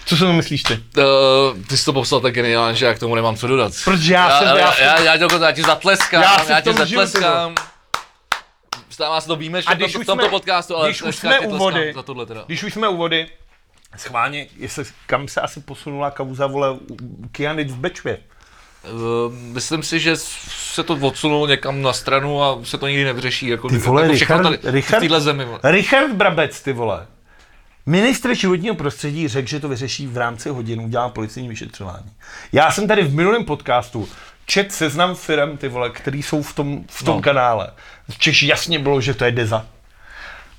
Co si to myslíš ty? Uh, ty jsi to popsal tak geniálně, že já k tomu nemám co dodat. Protože já jsem- já, já já, já, já, já, já ti zatleskám, Já já, já ti zatleskám. Stává se to výjimečně v, v tomto podcastu, ale když už jsme tleskám úvody, za tohle teda. když už jsme úvody, schválně, jestli, kam se asi posunula kauza, vole, Kianit v Bečvě. Uh, myslím si, že se to odsunulo někam na stranu a se to nikdy nevyřeší. Jako, Ty vole, jako Richard, tady, Richard, v zemi. Vole. Richard Brabec, ty vole. Ministr životního prostředí řekl, že to vyřeší v rámci hodin, udělá policejní vyšetřování. Já jsem tady v minulém podcastu čet seznam firm, ty vole, který jsou v tom, v tom No. kanále. V jasně bylo, že to je Deza.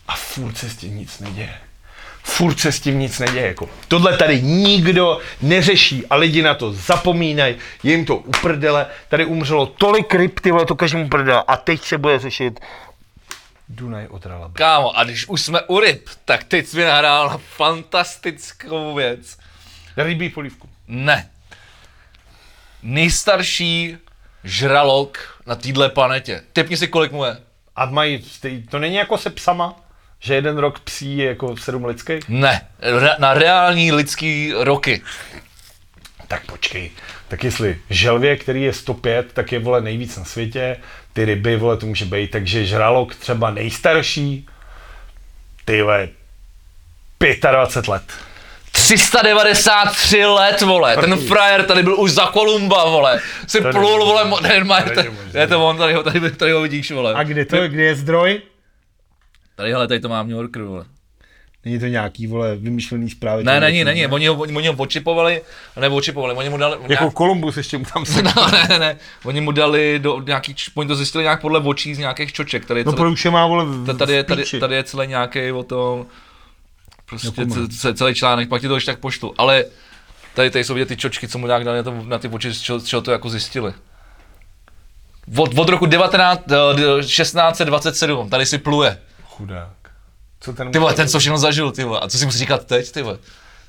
A furt se s tím nic neděje. Furt se s tím nic neděje. Jako. Tohle tady nikdo neřeší a lidi na to zapomínají, je jim to uprdele. Tady umřelo tolik ryb, ty vole, to každému uprdele. A teď se bude řešit Dunaj otrala. Kámo, a když už jsme u ryb, tak teď jsi mi nahrál na fantastickou věc. Rybí polívku. Ne. Nejstarší žralok na téhle planetě. Typni si, kolik mu je. A mají, to není jako se psama, že jeden rok psí je jako sedm lidských? Ne. Re- na reální lidský roky. Tak počkej. Tak jestli želvě, který je 105, tak je vole nejvíc na světě, ty ryby, vole, to může být, takže žralok třeba nejstarší, ty vole, 25 let. 393 let, vole. Ten frajer tady byl už za Kolumba, vole. Si To plul, vole, ne, možné. je to on, tady ho, tady, tady ho vidíš, vole. A kde to, kde je zdroj? Tady, hele, tady to mám New Yorker, vole. Není to nějaký, vole, vymyšlený zprávy. Ne, není, není, oni ho, oni, oni ho očipovali, ne, očipovali, oni mu dali, Jako Kolumbus ještě mu tam se... No, ne, ne, ne, oni mu dali do nějaký, oni to zjistili nějak podle očí z nějakých čoček, tady je No celý, pro už je má, vole, v, ta- tady, je, v tady, tady je celý nějaký o tom, prostě Dokument. ce- ce- celý článek, pak ti to ještě tak poštu, ale tady, tady jsou vidět ty čočky, co mu nějak dali na, to, na ty oči, z čeho, z čeho to jako zjistili. Od, od roku 19, eh, 1627, tady si pluje. Chudák. Co ten... Ty vole, ten co všechno zažil, ty vole. A co si musí říkat teď, ty vole.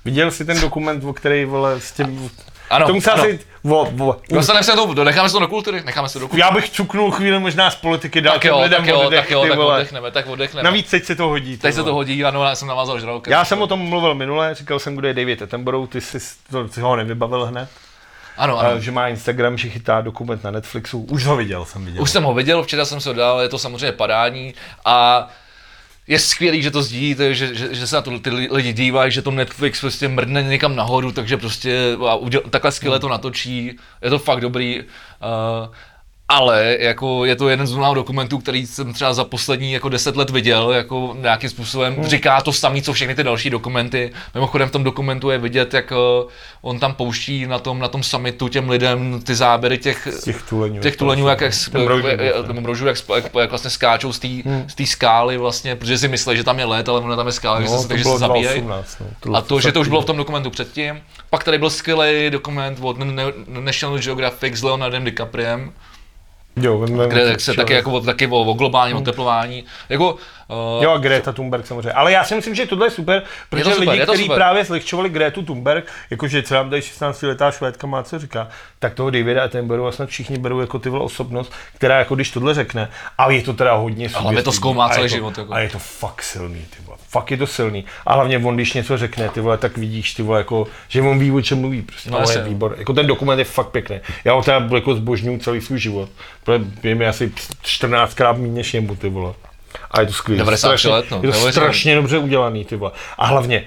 Viděl jsi ten dokument, o který, vole, s tím... Ano, to musel ano. si... Vo, vo, Dostaneme se do, necháme se to do kultury, necháme se to do kultury. já bych cuknul chvíli možná z politiky, dal Tak jo, lidem tak jo, oddech, tak jo, tak oddechneme, tak oddechneme. Navíc teď se to hodí. Teď se to hodí, ano, já jsem navázal žraloka. Já jsem o tom mluvil minule, říkal jsem, kdo je David Attenborough, ty jsi, to, ty ho nevybavil hned, Ano, ano. že má Instagram, že chytá dokument na Netflixu. Už ho viděl, jsem viděl. Už jsem ho viděl, včera jsem se ho dal, je to samozřejmě padání a je skvělý, že to sdílíte, že, že, že se na to ty li- lidi dívají, že to Netflix prostě mrdne někam nahoru, takže prostě a uděl, takhle skvěle to natočí, je to fakt dobrý. Uh, ale jako je to jeden z mnoha dokumentů, který jsem třeba za poslední jako deset let viděl, jako nějakým způsobem Hmm. říká to samé, co všechny ty další dokumenty. Mimochodem v tom dokumentu je vidět, jak eh, on tam pouští na tom, na tom summitu těm lidem ty záběry těch, těch tuleňů. těch tuleňů, jak, jak, brožů, jak, jak, no. jak, jak, jak, vlastně skáčou z té z té skály vlastně, protože si myslí, že tam je let, ale ono tam je skála, No, že se, to takže se zabíjejí. 2018, no. A to, že to už bylo v tom dokumentu předtím. Pak tady byl skvělý dokument od National Geographic s Leonardem DiCapriem, Jo, vem, vem, kde se taky, jako, taky o, o globálním oteplování. Jako, uh, Jo, a Greta Thunberg samozřejmě. Ale já si myslím, že tohle je super, protože to super, lidi, je kteří právě zlehčovali Gretu Thunberg, jakože třeba tady 16 letá švédka má co říká, tak toho Davida Attenborough a snad všichni berou jako ty vole osobnost, která jako když tohle řekne, a je to teda hodně hlavně to zkoumá je celý život, jako. A je to fakt silný, ty vole. Fakt je to silný. A hlavně on, když něco řekne, ty vole, tak vidíš, ty vole, jako, že on ví, o čem mluví. Prostě. No, No, ale je jasně. výbor. Jako ten dokument je fakt pěkný. Já ho teda jako zbožňuji celý svůj život. Protože je mi asi 14krát méně než jemu, ty vole. A je to skvělé. 93 strašně, let, no. Je to strašně dobře udělaný, ty vole. A hlavně,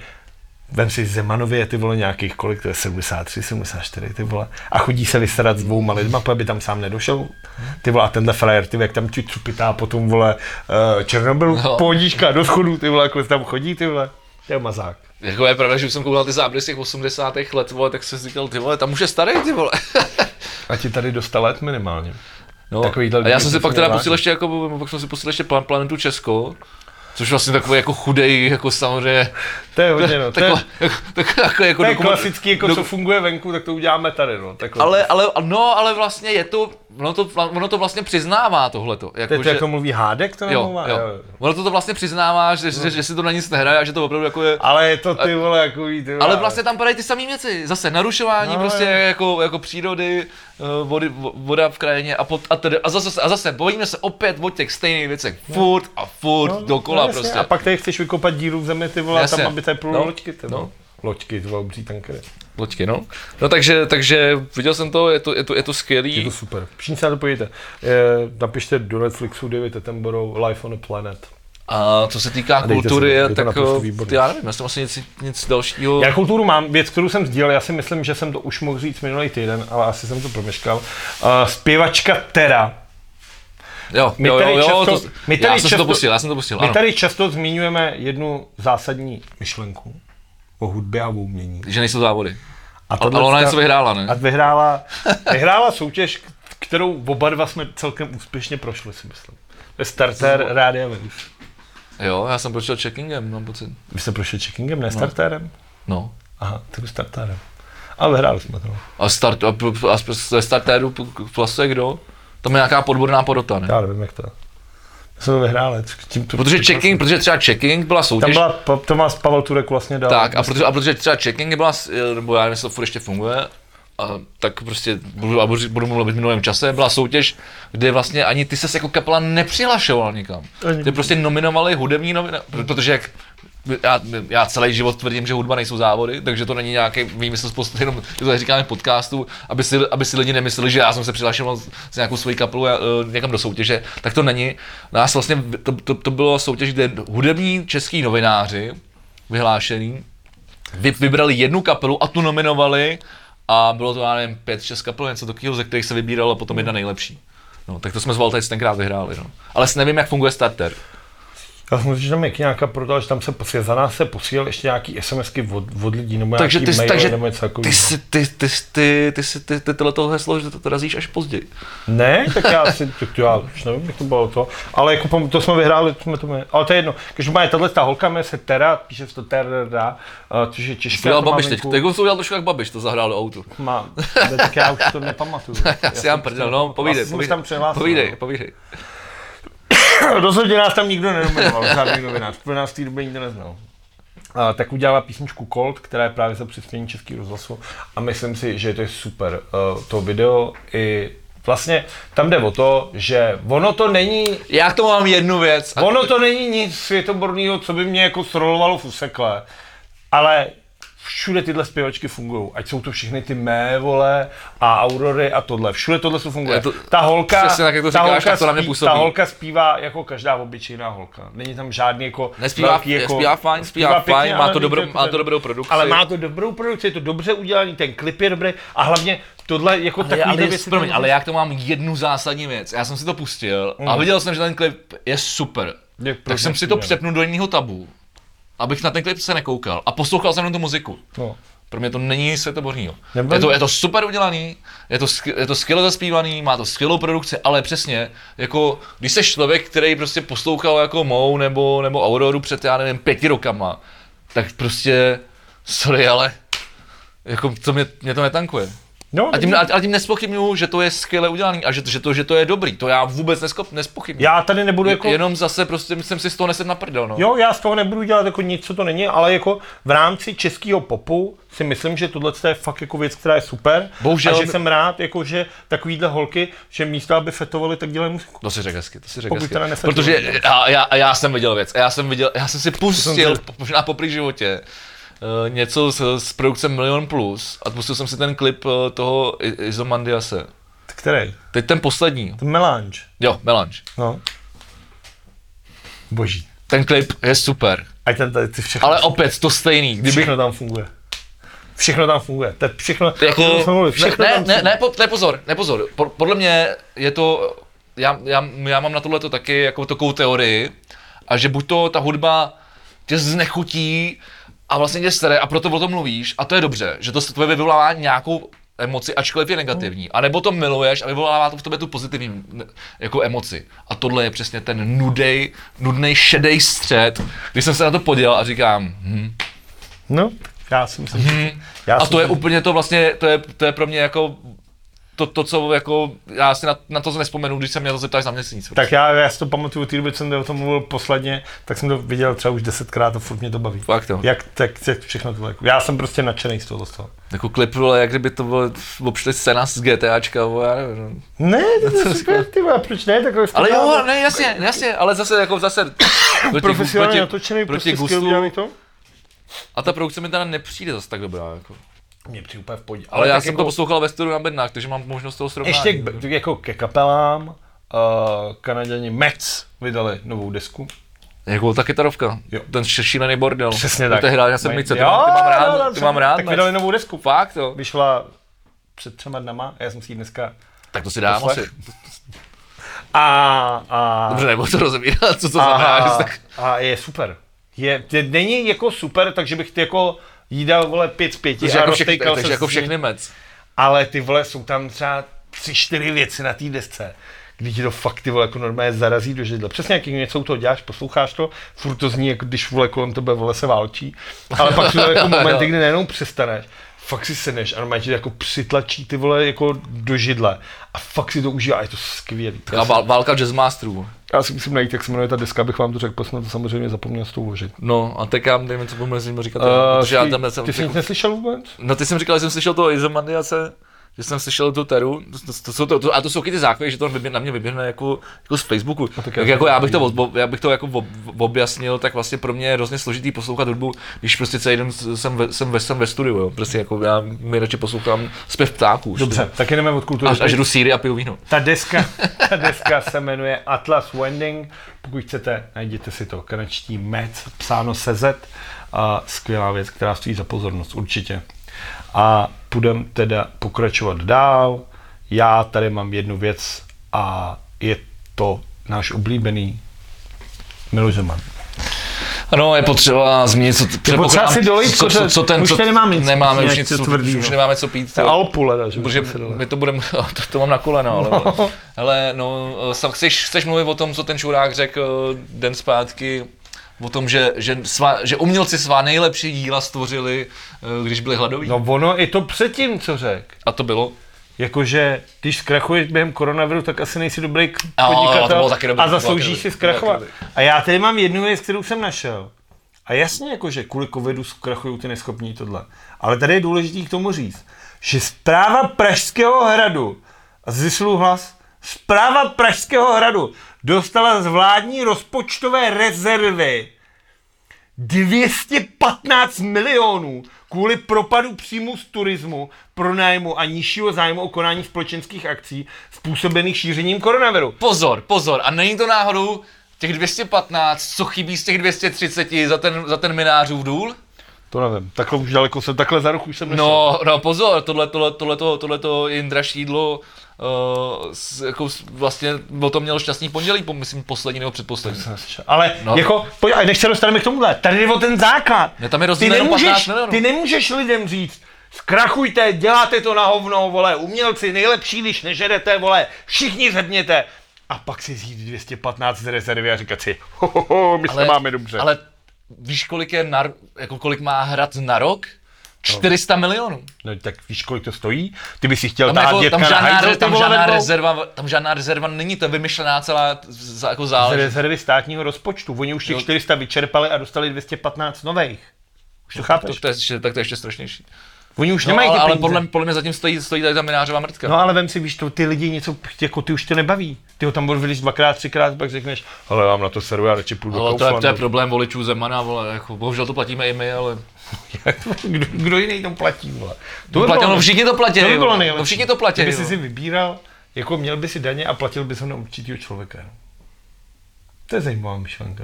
vem si Zemanově, ty vole, nějakých, kolik to je, 73, 74, ty vole. A chodí se vystarat s dvouma lidma, aby tam sám nedošel. Ty vole, a tenhle frajer, ty vole, jak tam ti cupitá potom, vole, uh, Černobyl, No. pohodička do schodu, ty vole, jako tam chodí, ty vole. To je mazák. jako je pravda, že už jsem koukal ty záběry z těch 80. let, vole, tak jsem si říkal, ty vole, tam už je starý, ty vole. A ti tady do 100 let minimálně. No, Takovýhle a já jsem si pak teda pustil ještě, jako, pak jsem si pustil ještě plan, Planetu Česko, což vlastně takový jako chudej, jako samozřejmě, To je hodně, no. To je, jako, takový, jako, jako to je dokument- klasický, jako do- co funguje venku, tak to uděláme tady, no. Takhle. ale, ale, no, ale vlastně je to ono to, ono to vlastně přiznává tohleto. To Jako, to, že, jako mluví Hádek, to jo, nemluvá? jo. Ono to, to vlastně přiznává, že, že, že, si to na nic nehraje a že to opravdu jako je... Ale je to ty vole, jako ví, ty vole. Ale vlastně tam padají ty samé věci. Zase narušování No, prostě jo. jako, jako přírody, eh, vody, vo- voda v krajině a, pot, a, tedy, a, zase, a zase bojíme se opět o těch stejných věcech. Furt a furt No, dokola no, prostě. A pak tady chceš vykopat díru v zemi, ty vole, tam, aby tady pluly No. loďky, ty No. vole. Loďky, ty vole, obří tankery. Loďky, no. No takže, takže viděl jsem to, je to, je to, je to skvělý. Je to super. Všichni se na to podívejte. E, napište do Netflixu David Attenborough Life on a Planet. A co se týká si kultury, to, je tak naprosto eh, já nevím, já jsem asi nic, nic dalšího. Já kulturu mám, věc, kterou jsem sdílel, já si myslím, že jsem to už mohl říct minulý týden, ale asi jsem to promeškal. Uh, zpěvačka Tera. Jo, My jo, tady jo, jo, často- to, my tady já jsem často- to pustil, já jsem to pustil, My ano. tady často zmiňujeme jednu zásadní myšlenku o hudbě a o umění. Že nejsou závody. A Ale, ale ona něco vyhrála, ne? A vyhrála, vyhrála soutěž, kterou oba dva jsme celkem úspěšně prošli, si myslím. To je starter Rádia Wave. Jo, já jsem prošel checkingem, mám pocit. Vy jste prošli checkingem, ne starterem? No. Aha, tak starterem. A vyhráli jsme to. A, start, a, a ze startéru p- vlastně kdo? Tam je nějaká podborná porota, ne? Já nevím, jak to. My jsme to vyhráli. Tím to, Protože checking, protože třeba checking byla Tam soutěž, byla, pa- Tomáš Pavel Turek vlastně dal. tak, a protože, a protože třeba checking byla, nebo já nevím, jestli to furt ještě funguje, a tak prostě budu, a budu, budu mluvit v minulém čase, byla soutěž, kde vlastně ani ty ses jako kapela nepřihlašoval nikam. Ani- Ty prostě nominovali hudební novina, protože jak já, já celý život tvrdím, že hudba nejsou závody, takže to není nějaký výmysl post, jenom to tady říkáme v podcastu, aby si, aby si lidi nemysleli, že já jsem se přihlašoval s nějakou svojí kapelu uh, někam do soutěže, tak to není. Nás vlastně, to, to, to bylo soutěž, kde hudební český novináři vyhlášený vy, vybrali jednu kapelu a tu nominovali a bylo to, já nevím, pět, šest kapel, něco takového, ze kterých se vybíralo potom jedna nejlepší. No, tak to jsme s Valtajc tenkrát vyhráli, no. Ale nevím, jak funguje starter. Já jsem myslel, že tam je nějaká proto, že tam se posílal, za nás se posílal ještě nějaký SMSky od, od lidí, nebo Takže nějaký ty, mail, takže nebo něco takového. ty, si, ty, ty, ty, ty, si, ty, ty, tohleto heslo, že to, to razíš až později. Ne, tak já si, tak já už nevím, jak to bylo to, ale jako to jsme vyhráli, to jsme to měli, ale to je jedno. Každopádně tahle ta holka jmenuje se Tera, píše se to Terra, uh, což je To těžké. dělal Babiš teď, teď to udělal trošku jak Babiš, to zahrál do autu. Má, tak já už to nepamatuju. Já si dám prdel, no, povídej, jsem povídej, povídej, povídej. Rozhodně nás tam nikdo nenominoval, žádný novinář, protože nás v té době nikdo neznal. A, tak udělala písničku Cold, která je právě za přispění Český rozhlasu a myslím si, že to je super. Uh, to video i vlastně tam jde o to, že ono to není, Já k tomu mám jednu věc. Ono to není nic světoborného, co by mě jako srolovalo v usekle, ale všude tyhle zpěvačky fungují. Ať jsou to všechny ty mé vole a Aurory a tohle. Všude tohle to funguje. Je to- ta holka, přesně tak, jak to ta říkáš, holka tak to na mě působí. Ta holka zpívá jako každá obyčejná holka. Není tam žádný jako Nespívá, velký jako... zpívá fajn, zpívá pěkně, fajn, má to, dobrou, má to dobrou produkci. Ale má to dobrou produkci, je to dobře udělaný, ten klip je dobrý a hlavně tohle jako Ale, takový ale, věci. promiň, ale já k tomu mám jednu zásadní věc. Já jsem si to pustil a viděl jsem, že ten klip je super. Je tak jsem si to přepnul do jiného tabu, abych na ten klip se nekoukal a poslouchal jsem jenom tu muziku. No. Pro mě to není světoborného. Nebo- Je to, je to super udělaný, je to, je to skvěle zaspívaný, má to skvělou produkci, ale přesně, jako když jsi člověk, který prostě poslouchal jako Mou nebo, nebo Auroru před, já nevím, pěti rokama, tak prostě, sorry, ale jako to mě, mě to netankuje. No, A tím, a, tím nespochybnuju, že to je skvěle udělaný a že, že, to, že to je dobrý. To já vůbec neskop, nespochybnuju. já tady nebudu jako... Jenom zase prostě jsem si z toho nesem na prdel, no. Jo, já z toho nebudu dělat jako nic, co to není, ale jako v rámci českého popu si myslím, že tohle je fakt jako věc, která je super. Bohužel a že jsem rád, jako že takovýhle holky, že místo, aby fetovali, tak dělají muziku. To si řekl hezky, to si řekl hezky. Protože já, já, já jsem viděl věc, já jsem viděl, já jsem si pustil, jsem možná poprvé v životě, něco z, z produkce Milion Plus a pustil jsem si ten klip uh, toho Izomandiase. Který? Teď ten poslední, To melange. jo, Melange. No. Boží. Ten klip je super, Ať ten tady ty všechno, ale opět to stejný, kdybych všechno tam funguje. Všechno tam funguje. To je všechno, jako, mluvili, všechno ne, tam ne, ne, po, ne, pozor, ne, pozor. Po, podle mě je to, já, já, já mám na tohle to taky jako takovou teorii, a že buď to ta hudba tě znechutí a vlastně tě sere a proto o tom mluvíš a to je dobře, že to tvoje vyvolává nějakou emoci, ačkoliv je negativní. A nebo to miluješ a vyvolává to v tobě tu pozitivní jako emoci. A tohle je přesně ten nudej, nudnej šedej střed, když jsem se na to podíval a říkám, hm, No, já si myslím, že... Já a to je úplně to vlastně, to je, to je pro mě jako to, to, co jako, já si na, na to nespomenu, když se mě to zeptáš za měsíc. Tak já, já si to pamatuju, ty doby, co jsem o tom mluvil posledně, tak jsem to viděl třeba už desetkrát a furt mě to baví. Fakt jo. Jak, tak, jak všechno to jako, Já jsem prostě nadšený z toho z toho. Jako klip, vole, jak kdyby to bylo obšli scéna z GTAčka, vole, já nevím. no. Ne, to je super, ty vole, proč ne, takové Ale jo, ne, jasně, jasně, ale zase jako zase proti, profesionálně natočený, proti prostě gustu. to. A ta produkce mi teda nepřijde zase tak dobrá, jako. Mě přijde úplně v pohodě. Ale, já tak jsem jako, to poslouchal ve studiu na bednách, takže mám možnost toho srovnání. Ještě k, jako ke kapelám, uh, Kanaděni Mets vydali novou desku. Jako ta kytarovka, Jo. ten šílený bordel. Přesně To tak. je hráč na sedmice, ty, Jo, mám- ty mám rád, jo, ty mám rád. Tak vydali novou desku. Fakt jo. Vyšla před třema dnama, a já jsem si ji dneska... Tak to si dám asi. A, a, Dobře, nebo to rozebírat, co to znamená. že a, tak... a je super. Je, je, není jako super, takže bych ty jako jí dal, vole, pět z pěti Takže a jako, všechny, takže se jako všechny mec. Ale ty vole, jsou tam třeba tři, čtyři věci na té desce, kdy ti to fakt ty vole jako normálně zarazí do židle. Přesně jak něco u toho děláš, posloucháš to, furt to zní, jako když vole kolem tebe vole se válčí, ale pak jsou to jako momenty, kdy nejenom přestaneš, fakt si sedneš a normálně ti jako přitlačí ty vole jako do židle a fakt si to užívá, a je to skvělý. Taková vál, válka jazzmasterů. Já si musím najít, jak se jmenuje ta deska, abych vám to řekl, protože to samozřejmě zapomněl s tou vložit. No, a teď já nevím, co budu mezi nimi říkat. Uh, já ty, tam jsem, ty jsi nic neslyšel vůbec? No ty jsem říkal, že jsem slyšel toho Izomandiace, že jsem slyšel tu Teru, to, to, to, jsou to, to, a to jsou ty zákony, že to na mě vyběhne jako, jako z Facebooku. tak tak já jako já bych to, ob, já bych to jako ob, objasnil, tak vlastně pro mě je hrozně složitý poslouchat hudbu, když prostě celý den jsem ve, jsem ve, jsem ve studiu, jo. Prostě jako já mi radši poslouchám zpěv ptáků. Dobře, tak jdeme od kultury. Až, až jdu síry a piju víno. Ta deska, ta deska se jmenuje Atlas Wending. Pokud chcete, najděte si to. Kanečtí Met, psáno CZ. A skvělá věc, která stojí za pozornost, určitě. A půjdeme teda pokračovat dál. Já tady mám jednu věc a je to náš oblíbený Miloš Zeman. Ano, je potřeba zmínit, co, potřeba si dolejt co, co, co, ten, Už co, tady nemám nic nemáme už nic, co tvrdýho. už nemáme co pít. To je jo. Alpu leda, že Protože my to budeme, to, to mám na koleno, ale, ale no, sam, chceš, chceš mluvit o tom, co ten čurák řekl den zpátky, o tom, že, že, svá, že umělci svá nejlepší díla stvořili, eh, když byli hladoví. No ono i to předtím, co řekl. A to bylo? Jakože, když zkrachuješ během koronaviru, tak asi nejsi dobrý podnikatel taky dobrý, a zasloužíš si zkrachovat. A já tady mám jednu věc, kterou jsem našel. A jasně, jakože kvůli covidu zkrachují ty neschopní tohle. Ale tady je důležitý k tomu říct, že zpráva Pražského hradu, a zvyšlu hlas, zpráva Pražského hradu dostala z vládní rozpočtové rezervy 215 milionů kvůli propadu příjmu z turismu, pronájmu a nižšího zájmu o konání společenských akcí způsobených šířením koronaviru. Pozor, pozor, a není to náhodou těch 215, co chybí z těch 230 za ten, za ten minářův důl? To nevím, takhle už daleko jsem, takhle za ruch už jsem nešel. No, no pozor, tohle, tohle, tohle, tohle, tohle to Jindra Šídlo s, jako, vlastně o tom měl šťastný pondělí, po, myslím poslední nebo předposlední. Ale No. jako, pojď, než se dostaneme k tomuhle, tady jde o ten základ. Ne, tam je ty, rozdíl jenom 15 nemůžeš, ty nemůžeš lidem říct, zkrachujte, děláte to na hovno, vole, umělci, nejlepší, když nežerete, vole, všichni zhebněte. A pak si vzít 215 z rezervy a říkat si, ho, ho, ho, my se máme dobře. Ale víš, kolik je na, jako kolik má hrad na rok? 400 milionů. No tak víš, kolik to stojí? Ty bys si chtěl Tam, jako, tam, na žádná, hajzl, ty tam, vole, žádná rezerva, tam žádná rezerva není, to je vymyšlená celá jako Z záležitost. rezervy státního rozpočtu. Oni už těch Jo. 400 vyčerpali a dostali 215 nových. Už to To, chápeš? to, je, ještě- tak to je ještě strašnější. Oni už No, nemají ty ale, ale peníze. podle, podle mě zatím stojí, stojí tady ta minářová mrtka. No ale vem si, víš, to, ty lidi něco, jako ty už to nebaví. Ty ho tam odvedeš dvakrát, třikrát, pak řekneš, ale mám na to seru, já radši půjdu do ale to je, to je problém voličů Zemana, vole, jako, bohužel to platíme i my, ale... kdo, kdo, jiný tam platí, vole. To To platilo, no všichni to platili, to by bylo vole. nejlepší. no všichni to platili. Kdyby si si vybíral, jako měl by si daně a platil bys ho na určitýho člověka. no. To je zajímavá myšlenka.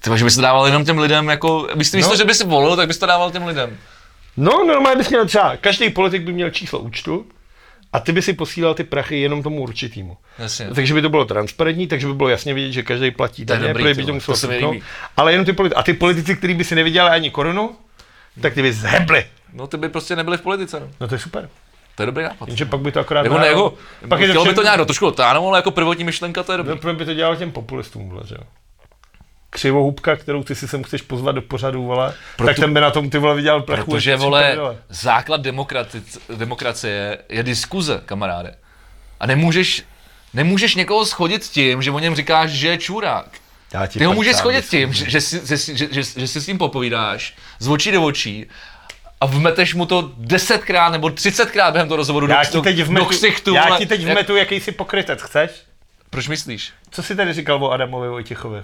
Ty, že bys to dával jenom těm lidem, jako, místo, místo No. že by si volil, tak bys to dával těm lidem. No, normálně bys měl třeba, každý politik by měl číslo účtu a ty by si posílal ty prachy jenom tomu určitýmu. Jasně. Takže by to bylo transparentní, takže by bylo jasně vidět, že každý platí To daně, protože by to vole, muselo to se. Ale jenom ty politici, a ty politici, kteří by si nevydělali ani korunu, tak ty by zhebli. No ty by prostě nebyli v politice, no. No to je super. To je dobrý nápad. Jenže pak by to akorát... Jako ne, jako, pak je to by to nějak do trošku dotáhnout, ale jako prvotní myšlenka to je dobrý. No, by to dělalo těm populistům, vole, že jo? Křivohubka, kterou ty si sem chceš pozvat do pořadu, vole, Proto- tak ten by na tom ty vole vydělal prachu. Protože, vole, základ demokracie je diskuze, kamaráde. A nemůžeš, nemůžeš někoho schodit tím, že o něm říkáš, že je čurák. Já ti Ty ho můžeš schodit tím, že, že, si, že, že, že, že si s ním popovídáš, z očí do očí, a vmeteš mu to desetkrát nebo třicetkrát během toho rozhovoru Já do, ti teď do vmetu, ksichtu. já ti teď Jak- vmetu jakýsi pokrytec, chceš? Proč myslíš? Co jsi tady říkal o Adamovi Vojtěchovi?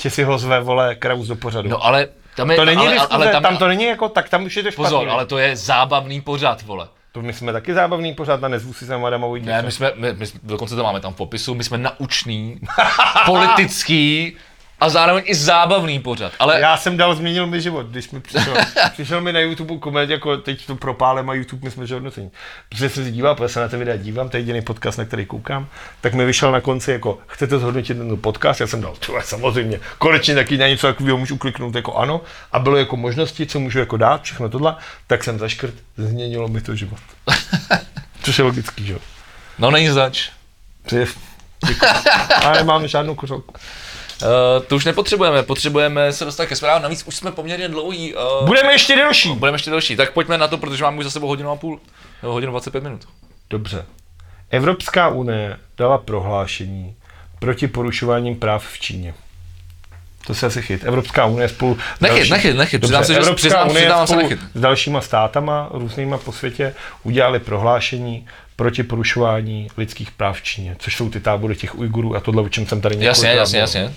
Že si ho zve, vole, Kraus do pořadu. No ale tam je, to není ale, diskuze, ale tam, tam, to není jako, tak tam už je to špatný. Pozor, ale to je zábavný pořad, vole. To my jsme taky zábavný pořád a nezvu si sem Vojtěcha. Ne, my jsme, my, my, dokonce to máme tam v popisu, my jsme naučný, politický a zároveň i zábavný pořad. Ale Já jsem dal, změnil mi život, když mi přišel, přišel mi na YouTube koment, jako teď to propálem a YouTube my jsme že hodnocení. Protože jsem si díval, protože se na ty videa dívám, to je jediný podcast, na který koukám, tak mi vyšel na konci jako, chcete zhodnotit tento podcast? Já jsem dal, to samozřejmě, konečně taky na něco takového můžu kliknout jako ano a bylo jako možnosti, co můžu jako dát, všechno tohle, tak jsem zaškrt, změnilo mi to život. Což je logický, že jo? no není zač. Děkuji. Ale nemám žádnou kuřovku. Uh, to už nepotřebujeme, potřebujeme se dostat ke zprávám, navíc už jsme poměrně dlouhý. Uh, Budeme ještě delší. budeme ještě další, tak pojďme na to, protože máme už za sebou hodinu a půl, nebo hodinu 25 minut. Dobře. Evropská unie dala prohlášení proti porušováním práv v Číně. To se asi chyt. Evropská unie spolu... s Nechyt, nechyt, nechyt. Přiznám se, že- Evropská přiznám- unie přiznávám se spolu nechyt. s dalšíma státama, různýma po světě, udělali prohlášení proti porušování lidských práv v Číně, což jsou ty tábory těch Ujgurů a tohle, o čem jsem tady Jasně, jasně, jasně.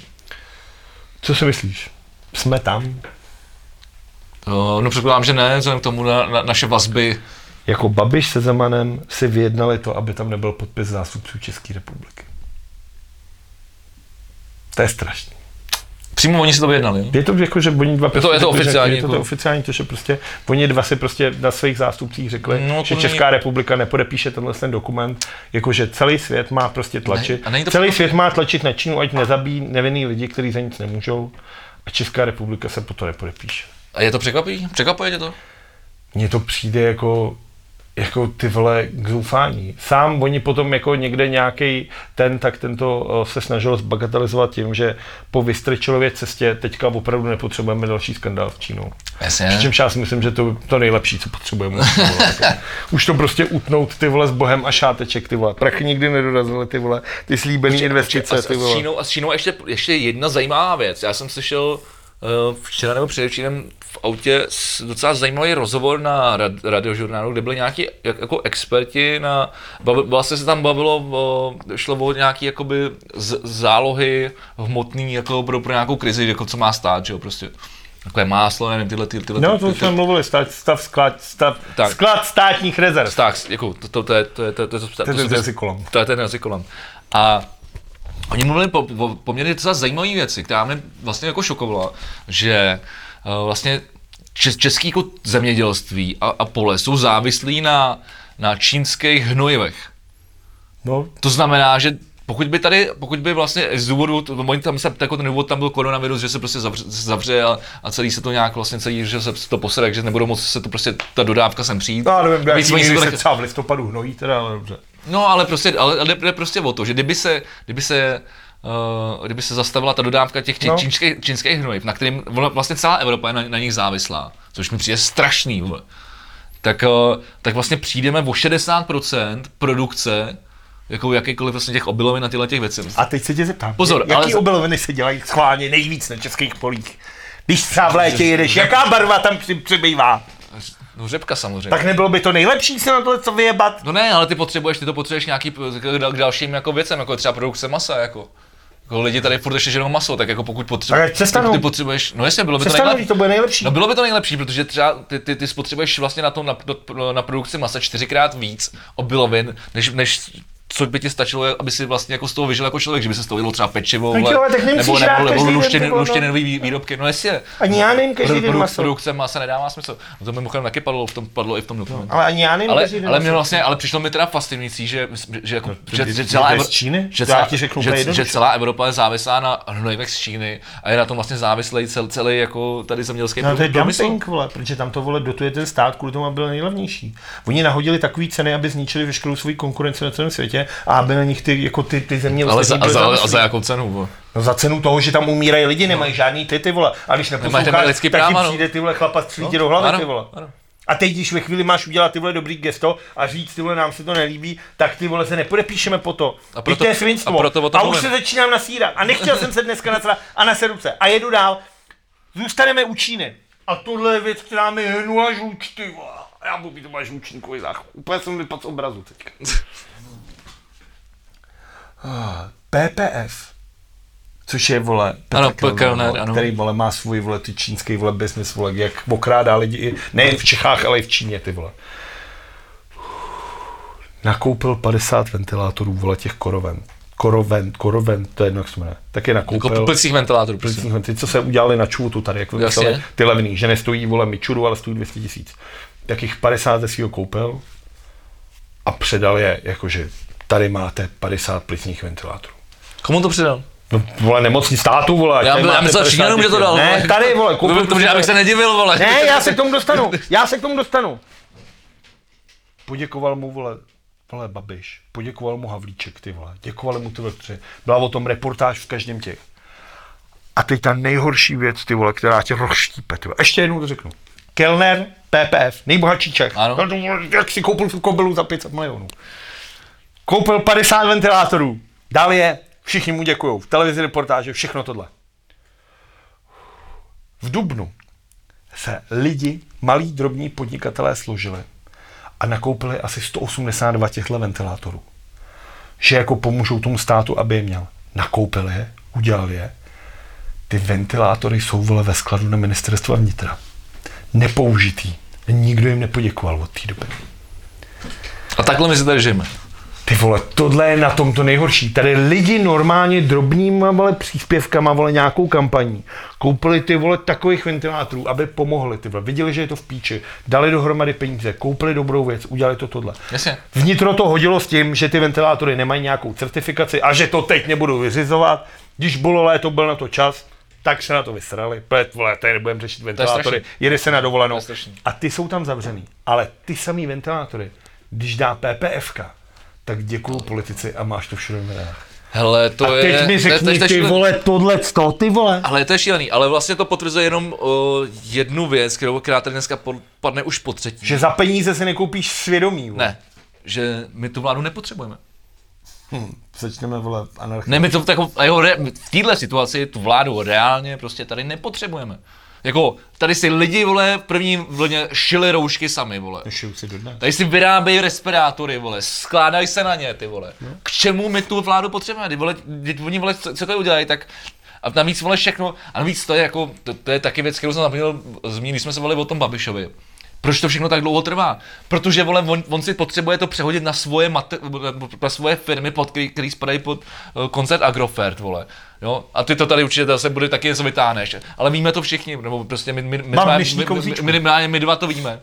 Co si myslíš? Jsme tam? Uh, no předpokládám, že ne, vzhledem k tomu na, na, naše vazby. Jako Babiš se Zemanem si vyjednali to, aby tam nebyl podpis zástupců České republiky. To je strašný. Přímo oni si to vyjednali. jo? Je to jako, že oni dva Je to- je to prostě řekli, oficiální, Je to, to oficiální, to, že prostě oni dva si prostě na svých zástupcích řekli, No, že není- Česká republika nepodepíše tenhle ten dokument, jakože celý svět má prostě tlačit. není to celý překvapivý? svět má tlačit na Čínu, ať nezabíjí nevinný lidi, kteří za nic nemůžou. A Česká republika se po to nepodepíše. A je to překvapí? Překvapuje tě to? Mně to přijde jako jako ty vole k zoufání. Sám oni potom jako někde nějaký ten, tak tento eh, se snažil zbagatelizovat tím, že po Vystrčilově cestě teďka opravdu nepotřebujeme další skandál v Čínu. Jasně. Přičemž já si myslím, že to to nejlepší, co potřebujeme. vole. Už to prostě utnout ty vole s bohem a šáteček, ty vole. Prachy nikdy nedorazily, ty vole. Ty slíbený investice, ty a, s vole. Čínou, a s Čínou ještě, ještě jedna zajímavá věc. Já jsem slyšel včera nebo předevčírem v autě docela zajímavý rozhovor na rad, radiožurnálu, kde byli nějaký jak, jako experti na, vlastně se tam bavilo, šlo o nějaký jakoby z, zálohy hmotný jako pro, pro nějakou krizi, jako co má stát, že jo, prostě. Takové máslo, nevím, tyhle, ty, tyhle, No, to jsme mluvili, stav, stav, sklad, stav, Tak. sklad státních rezerv. tak, jako, to, to, to, je, to, je, to, je, to, je, to, To je jsou ten ty- jazykolom. To je ten jazykolom. A oni mluvili po, po poměrně docela zajímavé věci, která mě vlastně jako šokovala, že uh, vlastně čes, český jako zemědělství a, a pole jsou závislí na, na čínských hnojivech. No, To znamená, že pokud by tady, pokud by vlastně z důvodu, to, oni tam se, jako ten důvod tam byl koronavirus, že se prostě zavře, zavře a, a, celý se to nějak vlastně celý, že se to posere, že nebudou moc se to prostě ta dodávka sem přijít. no, nevím, jaký to se třeba v listopadu hnojí, teda, ale dobře. No, ale prostě, ale, ale jde prostě o to, že kdyby se, kdyby se, uh, kdyby se zastavila ta dodávka těch No. no. čínských, čínských hnojiv, na kterým vla- vlastně celá Evropa je na, na nich závislá, což mi přijde strašný, tak, uh, tak vlastně přijdeme o 60% produkce jako jakýkoliv vlastně těch obilovin a tyhle těch věcí. A teď se tě zeptám, Pozor, jaký ale- obiloviny se dělají schválně nejvíc na českých polích? Když třeba v létě jedeš, jaká barva tam při- přibývá? No řepka samozřejmě. Tak nebylo by to nejlepší se na tohle co vyjebat? No ne, ale ty potřebuješ, ty to potřebuješ nějaký k, k dalším jako věcem, jako třeba produkce masa, jako. Jako lidi tady furt ještě žerou maso, tak jako pokud potřebuješ, ty, potřebuješ, no jasně, bylo by to nejlepší. to bude nejlepší. No bylo by to nejlepší, protože třeba ty, ty, ty spotřebuješ vlastně na tom na, na, na produkci masa čtyřikrát víc obilovin, než, než co by ti stačilo, aby si vlastně jako z toho vyžil jako člověk, že by se z toho vylo třeba pečivo, Tak vole, jo, tak nemusíš nebo, nebo, nebo každý den, luštěn, ty vole, no. luštěnový vý- výrobky, no jasně. Ani já nevím každý den maso. Produkce masa nedává smysl. No to mimochodem taky padlo, v tom, padlo i v tom dokumentu. Ale ani já nevím Ale, každý den ale mě vlastně, ale přišlo mi teda fascinující, že, že, jako, ty- že, že, celá Evro- Číny? že, celá, ti řeknu že, že, celá Evropa je závislá na hnojivech z Číny a je na tom vlastně závislý cel, celý jako tady zemědělský No to je dumping, vole, protože tam to vole dotuje ten stát kvůli tomu, aby byl nejlevnější. Oni nahodili takové ceny, aby zničili veškerou svou konkurenci na celém světě a aby na nich ty, jako ty, ty země Ale za, a, za, a za jakou cenu? vole? No za cenu toho, že tam umírají lidi, nemají žádný ty, ty vole. A když neposloucháš, tak práva, ti no. přijde ty vole chlapa střílí ti do hlavy, ano, ty vole. ano. A teď, když ve chvíli máš udělat ty vole dobrý gesto a říct, ty vole, nám se to nelíbí, tak ty vole se nepodepíšeme po to. A proto- to je svinstvo. a proto o tom a už se začínám nasírat. A nechtěl jsem se dneska nasrat a naseru se. A jedu dál. Zůstaneme u Číny. A tohle je věc, která mi hnula žluč, ty vole. Já budu mít doma žlučníkový zách. Úplně jsem vypadl z obrazu teďka. PPF. Což je, vole, Petr Ano, Kellner, Kellner, ano. který, vole, má svůj, vole, ty čínský, vole, business, vole, jak okrádá lidi, nejen v Čechách, ale i v Číně, ty vole. Nakoupil 50 ventilátorů, vole, těch koroven. Koroven, koroven, to je jedno, jak se jmenuje. Tak je Jako nakoupil. plicích ventilátorů. Plicních ty, co se udělali na čůtu tady, jak Jasně. ty levný, že nestojí vole mičuru, ale stojí 200 tisíc. Tak jich 50 ze svého koupil a předal je, jakože tady máte 50 plicních ventilátorů. Komu to přidal? No, vole, nemocní státu, vole. Já, tady já myslel 50 Číňanům, že to dal. Ne, vole. tady, vole, To, to, to, abych se nedivil, vole. Ne, já se k tomu dostanu, já se k tomu dostanu. Poděkoval mu, vole, vole, Babiš, poděkoval mu Havlíček, ty vole, děkovali mu ty tři. Byla o tom reportáž v každém těch. A teď ta nejhorší věc, ty vole, která tě rozštípe, ty vole. Ještě jednou to řeknu. Kellner, PPF, nejbohatší Čech. Ano. No, vole, Jak si koupil tu kobelu za 500 milionů. Koupil 50 ventilátorů. Dal je, všichni mu děkují. V televizi reportáže, všechno tohle. V Dubnu se lidi, malí drobní podnikatelé složili a nakoupili asi 182 těchto ventilátorů. Že jako pomůžou tomu státu, aby je měl. Nakoupili je, udělali je. Ty ventilátory jsou vole ve skladu na ministerstva vnitra. Nepoužitý. Nikdo jim nepoděkoval od té doby. A takhle my si tady žijeme. Ty vole, tohle je na tom to nejhorší. Tady lidi normálně drobnýma vole příspěvkama, vole nějakou kampaní, koupili ty vole takových ventilátorů, aby pomohli ty vole. Viděli, že je to v píči, dali dohromady peníze, koupili dobrou věc, udělali to tohle. Jasně. Vnitro to hodilo s tím, že ty ventilátory nemají nějakou certifikaci a že to teď nebudou vyřizovat. Když bylo léto, byl na to čas, tak se na to vysrali. Pět, vole, tady nebudeme řešit ventilátory, jede se na dovolenou. A ty jsou tam zavřený. Ale ty samý ventilátory, když dá PPFka, tak děkuju politici a máš to všude v médiách. Hele, to A je... teď mi to je- řekni, to je ty šílený. vole, tohle, to, ty vole. Ale to je šílený, ale vlastně to potvrzuje jenom o, jednu věc, kterou, která tady dneska padne už po třetí. Že za peníze si nekoupíš svědomí. Vole. Ne, že my tu vládu nepotřebujeme. Začneme, vole, anarchii. Ne, my to re, v téhle situaci tu vládu reálně prostě tady nepotřebujeme. Jako, tady si lidi, vole, v první vlně šili roušky sami, vole. Šiju si dodnes. Tady si vyrábějí respirátory, vole, skládají se na ně, ty vole. No. K čemu my tu vládu potřebujeme? Ty vole, ty, oni, vole, co, co to udělají, tak a navíc, vole, všechno, a navíc to je jako, to, to je taky věc, kterou jsem zapomněl zmínit, když jsme se bavili o tom Babišovi. Proč to všechno tak dlouho trvá? Protože vole, on, on si potřebuje to přehodit na svoje, mate, na svoje firmy, pod který, který spadají pod uh, koncert Agrofert, vole. Jo? A ty to tady určitě zase bude taky něco vytáhneš. Ale víme to všichni, nebo prostě my, my, my, Mám jsme- dnešní my, my, kouzíčko. my, my, my dva to víme.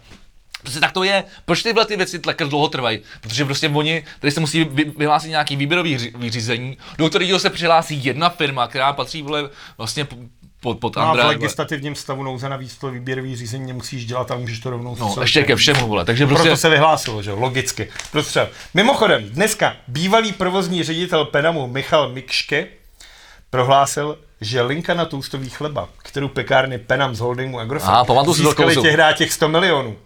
Prostě tak to je. Proč tyhle ty věci tak dlouho trvají? Protože prostě oni, tady se musí vy, vyhlásit nějaký výběrový vyřízení, do kterého se přihlásí jedna firma, která patří vole, vlastně pod, pod No a v André. legislativním stavu nouze navíc to výběrový řízení nemusíš dělat a můžeš to rovnou No, ještě ke všemu, vole. Takže Proto prostě, se vyhlásilo, že jo, logicky. Prostřel. Mimochodem, dneska bývalý provozní ředitel Penamu Michal Mikške prohlásil, že linka na toustový chleba, kterou pekárny Penam z holdingu Agrofert získali kouzlo. tehdy těch 100 milionů,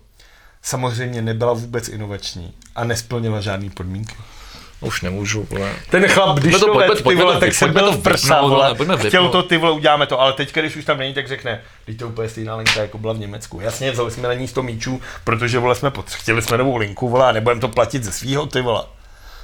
samozřejmě nebyla vůbec inovační a nesplnila žádný podmínky. Už nemůžu, vole. Ten chlap, když to- to, pojďme- let, ty vole, tak se byl to v prsa, vole. Chtěl to, ty vole, uděláme to, ale teď, když už tam není, tak řekne, teď to úplně stejná linka, jako byla v Německu. Jasně, vzali jsme na ní 100 míčů, protože, vole, jsme potř- chtěli jsme novou linku, vole, a nebudeme to platit ze svýho, ty vole.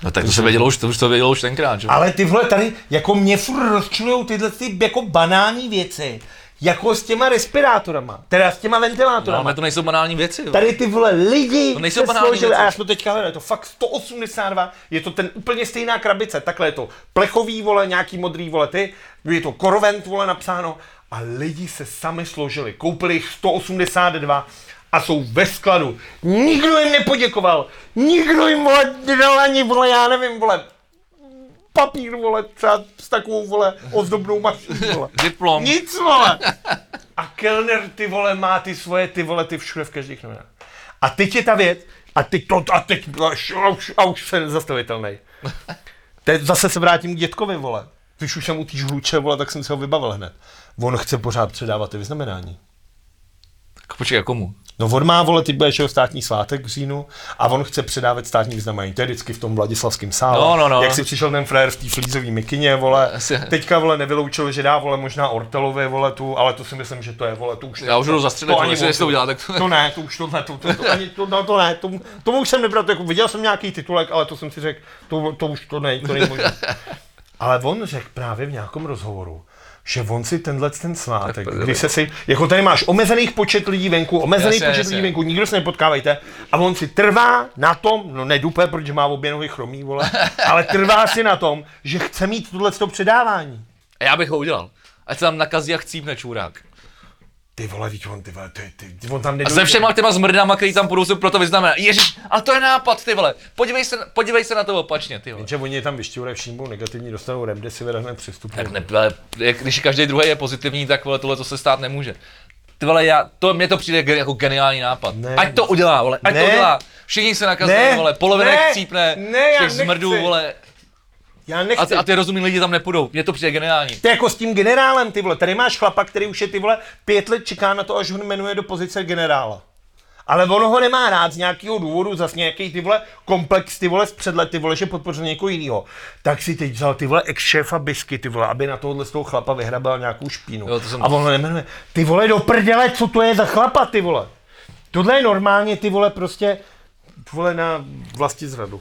No tak to se vědělo už, to už to vědělo už tenkrát, že? Ale ty vole, tady, jako mě furt rozčilujou tyhle ty, jako banální věci, jako s těma respirátorama, teda s těma No, ventilátorama. ale to nejsou banální věci. vole. Tady ty vole lidi To nejsou se banální složili, věci. a já jsem to teďka hledal, je to fakt 182, je to ten úplně stejná krabice, takhle je to plechový vole, nějaký modrý vole ty, je to Corvent vole napsáno a lidi se sami složili, koupili jich 182 a jsou ve skladu. Nikdo jim nepoděkoval, nikdo jim vole nedal ani vole, já nevím vole, papír vole, třeba s takovou vole ozdobnou mašinu vole. Diplom. Nic, vole. A Kellner, ty vole, má ty svoje, ty vole, ty všude v každých novinách. A teď je ta věc, a teď to, a teď, a už, a už se nezastavitelný. Teď zase se vrátím k dětkovi, vole. Když už jsem u té žluče, vole, tak jsem se ho vybavil hned. On chce pořád předávat ty vyznamenání. Počkej, komu? No on má, vole, ty budeš jeho státní svátek v říjnu a on chce předávat státní vyznamenání. To je vždycky v tom Vladislavském sále. No, no, no. Jak si přišel ten frér v té flízové mikině, vole. Asi. Teďka, vole, nevyloučil, že dá, vole, možná Ortelově, vole, tu, ale to si myslím, že to je, vole, to už Já už jdu zastřelit, to vole, ani jestli to udělá, tak to- to ne, to už to ne, to, to, to, ani, to, no, to ne, to, tomu už jsem nebral, to jako viděl jsem nějaký titulek, ale to jsem si řekl, to, to už to ne, to není možné. Ale on řekl právě v nějakém rozhovoru, že on si tenhle ten svátek, prdeli. kdy se si, jako tady máš omezených počet lidí venku, omezený Jasně, počet jasně. lidí venku, nikdo se nepotkávejte, a on si trvá na tom, no nedupe, protože má obě nohy chromý, vole, ale trvá si na tom, že chce mít tohle předávání. A já bych ho udělal. Ať se tam nakazí jak chcípne čurák. Ty vole, víš, on, ty vole, ty, ty, ty, on tam A nedojde. se všema těma zmrdama, který tam budou, se proto vyznamená. Ježiš, ale to je nápad, ty vole. Podívej se, podívej se na to opačně, ty vole. Že oni je tam vyšťourají, vším budou negativní, dostanou remdesivir a hned přestupují. Tak ne, ale jak, když každý druhý je pozitivní, tak vole, tohle to se stát nemůže. Ty vole, já, to, mně to přijde jako geniální nápad. Ne. Ať to udělá, vole, ať Ne. to udělá. Všichni se nakazí, vole, polovina Ne. chcípne, Ne, těch zmrdů, vole. Já A nechci. ty, a ty rozumní lidi tam nepůjdou. Mně to přijde geniální. To je jako s tím generálem, ty vole. Tady máš chlapa, který už je ty vole pět let čeká na to, až ho jmenuje do pozice generála. Ale on ho nemá rád z nějakého důvodu, zas nějaký ty vole komplex ty vole z před let, ty vole, že podpořil někoho jiného. Tak si teď vzal ty vole ex-šéfa Bisky, ty vole, aby na tohohle z toho chlapa vyhrabal nějakou špínu. Jo, to jsem- A on ho nejmenuje. Ty vole do prdele, co to je za chlapa, ty vole? Tohle je normálně, ty vole, prostě, vole na vlasti zradu.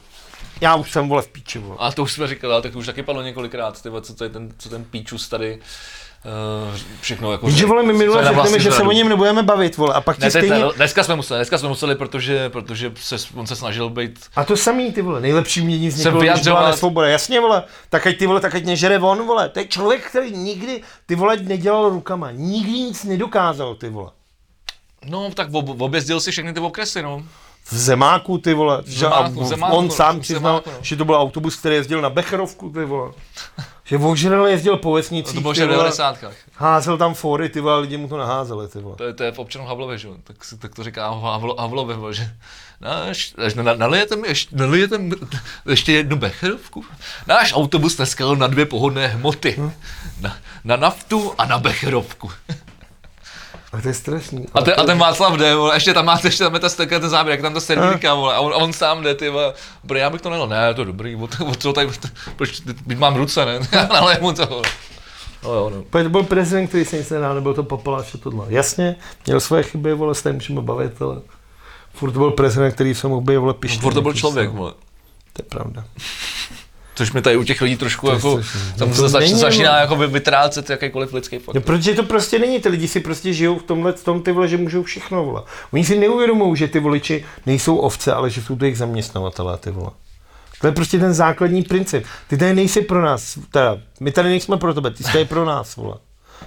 Já už jsem, vole, v píči, vole. A to už jsme říkali, ale tak to už taky padlo několikrát, ty vole, co, to je ten, co ten píčus tady uh, všechno jako... Že vole, my minule řekneme, vlastní že se o něm nebudeme bavit, vole, a pak ti Ne, stejně... ne, dneska jsme museli, dneska jsme museli, protože, protože se, on se snažil být A to samý, ty vole, nejlepší mění z někoho, když byla nesvoboda. Jasně, vole, tak ať ty vole, tak ať nežere on, vole. To je člověk, který nikdy, ty vole, nedělal rukama. Nikdy nic nedokázal, ty vole. No, tak ob, objezdil si všechny ty okresy, no. V Zemáku, ty vole. že- a Zemáku, v- Zemáku, on no, sám v přiznal, Zemáku, no. že to byl autobus, který jezdil na Becherovku, ty vole. Že ožrel jezdil po vesnicích, To bylo ty v vole. 90. Házel tam fóry, ty vole, lidi mu to naházeli, ty vole. To je, to je v občanu Havlově, že? Tak, tak to říká Havlo, Havlově, vole, že náš, až na, nalijete mi, ještě, nalijete mi ještě jednu becherovku. Náš autobus dneska jel na dvě pohodné hmoty. Hm. Na, na naftu a na becherovku. A to je strašný. A, ten, a ten Václav jde, vole, ještě tam máte, ještě tam je ta, ten, ten záběr, jak tam ta servírka, vole, a on, on sám jde, ty vole, Bro, já bych to nelil, ne, to je dobrý, o, o co tady, proč, teď mám ruce, ne, ale mu to, vole. No, jo, no. To byl prezident, který se nic nedá, nebyl to papaláš a tohle. Jasně, měl své chyby, vole, s tím můžeme bavit, ale furt to byl prezident, který se mohl být, vole, pištět. Furt to byl člověk, vole. To je pravda. Což mi tady u těch lidí trošku je jako, tam se to zač, začíná jako vy- vytrácet jakýkoliv lidský fakt. No, protože to prostě není, ty lidi si prostě žijou v tomhle v tom, ty vole, že můžou všechno, vole. Oni si neuvědomují, že ty voliči nejsou ovce, ale že jsou to jejich zaměstnavatelé, ty vole. To je prostě ten základní princip. Ty tady nejsi pro nás, teda, my tady nejsme pro tebe, ty jsi tady pro nás, vole.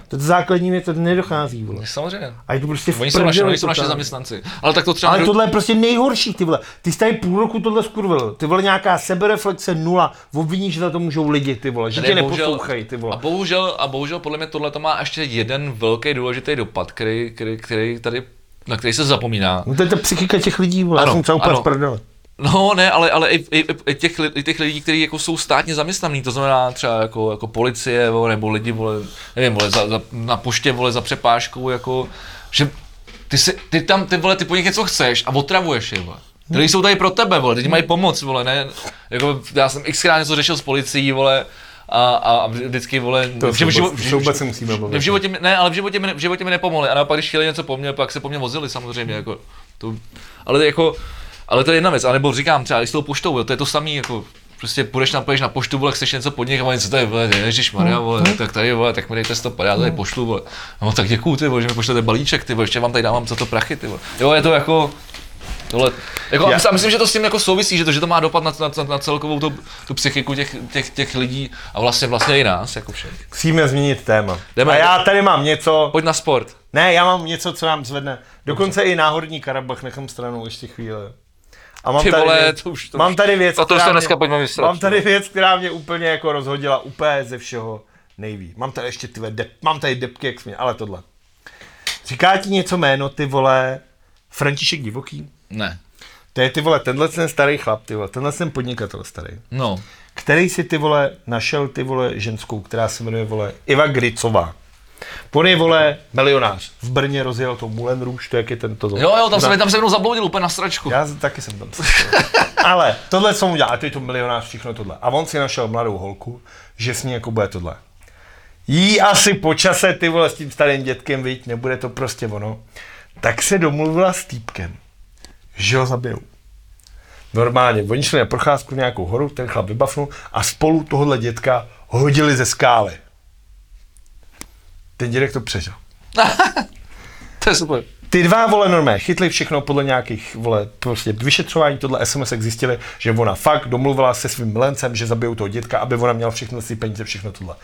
To je základní věc, to nedochází, vole. Samozřejmě. A je to prostě v Oni jsou, oni jsou totálně. zaměstnanci. Ale tak to třeba... Ale nedo- tohle je prostě nejhorší, ty vole. Ty jsi tady půl roku tohle skurvil. Ty vole nějaká sebereflexe nula. Obviníš, že za to můžou lidi, ty vole. Že tě neposlouchají, ty A vole. bohužel, a bohužel podle mě tohle to má ještě jeden velký důležitý dopad, který, který, který tady, na který se zapomíná. No to je ta psychika těch lidí, vole. Já Ano, jsem třeba úplně ano. No ne, ale, ale i, i, i, těch, i těch lidí, kteří jako jsou státně zaměstnaní, to znamená třeba jako, jako policie, vole, nebo lidi, vole, nevím, vole, za, za, na poště, vole, za přepážkou, jako, že ty, si, ty tam, ty vole, ty po nich něco chceš a otravuješ je, vole. Ty lidi jsou tady pro tebe, vole, ti mají pomoc, vole, ne, jako, já jsem xkrát něco řešil s policií, vole, a, a, a vždycky, vole, To v, vůbec- se musíme bavit. v životě ne, ale v životě mi, v životě mi nepomohli. A naopak, když chtěli něco po mně, pak se po mně vozili samozřejmě. Jako, to, ale jako, ale to je jedna věc. A nebo říkám třeba i s tou poštou, jo, to je to samé, jako, prostě půjdeš na, půjdeš na poštu, vole, chceš něco pod nich a oni, co tady, vole, ježiš Maria, vole, tak tady, vole, tak mi dejte 100, já tady pošlu, vole. No tak děkuju, ty, vole, že mi pošlete balíček, ty, vole, ještě vám tady dávám za to prachy, ty, vole. Jo, je to jako, Tohle, jako, Já- a myslím, že to s tím jako souvisí, že to, že to má dopad na, na, na celkovou tu, tu psychiku těch, těch, těch, lidí a vlastně vlastně i nás, jako všech. Musíme změnit téma. Jdeme. A já tady mám něco, Pojď na sport. ne, já mám něco, co nám zvedne. Dokonce i náhodní Karabach nechám stranou ještě chvíli. A mám Ty tady, vole, věc, to už- to mám tady věc, to se dneska mě, pojďme vysrat. Mám tady věc, která mě úplně jako rozhodila úplně ze všeho nejví. Mám tady ještě ty dep, mám tady depky, jak smě, ale tohle. Říká ti něco jméno, ty vole, František Divoký? Ne. To je ty vole, tenhle ten starý chlap, ty vole, tenhle ten podnikatel starý, No. který si ty vole našel ty vole ženskou, která se jmenuje vole Iva Gricová. On je, vole, milionář. V Brně rozjel to Moulin Rouge, to jak je tento. Jo, jo, tam se, tam se mnou zabloudil úplně na stračku. Já taky jsem tam. Ale tohle, co mu dělá, to je to milionář, všechno tohle. A on si našel mladou holku, že s ní jako bude tohle. Jí asi po čase, ty vole, s tím starým dětkem, viď, nebude to prostě ono. Tak se domluvila s týpkem, že ho zabijou. Normálně, oni šli na procházku nějakou horu, ten chlap vybafnul a spolu tohohle dětka hodili ze skály. Ten dědek to přežil. To je super. Ty dva vole normé chytli všechno podle nějakých vole prostě vyšetřování, tohle SMS zjistili, že ona fakt domluvila se svým milencem, že zabijou toho dětka, aby ona měla všechno si peníze, všechno tohle.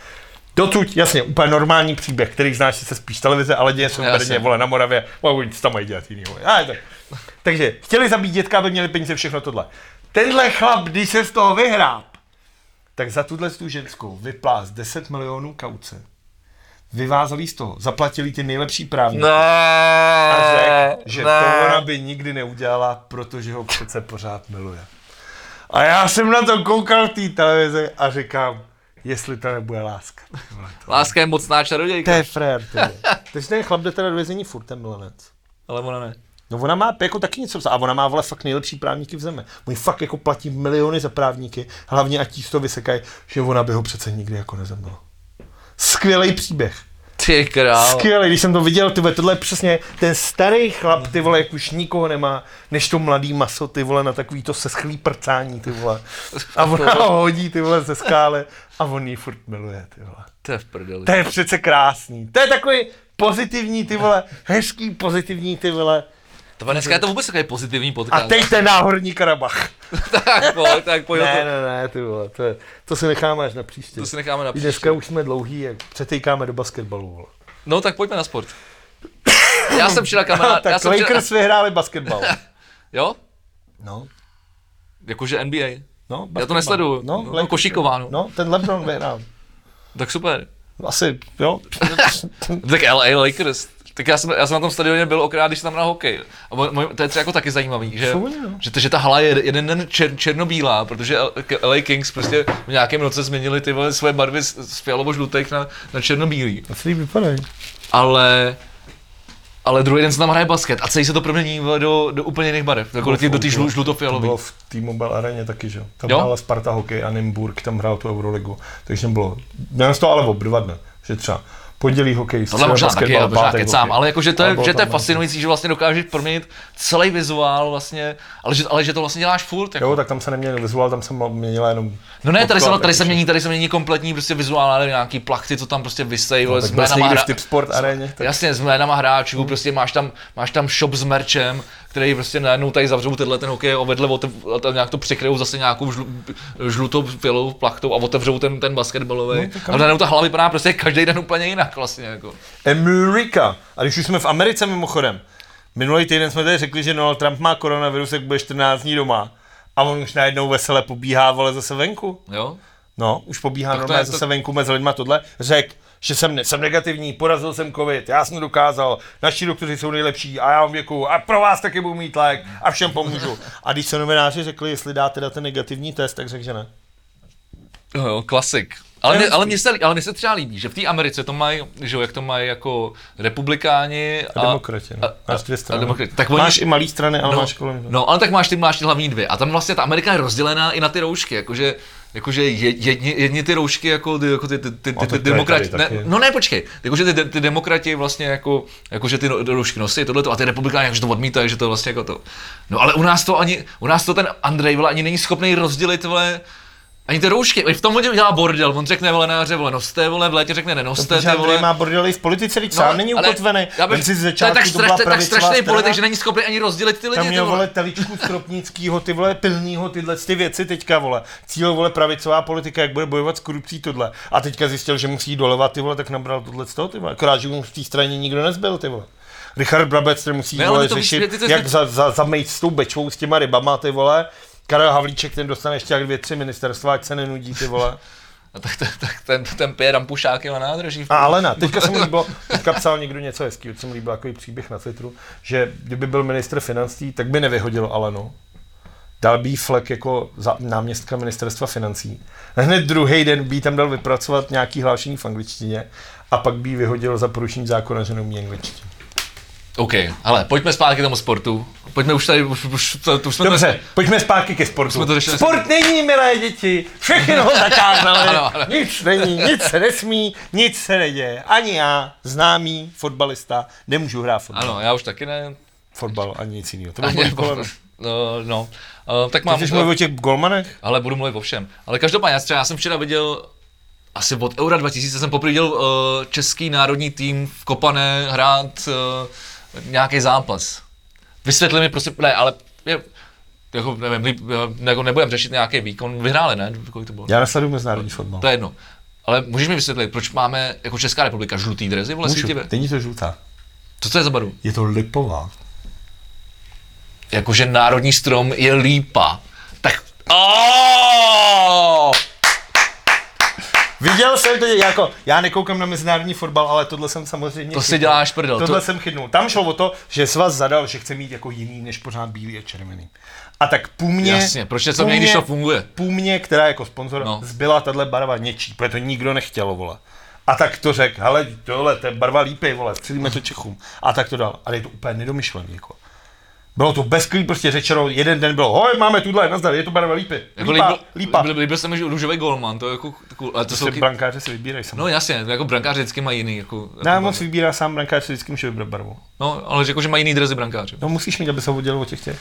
Dotud, jasně, úplně normální příběh, který znáš se spíš z televize, ale děje se. Brně, vole, na Moravě, oni tam mají dělat jiný, vole. A, tak. Takže chtěli zabít dětka, aby měli peníze, všechno tohle. Tenhle chlap, když se z toho vyhrál, tak za tuhle tu ženskou vyplás 10 milionů kauce. Vyvázali z toho, zaplatili ty nejlepší právníky No, a řekl, že to ona by nikdy neudělala, protože ho přece pořád miluje. A já jsem na to koukal v té televizi a říkám, jestli to nebude láska. Láska je mocná To čarodějka. je frér, to je. Takže ten chlap jde teda do vězení furt, ten milenec. Ale ona ne. No ona má jako taky něco, a ona má vole fakt nejlepší právníky v zemi. Oni fakt jako platí miliony za právníky, hlavně ať ti z toho vysekají, že ona by ho přece nikdy jako nezabila. Skvělý příběh. Ty král. Skvělý, když jsem to viděl, ty vole, tohle je přesně ten starý chlap, ty vole, jak už nikoho nemá, než to mladý maso, ty vole, na takový to seschlý prcání, ty vole. A ona ho hodí, ty vole, ze skály a on ji furt miluje, ty vole. To je v prdeli. To je přece krásný. To je takový pozitivní, ty vole, hezký pozitivní, ty vole. To dneska je to vůbec takový pozitivní podcast. A teď ten náhorní Karabach. tak pojď, tak pojď. Ne, Ne, ne, ty vole, to, je, to si necháme až na příště. To si necháme na příště. dneska už jsme dlouhý, jak přetejkáme do basketbalu, vole. No tak pojďme na sport. Já jsem včera kamarád, já tak jsem včera, Lakers vyhráli basketbal. jo? No, Jakože NBA. no, Já to basketbal. nesleduju. No, No, no. No, ten LeBron vyhrál. Tak super. Asi, jo. Tak LA Lakers. Tak já jsem, já jsem na tom stadioně byl okrát, když jsem tam na hokej. A mo- mo- to je třeba jako taky zajímavý, že, oni, no? že, že ta hala je jeden den čer, černobílá, protože LA Kings prostě v nějakém roce změnili ty vole svoje barvy z, z fialovo-žlutých na, na černobílý. Asi vypadají. Ale ale druhý den se tam hraje basket a celý se to promění do, do úplně jiných barev, jako do do té žlu, To žlutofialový. bylo v T-Mobile areně taky, že jo. Tam Jo? hrála Sparta hokej a Nymburk tam hrál tu Euroligu. Takže tam bylo, měl to ale ob dva dny, že třeba pondělí hokej, Tohle možná taky, ale možná kecám, hokej. ale jakože to je, že to je fascinující, že vlastně dokážeš proměnit celý vizuál vlastně, ale že, ale že to vlastně děláš furt. Jako. Jo, tak tam se neměnil vizuál, tam jsem měnila jenom No ne, tady se, tady se mění, tady se mění kompletní prostě vizuál, ale nějaký plachty, co tam prostě vysejí, no, s tak byl jsi jménama v hra... Tip Sport aréně, tak- Jasně, s jménama hráčů, prostě máš tam, máš tam shop s merčem, který prostě najednou tady zavřou tenhle ten hokej a vedle a nějak to přikryjou zase nějakou žlu, žlutou fialovou plachtou a otevřou ten, ten basketbalový. No, a najednou ta hala vypadá prostě každý den úplně jinak vlastně. Jako. Amerika. A když už jsme v Americe mimochodem, minulý týden jsme tady řekli, že Donald Trump má koronavirus, jak bude 14 dní doma. A on už najednou vesele pobíhá, vole, zase venku. Jo? No, už pobíhá Tak normálně to- zase venku mezi lidma tohle. Řek, že jsem, ne, jsem negativní, porazil jsem covid, já jsem to dokázal, naši doktoři jsou nejlepší a já vám děkuju a pro vás taky budu mít lék a všem pomůžu. A když se novináři řekli, jestli dá teda ten negativní test, tak řekl, že ne. Jo, jo, klasik. Ale, mě, ale, mně se, ale mně se třeba líbí, že v té Americe to mají, že jo, jak to mají jako republikáni A, demokrati, no. máš dvě strany. A demokrati. Tak oni, máš i malý strany, ale no, máš kolem. no, ale tak máš ty, máš ty hlavní dvě. A tam vlastně ta Amerika je rozdělená i na ty roušky, jakože Jakože je- jedni, jedni ty roušky jako ty, jako ty, ty, ty, ty, ty demokrati, ne, no ne, počkej, jakože ty, ty demokrati vlastně jako, jakože ty no- roušky nosí tohleto a ty republikáni jakože to odmítají, že to vlastně jako to. No ale u nás to ani, u nás to ten Andrej vole, ani není schopný rozdělit vole, ani ty roušky, v tom on dělá bordel, on řekne vole na jaře, vole, noste, vole, v létě řekne nenoste, ty vole. Má bordely v politice, teď sám není ukotvený. já bych- Vem si z to je začátku, tak, to straš, byla tak strašný politik, že není schopný ani rozdělit ty lidi. Tam ty měl vole. teličku Stropnickýho, ty vole pilnýho, tyhle ty věci teďka vole. Cíl vole pravicová politika, jak bude bojovat s korupcí tohle. A teďka zjistil, že musí doleva ty vole, tak nabral tohle z toho ty vole. Akorát, že mu v té straně nikdo nezbyl ty vole. Richard Brabec, který musí Ne, vole, to řešit, jak za, za, zamejt s tou bečou, s těma rybama, ty vole. Karel Havlíček, ten dostane ještě jak dvě, tři ministerstva, ať se nenudí, ty vole. A tak, tak, tak ten, ten pije rampušáky na nádraží. A Alena, teďka se mi líbilo, teďka psal někdo něco hezkého, co mi líbil takový příběh na Twitteru, že kdyby byl ministr financí, tak by nevyhodil Alenu. dal by flek jako za náměstka ministerstva financí. A hned druhý den by tam dal vypracovat nějaký hlášení v angličtině a pak by vyhodil za porušení zákona, že neumí angličtinu. OK, ale pojďme zpátky k tomu sportu. Pojďme už tady, už, už to, to už jsme Dobře, to, pojďme zpátky ke sportu. Jsme to řešili. Sport není, milé děti, všechno zakázali, Ano, ano. nic není, nic se nesmí, nic se neděje. Ani já, známý fotbalista, nemůžu hrát fotbal. Ano, já už taky ne. Fotbal ani nic jiného. To bylo Ani, fotbal. no, no. Uh, tak mám, Chceš mluvit o těch golmanech? ale budu mluvit o všem. Ale každopádně, já, třeba, já jsem včera viděl, asi od Eura 2000 jsem poprvé viděl uh, český národní tým v Kopané hrát uh, nějaký zápas. Vysvětli mi prosím, ne, ale je, jako, nevím, líp- jako nebudem řešit nějaký výkon, vyhráli, ne? Kolik to bylo? Já nesleduju mezinárodní fotbal. To je jedno. Ale můžeš mi vysvětlit, proč máme jako Česká republika žlutý drezy, vole, Můžu, není to žlutá. Co to je za barvu? Je to lipová. Jakože národní strom je lípa. Tak... Oh! Viděl jsem to, jako, já nekoukám na mezinárodní fotbal, ale tohle jsem samozřejmě To si chytnul. děláš prdel, Tohle to- jsem chytnul. Tam šlo o to, že svaz zadal, že chce mít jako jiný, než pořád bílý a červený. A tak půmě... Jasně, proč něco mění, když to funguje? Půmě, která jako sponzor, No. zbyla tahle barva něčí, protože to nikdo nechtělo, vole. A tak to řekl, hele, tohle, to je barva lípy, vole, přidíme to Čechům. A tak to dal. Ale je to úplně nedomyšlený, jako. Bylo to bezklý, prostě řečeno, jeden den bylo, hoj, máme tuhle, nazdar, je to barva lípy. Jako Lípa, líbil, lípa. líbil, líbil se mi, že růžový golman, to je jako, jako ale to jsou, Prostě ky- brankáři si vybírají samozřejmě. no jasně, jako brankáři vždycky mají jiný, jako, Ne, jako on si vybírá sám brankář, si vždycky může vybrat barvu. no, ale jako, že mají jiný drezy brankáři. No musíš mít, aby se oddělil od těch těch.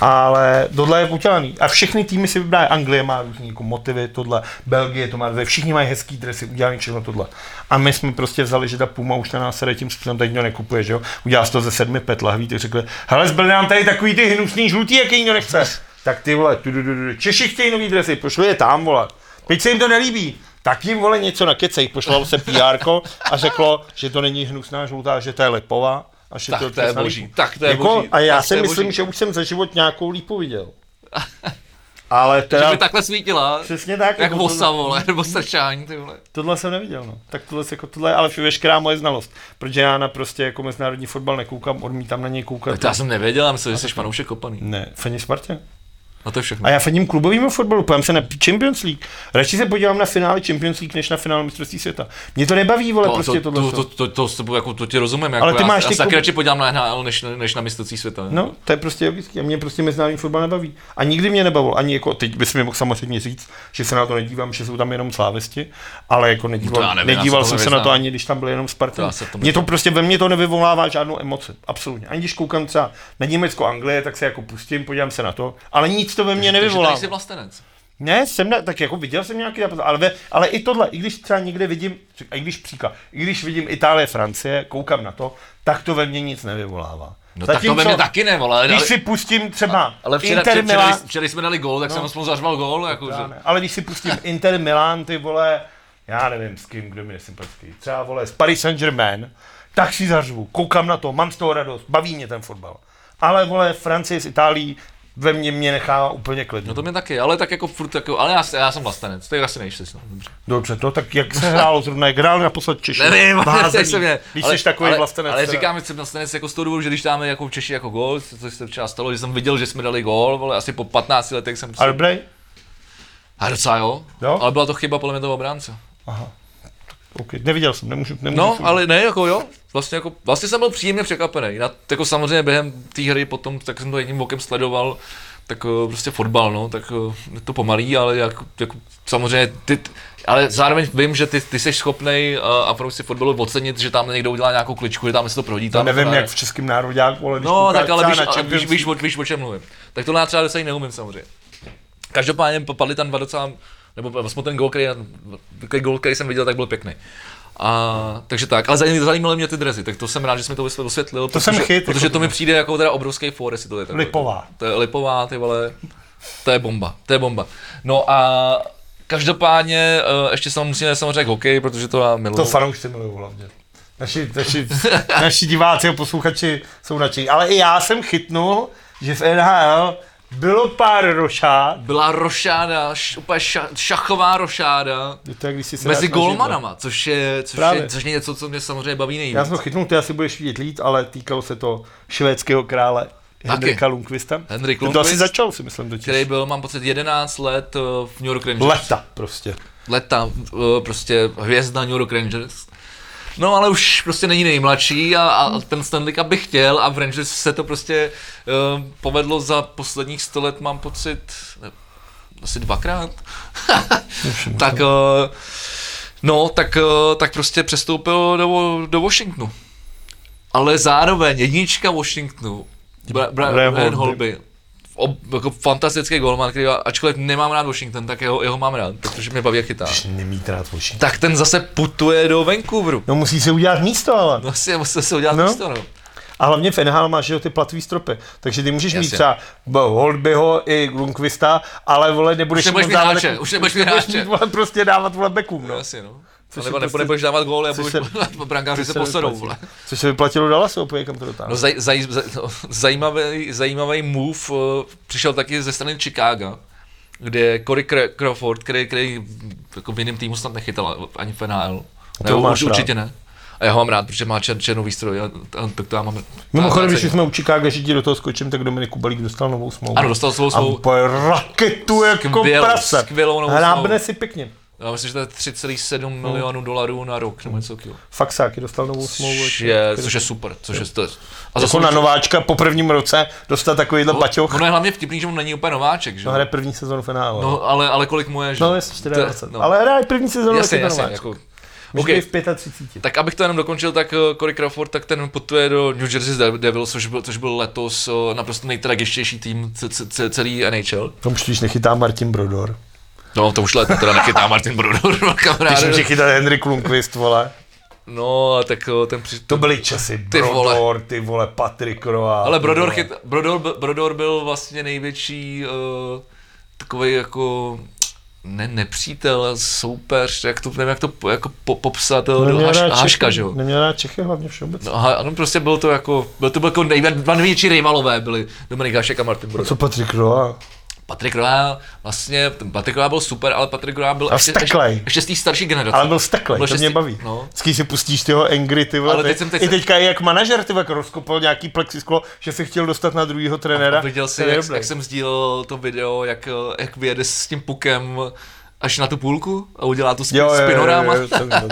Ale tohle je udělaný. A všechny týmy si vybrají. Anglie má různý jako motivy, tohle. Belgie to má, všichni mají hezký dresy, udělaný všechno tohle. A my jsme prostě vzali, že ta Puma už na nás tím způsobem, teď nikdo nekupuje, že jo? Udělal to ze sedmi pet lahví, tak řekli, hele, zbyl nám tady takový ty hnusný žlutý, jaký nikdo nechce. tak ty vole, tu, tu, tu. Češi chtějí nový dresy, pošli je tam, vole. Teď se jim to nelíbí. Tak jim vole něco nakecej, pošlalo se PR a řeklo, že to není hnusná žlutá, že to je lepová. A že Tak to je přesně boží, tak to je jako, boží, A já tak to si je myslím, boží. že už jsem za život nějakou lípu viděl. Ale Že teda, by takhle svítila, přesně tak. jak jako vosa, tohle- vole, nebo strčání, ty vole. Tohle jsem neviděl, no. Tak tohle, jako tohle je ale veškerá moje znalost. Protože já na prostě jako mezinárodní fotbal nekoukám, odmítám na něj koukat. To já jsem nevěděl, já myslím, že jsi fanoušek kopaný. Ne, fandím Spartě. No to je všechno. A já fandím klubovému fotbalu, pojďme se na Champions League. Radši se podívám na finále Champions League, než na finále mistrovství světa. Mě to nebaví, vole, to, prostě to, tohle. to, to, to, to, tebou jako, to ti rozumím, jako Ale ty já, máš já ty se taky radši podívám na NHL, než, než na mistrovství světa. No, to je prostě logické. A mě prostě mezinárodní fotbal nebaví. A nikdy mě nebavil. Ani jako, teď bys mi mohl samozřejmě říct, že se na to nedívám, že jsou tam jenom slávesti, ale jako nedíval, No to já nevím, já nedíval se jsem to se na to ani, když tam byl jenom To Spartan. já Mě to prostě ve mně to nevyvolává žádnou emoci. Absolutně. Ani když koukám třeba na Německo, Anglie, tak se jako pustím, podívám se na to, ale nic to ve mně Takže nevyvolává. tady jsi vlastenec. Ne, jsem ne, tak jako viděl jsem nějaký zápas, ale, ve, ale i tohle, i když třeba někde vidím, a i když příklad, i když vidím Itálie, Francie, koukám na to, tak to ve mně nic nevyvolává. No tak to ve mně taky ne, vole. Když si pustím třeba Ale včera, Inter včera, Milan, včera, včera jsme dali gól, tak jsem aspoň zařval gól, jako, že... Ne, ale když si pustím Inter Milan, ty vole, já nevím s kým, kdo mi je sympatický, třeba vole z Paris Saint-Germain, tak si zařvu, koukám na to, mám z toho radost, baví mě ten fotbal. Ale vole, Francie s Itálií ve mně mě nechá úplně klidně. No to mě taky, ale tak jako furt jako, ale já, já jsem vlastenec, tak asi nejsi, no, dobře. Dobře, to tak jak se hrálo zrovna, jak hrál naposled Češi. Nevím, Vázaný. se mě. Když ale, jsi takový ale, vlastenec. Ale teda. říkáme, že jsem vlastenec jako z toho důvodu, že když dáme jako v Češi jako gól, což se třeba stalo, že jsem viděl, že jsme dali gól, vole, asi po 15 letech jsem A dobrý? A docela jo, Jo? ale byla to chyba podle mě toho obránce. Aha. Okay. Neviděl jsem, nemůžu, nemůžu No, ale ne, jako jo. Vlastně, jako, vlastně jsem byl příjemně překvapený. Na, jako samozřejmě během té hry potom, tak jsem to jedním okem sledoval, tak eh, prostě fotbal, no, tak eh, je to pomalý, ale jako, jako samozřejmě ty, ale zároveň vím, že ty, ty jsi schopný uh, a prostě fotbalu ocenit, že tam někdo udělá nějakou kličku, že tam se to prohodí. Tam nevím, jak v českém národňáku, ale když No, tak ale víš, ale víš, víš, o- víš, o čem mluvím. Tak tohle já třeba docela neumím samozřejmě. Každopádně padly tam dva docela, nebo vlastně ten gol, který, který gol, který jsem viděl, tak byl pěkný. A, takže tak, ale zajímaly, mě ty drezy, tak to jsem rád, že jsi mi to vysvětlil, osvětlil, To jsem protože, chyt, protože jako to mi přijde jako teda obrovský for, jestli to je takhle. Lipová. To je lipová, ty vole, to je bomba, to je bomba. No a každopádně uh, ještě sam musíme samozřejmě hokej, protože to já miluju. To fanoušci milují hlavně. Naši, naši, naši diváci a posluchači jsou nadšení. Ale i já jsem chytnul, že v NHL bylo pár rošát. Byla rošáda, š, úplně ša, šachová rošáda. Je to, jak když si se Mezi židle. golmanama, což je, což, Právě. je, což je něco, co mě samozřejmě baví nejvíc. Já jsem to chytnul, ty asi budeš vidět líp, ale týkalo se to švédského krále Henrika Lundqvista. Henrik To asi Lundqvist, začal, si myslím, totiž. který byl, mám pocit, 11 let eh, v New York Rangers. Leta prostě. leta, eh, prostě hvězda New York Rangers. No ale už prostě není nejmladší a, a ten Stanley Cup by chtěl a v Rangers se to prostě uh, povedlo za posledních 100 let, mám pocit, ne, asi dvakrát. tak, uh, no, tak, uh, tak prostě přestoupil do, do Washingtonu. Ale zároveň jednička Washingtonu, Bra, Bra, Brian. Holby, ob, jako fantastický golman, který, ačkoliv nemám rád Washington, tak jeho, jeho mám rád, protože mě baví, jak chytá. Když nemít rád Washington. Tak ten zase putuje do Vancouveru. No musí si udělat místo, ale. No si musel se udělat No. místo, no. A hlavně v NHL máš že jo, ty platový stropy. Takže ty můžeš mít Jasně. třeba b- Holbyho i Lundqvista, ale vole nebudeš Už nebudeš mít dávat jako- už nebudeš mít hráče. mít, vole, prostě dávat vole backům, no. Asi, no. Což Nebo se nebo prostě- nebudeš dávat góly a budeš se- brankáři se se posadou, vyplatí. vole. Což se vyplatilo Dallasu, opět kam to dotáhne. No zaj, zaj, zaj, no, zajímavý, zajímavý move uh, přišel taky ze strany Chicago, kde Corey Cra- Crawford, který, který jako v jiném týmu snad nechytal ani v NHL. To Nebo máš už určitě ne. A já ho mám rád, protože má čer, černou výstroj a, a, tak to já mám. Mimochodem, když jsme u Chicago, že ti do toho skočím, tak Dominik Kubalík dostal novou smlouvu. Ano, dostal svou A svou, úplně raketu jako Skvělou- prase. skvělou novou Hrábne smlouvu. si pěkně. Já myslím, že to je 3,7 milionů dolarů na rok, nebo něco takového. Faxáky dostal novou smlouvu. Což je, což je super, což je, to je, a Jako na nováčka po prvním roce dostat takovýhle baťoch. Ono je hlavně vtipný, že on není úplně nováček, že? No hraje první sezonu NHL. No, ale, ale kolik mu je, že? no je To je- 24. no. Ale hraje první sezonu Jasně, jasně, jako, okay. v 35. Tak abych to jenom dokončil, tak eh, Corey Crawford, tak ten putuje do New Jersey Devils, což byl, což byl letos eh, naprosto nejtragičtější tým ce- ce- ce- celý NHL. Tam už nechytá Martin Brodor. No, to už let teda nechytá Martin Brodor, kamarád. Když může chytat Henrik Lundqvist, vole. No, a tak ten při... To byly časy. Ty vole. Brodor, ty vole, Patrik Roa. Ale Brodor, vole. chyt, Brodor, Brodor byl vlastně největší uh, takový jako ne, nepřítel, soupeř, jak to, nevím, jak to jako po, popsat, no, Neměl haš, haška, Čechy, že jo? Neměl rád Čechy hlavně všeobecně. No, ano, prostě bylo to jako, byl to byl jako nejvě, dva největší rivalové byli Dominik Hašek a Martin Brodor. Co Patrik Roa? Patrik Royal, vlastně, ten Patrik Royal byl super, ale Patrik Royal byl A ještě, ještě, z té starší generace. Ale byl steklej, Byl to ještě mě baví. No. Vždycky si pustíš tyho Angry, ty vole. Ale teď teď jsem- teď I teďka i jak manažer, ty vole, jak rozkopal nějaký plexisklo, že se chtěl dostat na druhýho trenéra. A viděl jsi, jak, jak, jsem sdílel to video, jak, jak vyjede s tím pukem až na tu půlku a udělá to Jo, jo, s jo, jo, jo, viděl,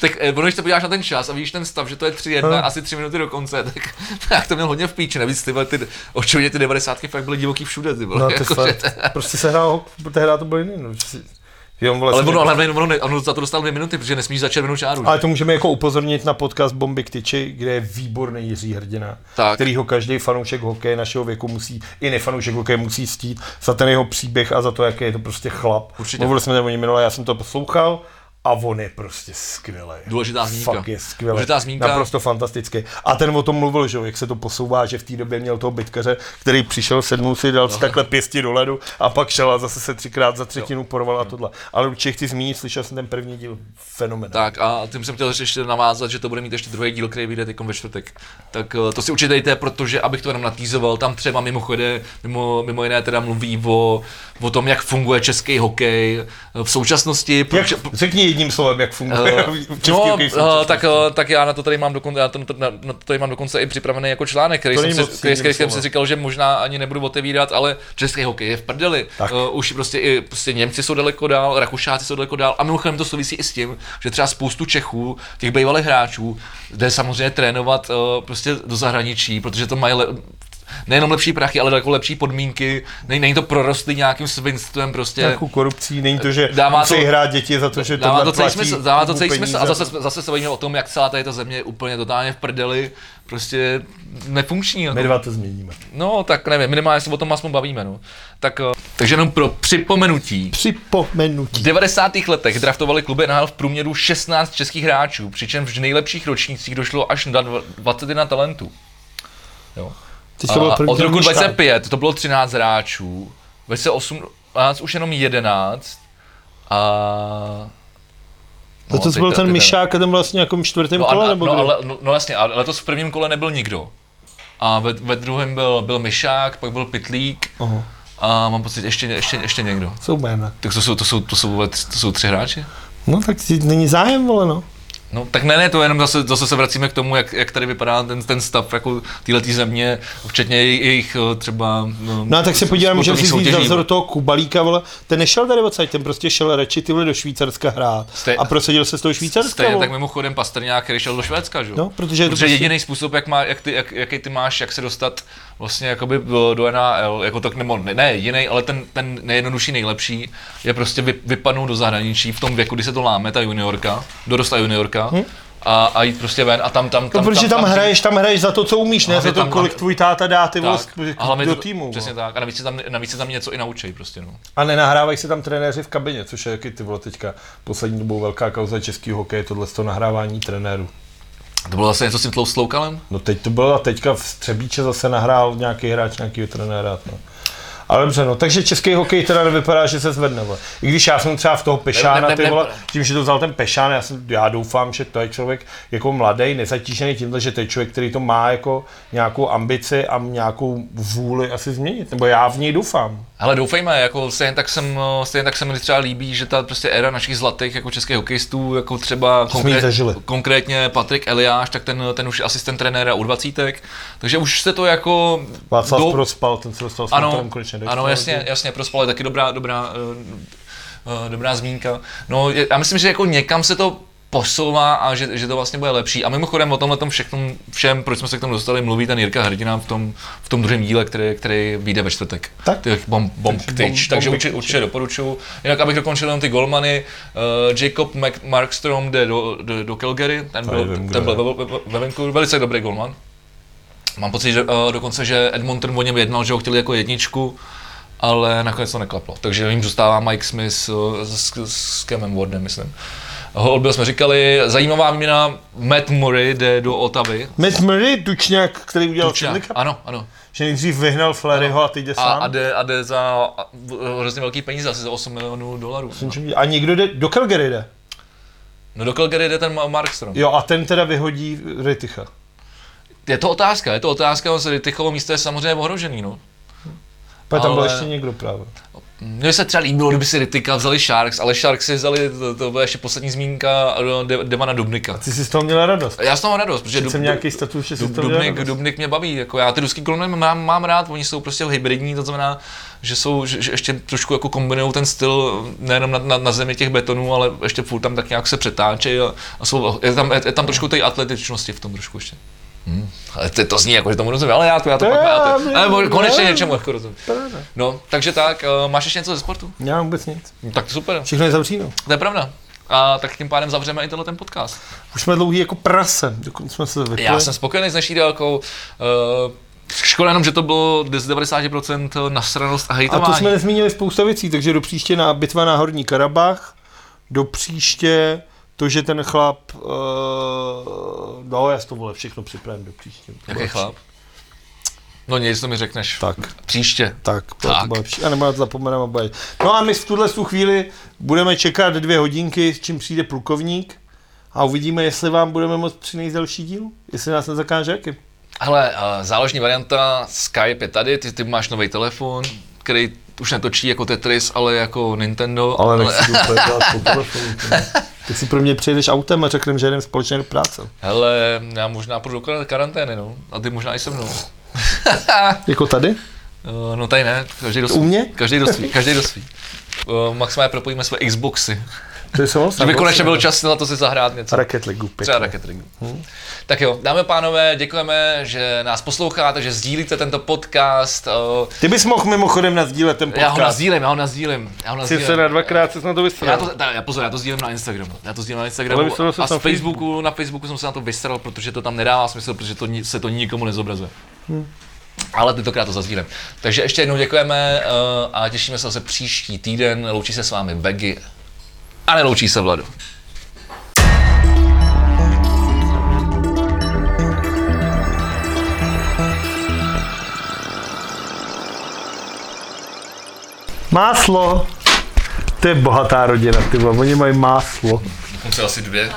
tak eh, ono, když se podíváš na ten čas a vidíš ten stav, že to je 3-1, No. asi 3 minuty do konce, tak, tak to měl hodně v píči. Navíc ty, ty očividně ty 90 fakt byly divoký všude. Ty, vole, No, to jako, fakt. že to- Prostě se hrál, tehdy to bylo jiný. No. Že on ale vlastně, ono, ale ono, ne, ono za to dostal dvě minuty, protože nesmíš za červenou čáru. ale to můžeme jako upozornit na podcast Bomby k tyči, kde je výborný Jiří Hrdina, Tak. kterýho každý fanoušek hokeje našeho věku musí, i nefanoušek hokeje musí stít za ten jeho příběh a za to, jaký je to prostě chlap. Určitě. Mluvili jsme o něm minule, já jsem to poslouchal a on je prostě skvělý. Důležitá zmínka. Fakt je skvělý. Důležitá zmínka. Naprosto fantastický. A ten o tom mluvil, že jak se to posouvá, že v té době měl toho bytkaře, který přišel, sednul si, dal si takhle pěsti do ledu a pak šel a zase se třikrát za třetinu porval a tohle. Ale určitě chci zmínit, slyšel jsem ten první díl, fenomen. Tak a tím jsem chtěl ještě navázat, že to bude mít ještě druhý díl, který vyjde teď ve čtvrtek. Tak eh, to si určitě dejte, protože abych to jenom natýzoval, tam třeba mimochodem, mimo, mimo jiné teda mluví o, o tom, jak funguje český hokej eh, v současnosti. Jak, proč- řekni jedním slovem, jak funguje český no, současnosti. tak, eh, tak já na to tady mám dokonce, já to, na, na to tady mám dokonce i připravený jako článek, který To jsem, si, který, který jsem si říkal, že možná ani nebudu otevírat, ale český hokej je v prdeli. Tak. Uh, už prostě i prostě Němci jsou daleko dál, Rakušáci jsou daleko dál a mimochodem to souvisí i s tím, že třeba spoustu Čechů, těch bývalých hráčů, jde samozřejmě trénovat uh, prostě do zahraničí, protože to mají le- nejenom lepší prachy, ale daleko lepší podmínky. Není, není to prorostlý nějakým svinstvem prostě. Nějakou korupcí, není to, že Dává to- hrát děti za to, že Dává to celý smysl, dává to celý smysl. A zase, zase se bavíme o tom, jak celá tady ta země je úplně totálně v prdeli, prostě nefunkční. Jako. My dva to změníme. No, tak nevím, minimálně se o tom aspoň bavíme, no. Tak, eh, takže jenom pro připomenutí. Připomenutí. V 90. letech draftovali kluby NHL v průměru 16 českých hráčů, přičemž v nejlepších ročnících došlo až na dva- 21 talentů. Jo. Teď to byl A první od roku míška. 2005 to bylo 13 hráčů, v 2018 už jenom 11 a... No, to byl te- ten Myšák a ten vlastně jako v čtvrtém No, kole, nebo no, ale, no, no jasně, ale letos v prvním kole nebyl nikdo. A ve, ve druhém byl, byl Myšák, pak byl Pitlík Aha. a mám pocit ještě, ještě, ještě někdo. Jsou jména. Tak to jsou, to jsou, to jsou, to jsou tři hráči? No tak není zájem, vole, no. No, tak ne, ne, to jenom zase, zase se vracíme k tomu, jak, jak tady vypadá ten, ten stav jako této země, včetně jej- jejich eh, třeba... No a tak se podívám, můžeme si zase do toho Kubalíka, vole, ten nešel tady odsaď, ten prostě šel radši ty vole do Švýcarska hrát Stej- a prosadil se z toho Švýcarska, Stejně tak mimochodem Pastrňák, který šel do Švédska, že? No, protože je to protože prostě- jediný způsob, jak, má, jak ty, jak, jaký ty máš, jak se dostat vlastně jakoby do, do NAL, jako tak nebo ne, ne jediný, ale ten, ten nejjednodušší, nejlepší, je prostě vy, vypadnout do zahraničí v tom věku, kdy se to láme, ta juniorka, dorostla juniorka, a, a jít prostě ven a tam, tam, No, tam, protože tam, hraješ, tam hraješ za to, co umíš, ne za to, tam- kolik tvůj táta dá ty tak, a hlavně do to- týmu. Přesně tak. A navíc se tam, navíc se tam něco i naučí prostě, no. A nenahrávají se tam trenéři v kabině, což je jaký ty vole teďka poslední dobou velká kauza českého hokeje, tohle to nahrávání trenérů. To bylo zase něco s tím tlou- Sloukalem? No teď to bylo a teďka v Střebíče zase nahrál nějaký hráč nějakého trenéra. No. Ale dobře, no, takže český hokej teda nevypadá, že se zvedne. Vole. I když já jsem třeba v toho Pešána, Ne- ne- ty vole, tím, že to vzal ten Pešán, já, jsem, já doufám, že to je člověk jako mladý, nezatížený tímhle, že to je člověk, který to má jako nějakou ambici a nějakou vůli asi změnit. Nebo já v něj doufám. Ale doufejme, jako stejně tak, jsem, stejně tak se mi třeba líbí, že ta prostě éra našich zlatých jako českých hokejistů, jako třeba zažili. konkrétně Patrik Eliáš, tak ten, ten už je asistent trenéra u 20 takže už se to jako... Václav do- Prospal, ten se dostal s ano, konečně do ano, jasně, jasně, prospal je taky dobrá, dobrá, eh, eh, dobrá zmínka. No, je- já myslím, že jako někam se to posouvá a že, že to vlastně bude lepší. A mimochodem o tomhle tom všechnom, všem, proč jsme se k tomu dostali, mluví ten Jirka Hrdina v tom, v tom druhém díle, který, který vyjde ve čtvrtek. Tak. Těch bomb, bomb Takže tyč, bomb- takže bomby určitě, určitě doporučuju. Jinak, abych dokončil jenom ty golmany, uh, Jacob Mac- Markstrom jde do, do, do Calgary, ten byl, ten byl ve, ve, ve Vancouveru, velice dobrý golman. Mám pocit, že uh, dokonce, že Edmonton o něm jednal, že ho chtěli jako jedničku, ale nakonec to neklaplo. Takže jim zůstává Mike Smith uh, s, s Kemem Wardem, myslím. Holbil jsme říkali, zajímavá výměna, Matt Murray jde do Otavy. Matt Murray, tučňák, který udělal Tučňák. Ano, ano. že nejdřív vyhnal Flaryho a teď jde A, sám. a, jde, a jde za hrozně velký peníze, asi za 8 milionů dolarů. No. A někdo jde, do Calgary jde. no do Calgary jde ten Ma- Markstrom. Jo, a ten teda vyhodí Ryticha. Je to otázka, je to otázka, on se Rytichovo místo je samozřejmě ohrožený, no. Pak tam byl Ale- ještě někdo právě. Mně se třeba líbilo, kdyby si Rytika vzali Sharks, ale Sharks si vzali, to, to byla ještě poslední zmínka, De, Devana Dubnika. Ty jsi z toho měl radost. Já z toho mám radost, protože Dub, jsem nějaký status, že Dub, Dubnik, radost. Dubnik mě baví, jako já ty ruský kolony mám, mám rád, oni jsou prostě hybridní, to znamená, že jsou, že, že ještě trošku jako kombinují ten styl nejenom na, na, na zemi těch betonů, ale ještě furt tam tak nějak se přetáčejí a, a jsou, je, tam, je, je tam trošku té atletičnosti v tom trošku ještě. Hmm. Ale to, to zní jako, že tomu rozumím, ale já to, já to To pak, já já to, ale konečně já- něčemu jako rozumím. No, takže tak, uh, máš ještě něco ze sportu? Já vůbec nic. No, tak to super, Všechno je zavříno. to je pravda. A tak tím pádem zavřeme i tenhle ten podcast. Už jsme dlouhý jako prase, dokud jsme se vypli. Já jsem spokojený s naší délkou. Uh, škoda jenom, že to bylo z 90% nasranost a A hejtování. to jsme nezmínili spousta věcí, takže do příště na bitva na Horní Karabach, do příště to, že ten chlap, uh, no já to vole všechno připravím do příště. Jaký chlap? No nic, to mi řekneš. Tak. Příště. Tak, Tak. to lepší. A nebo na to zapomeneme obaj. No a my v tuhle tu chvíli budeme čekat dvě hodinky, s čím přijde plukovník a uvidíme, jestli vám budeme moct přinést další díl, jestli nás nezakáže jaký. Hele, uh, záložní varianta Skype je tady, ty, ty máš nový telefon, který už netočí jako Tetris, ale jako Nintendo. Ale nechci to úplně dělat po telefonu. ty. Tak si pro mě přijedeš autem a řekneme, že jdeme společně do práce. Hele, já možná půjdu do kar- karantény, no. A ty možná i se mnou. Jako tady? Uh, no tady ne, každý do U svý. mě? Každý do svý, každý do svý. Uh, maximálně propojíme své Xboxy. To je samozřejmě. Kdyby konečně byl čas na to si zahrát něco. Rocket League. pěkně. Třeba Rocket League. Tak jo, dámy a pánové, děkujeme, že nás posloucháte, že sdílíte tento podcast. Uh, Ty bys mohl mimochodem nazdílet ten já ho podcast. nazdílím, já ho nazdílím. Já ho Jsi se nazdílím. na dvakrát se na to Já vystřelil. to, ta, já pozor, já to sdílím na Instagramu. Já to sdílím na Ale Instagramu jsi a z na Facebooku, na Facebooku jsem se na to vystřelil, protože to tam nedává smysl, protože to, se to nikomu nezobrazuje. Ale tentokrát to zazdílím. Takže ještě jednou děkujeme uh, a těšíme se zase příští týden. Loučí se s vámi Begy a neloučí se Vlado. Máslo. To je bohatá rodina, ty vole. Oni mají máslo. Dokonce asi dvě.